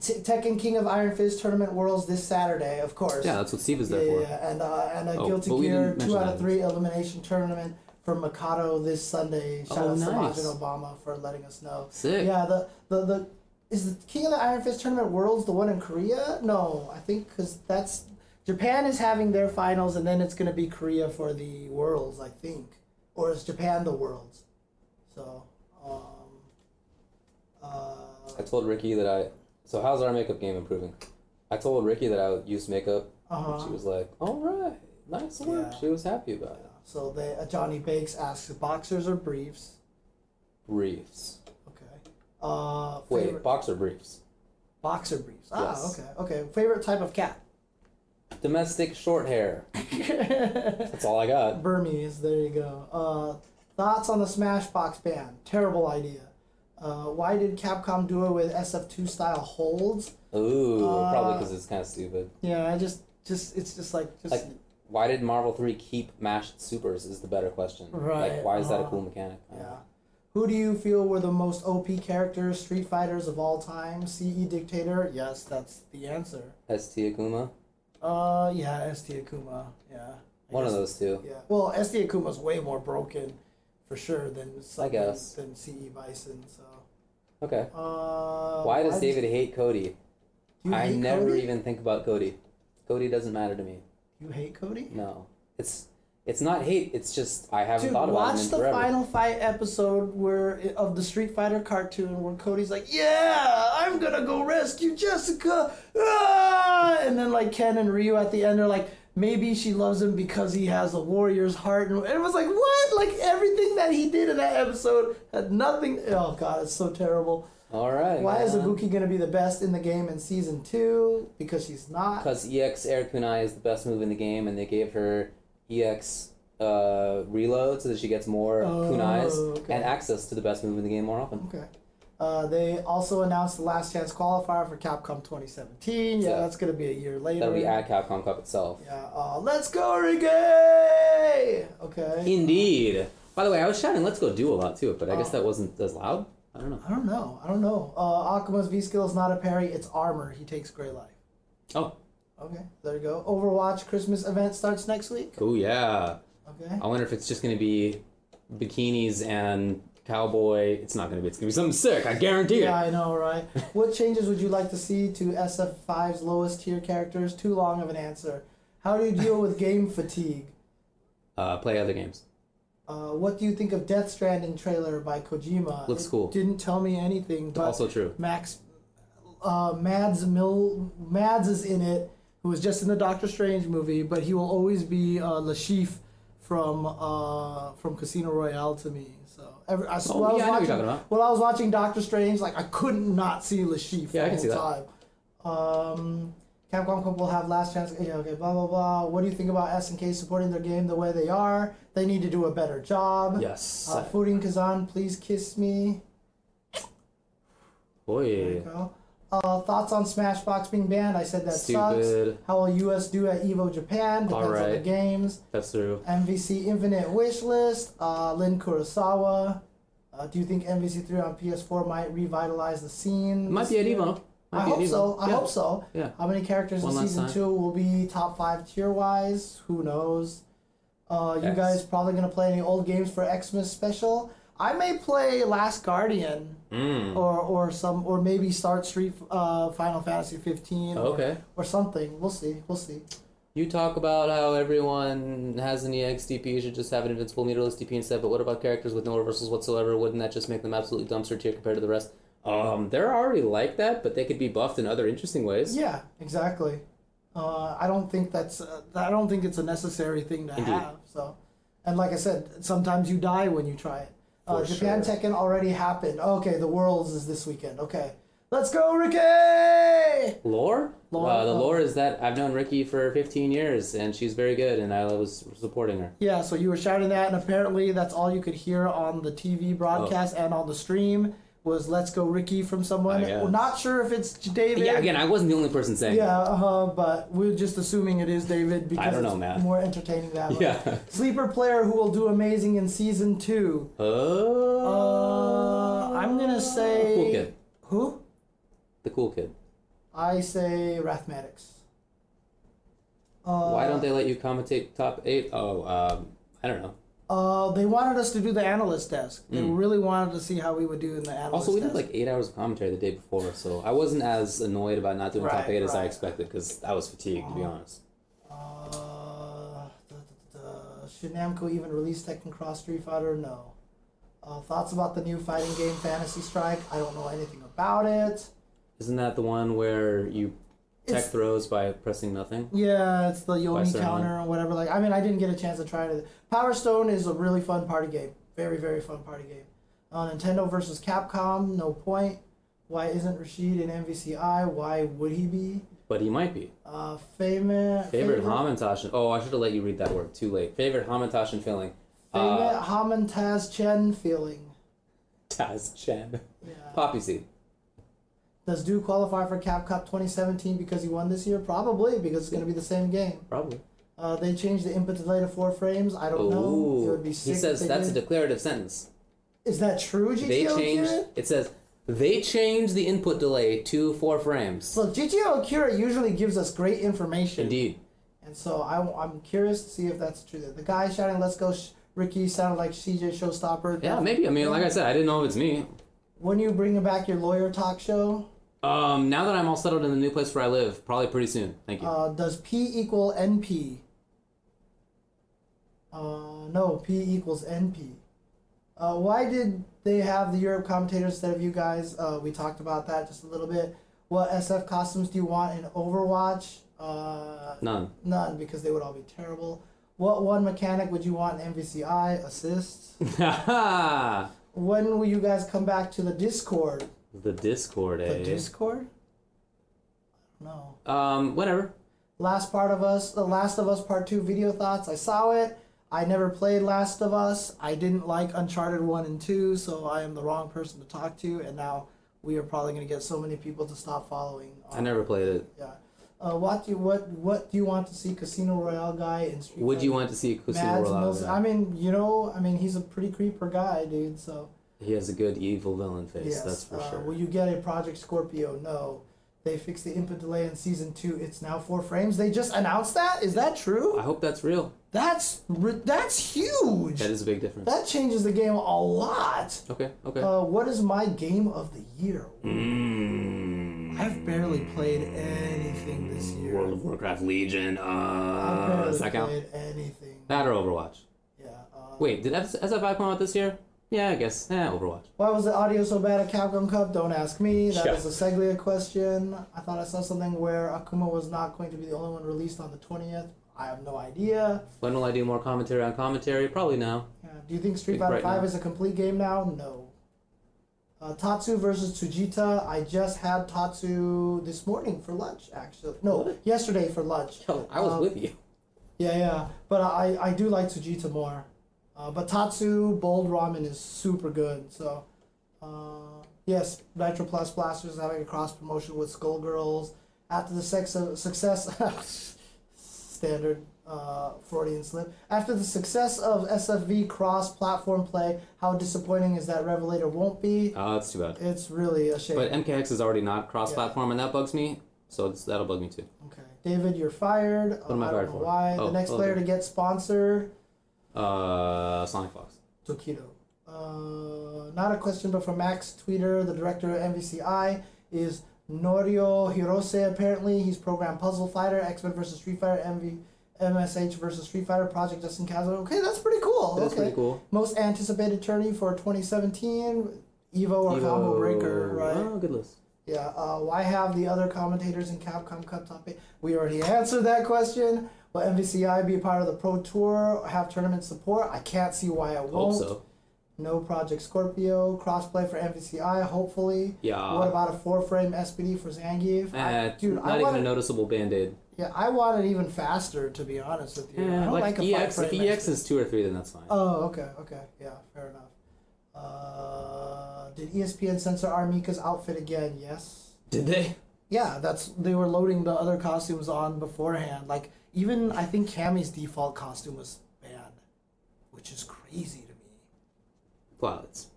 T- Tekken King of Iron Fist Tournament Worlds this Saturday, of course. Yeah, that's what Steve is Yeah, there for. yeah, yeah. and uh, and a Oh, Guilty Gear two out of three elimination tournament for Mikado this Sunday. Shout Oh, out to nice. President Obama for letting us know. Sick. Yeah, the, the the is the King of the Iron Fist Tournament Worlds the one in Korea? No, I think because that's Japan is having their finals, and then it's gonna be Korea for the Worlds, I think, or is Japan the Worlds? So, um, uh, I told Ricky that I. So how's our makeup game improving? I told Ricky that I used makeup, and uh-huh. she was like, "All right, nice work." Yeah. She was happy about it. So they uh, Johnny Bakes asks boxers or briefs. Briefs. Uh, Wait, favorite- boxer briefs. boxer briefs. Ah, Yes. okay, okay. Favorite type of cat? Domestic short hair. That's all I got. Burmese. There you go. Uh, thoughts on the Smashbox ban? Terrible idea. Uh, why did Capcom do it with SF2 style holds? Ooh, Uh, probably because it's kind of stupid. Yeah, I just, just, it's just like, just. Like, why did Marvel Three keep mashed supers? Is the better question. Right, Like, why is that a uh, cool mechanic? yeah. Who do you feel were the most OP characters, Street Fighters of all time? CE Dictator? Yes, that's the answer. ST Akuma. Uh, yeah, ST Akuma. Yeah. I One of those two. Yeah. Well, ST Akuma's way more broken, for sure, than some- guess. than CE Bison. So. Okay. Uh, Why does does- David hate Cody? do you I hate never Cody? even think about Cody. Cody doesn't matter to me. You hate Cody? No, it's it's not hate. It's just I haven't Dude, thought about watch in the forever. Final Fight episode where of the Street Fighter cartoon where Cody's like, "Yeah, I'm gonna go rescue Jessica," ah! and then like Ken and Ryu at the end are like, "Maybe she loves him because he has a warrior's heart," and it was like, "What?" Like everything that he did in that episode had nothing. Oh god, it's so terrible. All right. Why is Ibuki gonna be the best in the game in season two? Because she's not. Because EX Air Kunai is the best move in the game, and they gave her EX uh, reload so that she gets more Oh, kunais okay. and access to the best move in the game more often. Okay. Uh, they also announced the last chance qualifier for Capcom 2017. Yeah, Yeah. that's gonna be a year later. That'll be at Capcom Cup itself. Yeah. Uh, let's go, Ricky. Okay. Indeed. By the way, I was shouting "Let's go do" a lot too, but I guess Oh. that wasn't as loud. I don't know. I don't know. I don't know. Uh, Akuma's V skill is not a parry. It's armor. He takes Gray Life. Oh, Okay. There you go. Overwatch Christmas event starts next week. oh yeah. Okay. I wonder if it's just gonna be bikinis and cowboy. It's not gonna be. It's gonna be something sick. I guarantee Yeah, it. I know, right? what changes would you like to see to SF5's lowest tier characters? Too long of an answer. How do you deal with game fatigue? Uh, play other games. Uh, what do you think of Death Stranding trailer by Kojima? Looks It cool. Didn't tell me anything, but also true. Max, uh, Mads Mill, Mads is in it, who was just in the Doctor Strange movie, but he will always be uh, Le Chiffre from uh, from Casino Royale to me. So every, I, Oh, while I was yeah, I know you're watching, talking about. While I was watching Doctor Strange, like I couldn't not see Le Chiffre Yeah, I can see that. time. Um, Capcom will have last chance. Yeah, okay, blah blah blah. What do you think about SNK supporting their game the way they are? They need to do a better job. Yes. Uh, Fooding Kazan, please kiss me. There you go. Uh, thoughts on Smashbox being banned? I said that sucks. How will US do at Evo Japan? Depends on the games. That's true. MVC Infinite Wish List. Uh, Linn Kurosawa. Uh, do you think MVC3 on PS4 might revitalize the scene? Might be at? Evo. Might I hope Evo. so. I Yeah. hope so. Yeah. How many characters One in season time. two will be top five tier wise? Who knows? Uh, you Yes. guys probably gonna play any old games for Xmas special? I may play Last Guardian Mm. or or some or maybe start Street uh, Final Fantasy 15 or, Okay. or something. We'll see. We'll see. You talk about how everyone has an EXDP, you should just have an invincible meterless DP instead, but what about characters with no reversals whatsoever? Wouldn't that just make them absolutely dumpster tier compared to the rest? Um, they're already like that, but they could be buffed in other interesting ways. Yeah, exactly. Uh, I don't think that's uh, I don't think it's a necessary thing to Indeed. have. So, and like I said, sometimes you die when you try it. Uh, Japan sure. Tekken already happened. Okay, the Worlds is this weekend. Okay, let's go, Ricky. Lore? Lore, Uh, the oh. lore is that I've known Ricky for 15 years, and she's very good, and I was supporting her. Yeah, so you were shouting that, and apparently that's all you could hear on the TV broadcast and on the stream was "Let's go, Ricky" from someone. We're not sure if it's David. Yeah, again, I wasn't the only person saying Yeah, uh, but we're just assuming it is David because I don't know, it's man. more entertaining that way. Yeah. Sleeper player who will do amazing in season two. Oh. Uh, I'm gonna say Cool kid. who? The cool kid. I say Rathmatics. Uh, Why don't they let you commentate top eight? Oh, um, I don't know. Uh, they wanted us to do the analyst desk. They Mm. really wanted to see how we would do in the analyst Also, we did like eight hours of commentary the day before, so I wasn't as annoyed about not doing top Right, eight as I expected because I was fatigued, to be honest. Uh, da, da, da. Should Namco even release Tekken Cross Street Fighter? No. Uh, thoughts about the new fighting game Fantasy Strike? I don't know anything about it. Isn't that the one where you tech throws by pressing nothing? Yeah, it's the Yomi counter or whatever. Like, I mean, I didn't get a chance to try it. Power Stone is a really fun party game. Very, very fun party game. Uh, Nintendo versus Capcom, no point. Why isn't Rashid in MVCI? Why would he be? But he might be. Uh, favorite Favorite Hamantaschen. Oh, I should have let you read that word. Too late. Favorite Hamantaschen feeling. Favorite Uh, Haman Chen feeling. Taz Chen. Yeah. Poppy seed. Does Du qualify for Cap Cup 2017 because he won this year? Probably because it's going to be the same game. Probably. Uh, they changed the input delay to four frames. I don't know. It would be He says that's a declarative sentence. Is that true, GTO? They changed. Akira? It says they changed the input delay to four frames. Look, GTO Akira usually gives us great information. Indeed. And so I, I'm curious to see if that's true. The guy shouting "Let's go, Sh- Ricky" sounded like CJ Showstopper. Yeah, maybe. I mean, like I said, I didn't know if it's me. When you bringing back your lawyer talk show, Um, now that I'm all settled in the new place where I live, probably pretty soon. Thank you. uh, does P equal NP? Uh, no, P equals NP. Uh, why did they have the Europe commentators instead of you guys? Uh, we talked about that just a little bit. What SF costumes do you want in Overwatch? Uh, None. none, because they would all be terrible. What one mechanic would you want in MVCI? Assists. when will you guys come back to the Discord? Discord, eh? The Discord? I don't know. um, whatever. Last part of us, The Last of Us Part 2 video thoughts. I saw it. I never played Last of Us. I didn't like Uncharted 1 and 2, so I am the wrong person to talk to, and now we are probably going to get so many people to stop following. I never played it. Yeah. Uh, what do you what what do you want to see Casino Royale guy in Street Would you want to see Casino Mads Royale? Mikkelsen- I mean, you know, I mean, he's a pretty creeper guy, dude. So He has a good evil villain face, yes. that's for uh, sure. Will you get a Project Scorpio? No. They fixed the input delay in season two. It's now four frames. They just announced that. Is that true? I hope that's real. That's that's huge. That is a big difference. That changes the game a lot. Okay, okay. Uh, what is my game of the year? mm. I've barely played anything this year. World of Warcraft Legion. I've Uh, barely does that count? played anything. That or Overwatch? Yeah. Uh, Wait, did SF5 come out this year? Yeah, I guess. Yeah, Overwatch. Why was the audio so bad at Capcom Cup? Don't ask me. That Yeah. is a Seglia question. I thought I saw something where Akuma was not going to be the only one released on the 20th. I have no idea. When will I do more commentary on commentary? Probably now. Yeah. Do you think Street Think Fighter right 5 now. is a complete game now? No. Uh, Tatsu versus Tsujita. I just had Tatsu this morning for lunch, actually. No, What? yesterday for lunch. Yo, I was Um, with you. Yeah, yeah. But I, I do like Tsujita more. Uh, but Tatsu Bold Ramen is super good. So, uh, yes, Nitro Plus Blasters is having a cross promotion with Skullgirls. After the sex of, success, standard uh, Freudian slip. After the success of SFV cross platform play, how disappointing is that Revelator won't be? Oh, that's too bad. It's really a shame. But MKX is already not cross-platform, and that bugs me. So it's, that'll bug me too. okay, David, you're fired. What am I I fired don't know for? why. Oh, the next oh, player to get sponsored. Uh, Sonic Fox. Tokido. Uh, not a question, but from Max Tweeter, the director of MVCI, is Norio Hirose. Apparently, he's programmed Puzzle Fighter, X Men versus Street Fighter, MV, MSH versus Street Fighter, Project Justin Kazo. Okay, that's pretty cool. That's okay. pretty cool. Most anticipated tourney for 2017, Evo or Combo Breaker, right? Oh, good list. Yeah. Uh, why have the other commentators in Capcom Cup top eight? We already answered that question. Will MVCI be a part of the Pro Tour? Have tournament support? I can't see why it won't. so. No Project Scorpio. Crossplay for MVCI, hopefully. Yeah. What about a four frame SPD for Zangief? I- Uh, dude, not I even a noticeable band-aid. yeah, I want it even faster, to be honest with you. I don't like, like, a EX. If EX is two or three, then that's fine. Oh, okay, okay, yeah, fair enough. Uh, did ESPN censor R. Mika's outfit again? Yes. Did they? Yeah, that's they were loading the other costumes on beforehand. Like even I think Cammy's default costume was banned, which is crazy to me. Wow, it's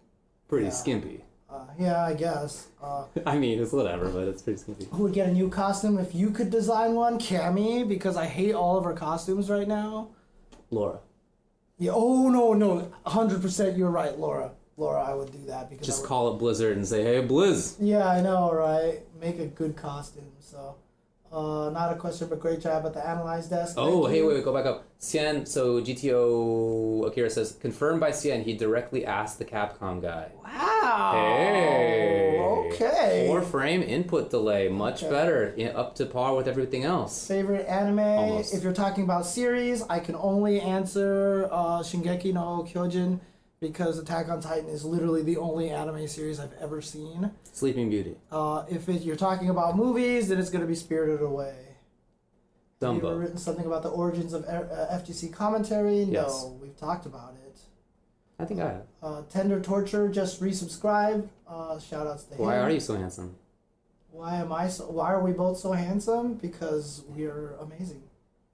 pretty Yeah. skimpy. Uh, yeah, I guess. Uh, I mean, it's whatever, but it's pretty skimpy. who would get a new costume if you could design one? Cammy, because I hate all of her costumes right now. Laura. Yeah. Oh no, no, hundred percent. You're right, Laura. Laura, I would do that because Just would- call it Blizzard and say, hey, Blizz. Yeah, I know, right? Make a good costume. So, uh, not a question, but great job at the analyze desk. Oh, Thank hey, you. wait, wait, go back up. Cien, so GTO Akira says, confirmed by Cien, he directly asked the Capcom guy. Wow. Hey. Okay. Four frame input delay, much Okay. better, yeah, up to par with everything else. Favorite anime? Almost. If you're talking about series, I can only answer uh, Shingeki no Kyojin because Attack on Titan is literally the only anime series I've ever seen. Sleeping Beauty, Uh, if it, you're talking about movies, then it's going to be Spirited Away. Have you ever written something about the origins of uh, FGC commentary? Yes. No, we've talked about it. I think I have. Uh, Tender Torture just resubscribed. Uh, shout outs to Why him. are you so handsome? Why am I so? Why are we both so handsome? Because we're amazing.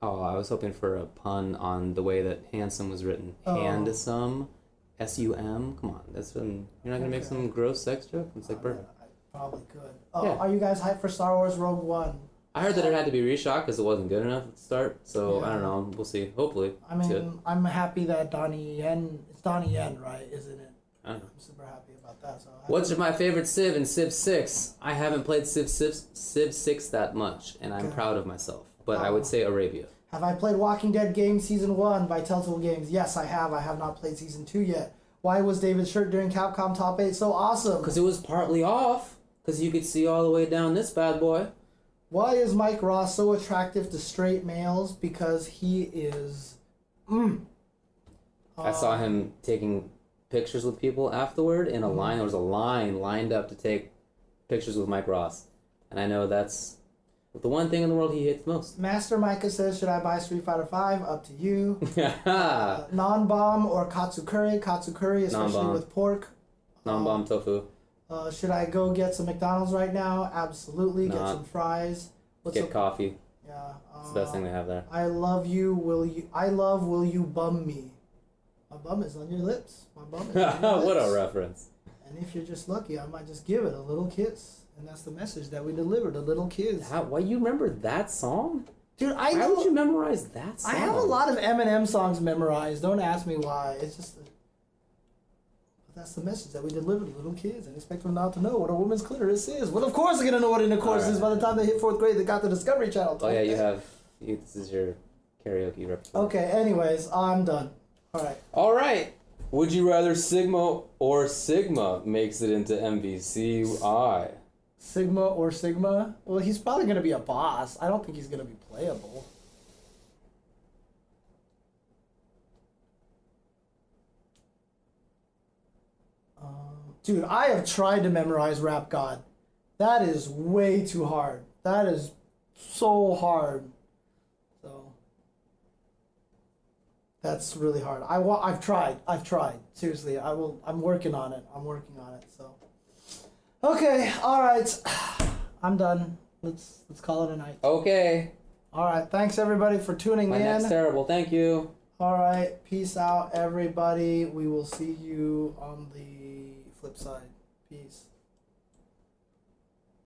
Oh, I was hoping for a pun on the way that handsome was written. Oh. Handsome, S U M. Come on, that's been, you're not gonna make some gross sex joke. It's like. I probably could. Uh, Yeah. Are you guys hyped for Star Wars Rogue One? I heard that it had to be reshot because it wasn't good enough at the start. So I don't know. We'll see. Hopefully, I it's mean, good. I'm happy that Donnie Yen. It's Donnie Yen, right? Isn't it? I don't know. I'm super happy about that. So What's my favorite Civ in Civ Six? I haven't played Civ Civ, Civ Six that much, and I'm proud of myself. But I would say Arabia. Have I played Walking Dead Game Season 1 by Telltale Games? Yes, I have. I have not played Season 2 yet. Why was David's shirt during Capcom Top 8 so awesome? Because it was partly off. Because you could see all the way down this bad boy. Why is Mike Ross so attractive to straight males? Because he is. Mm. I saw Uh, him taking pictures with people afterward in a Mm-hmm. line. There was a line lined up to take pictures with Mike Ross, and I know that's the one thing in the world he hates most. Master Micah says, Should I buy Street Fighter 5? Up to you. Uh, Non bomb or katsukuri? Katsukuri, especially Non-bomb. with pork. Non bomb tofu. Uh, should I go get some McDonald's right now? Absolutely. Get Nah. some fries. What's Get up? coffee. Yeah. It's the best uh, thing they have there. I love you. Will you? I love. Will you bum me? My bum is on your lips. My bum is on your lips. what a reference. And if you're just lucky, I might just give it a little kiss. And that's the message that we deliver to little kids. How, why you remember that song? Dude, I How know. would you memorize that song? I have a lot of Eminem songs memorized. Don't ask me why. It's just. But that's the message that we deliver to little kids and expect them not to know what a woman's clitoris is. Well, of course they're gonna know what intercourse is by the time they hit fourth grade. They got the Discovery Channel. Oh yeah, you have. You, this is your karaoke repertoire. Okay. Anyways, I'm done. All right. All right. Would you rather Sigma or Sigma makes it into MVCI? Sigma or Sigma? Well, he's probably gonna be a boss. I don't think he's gonna be playable. Um, dude, I have tried to memorize Rap God. That is way too hard. That is so hard. So that's really hard. I wa- I've tried. I've tried. Seriously, I will. I'm working on it. I'm working on it. So. Okay. All right. I'm done. Let's let's call it a night. Okay. All right. Thanks everybody for tuning My in. neck's terrible. Thank you. All right. Peace out, everybody. We will see you on the flip side. Peace.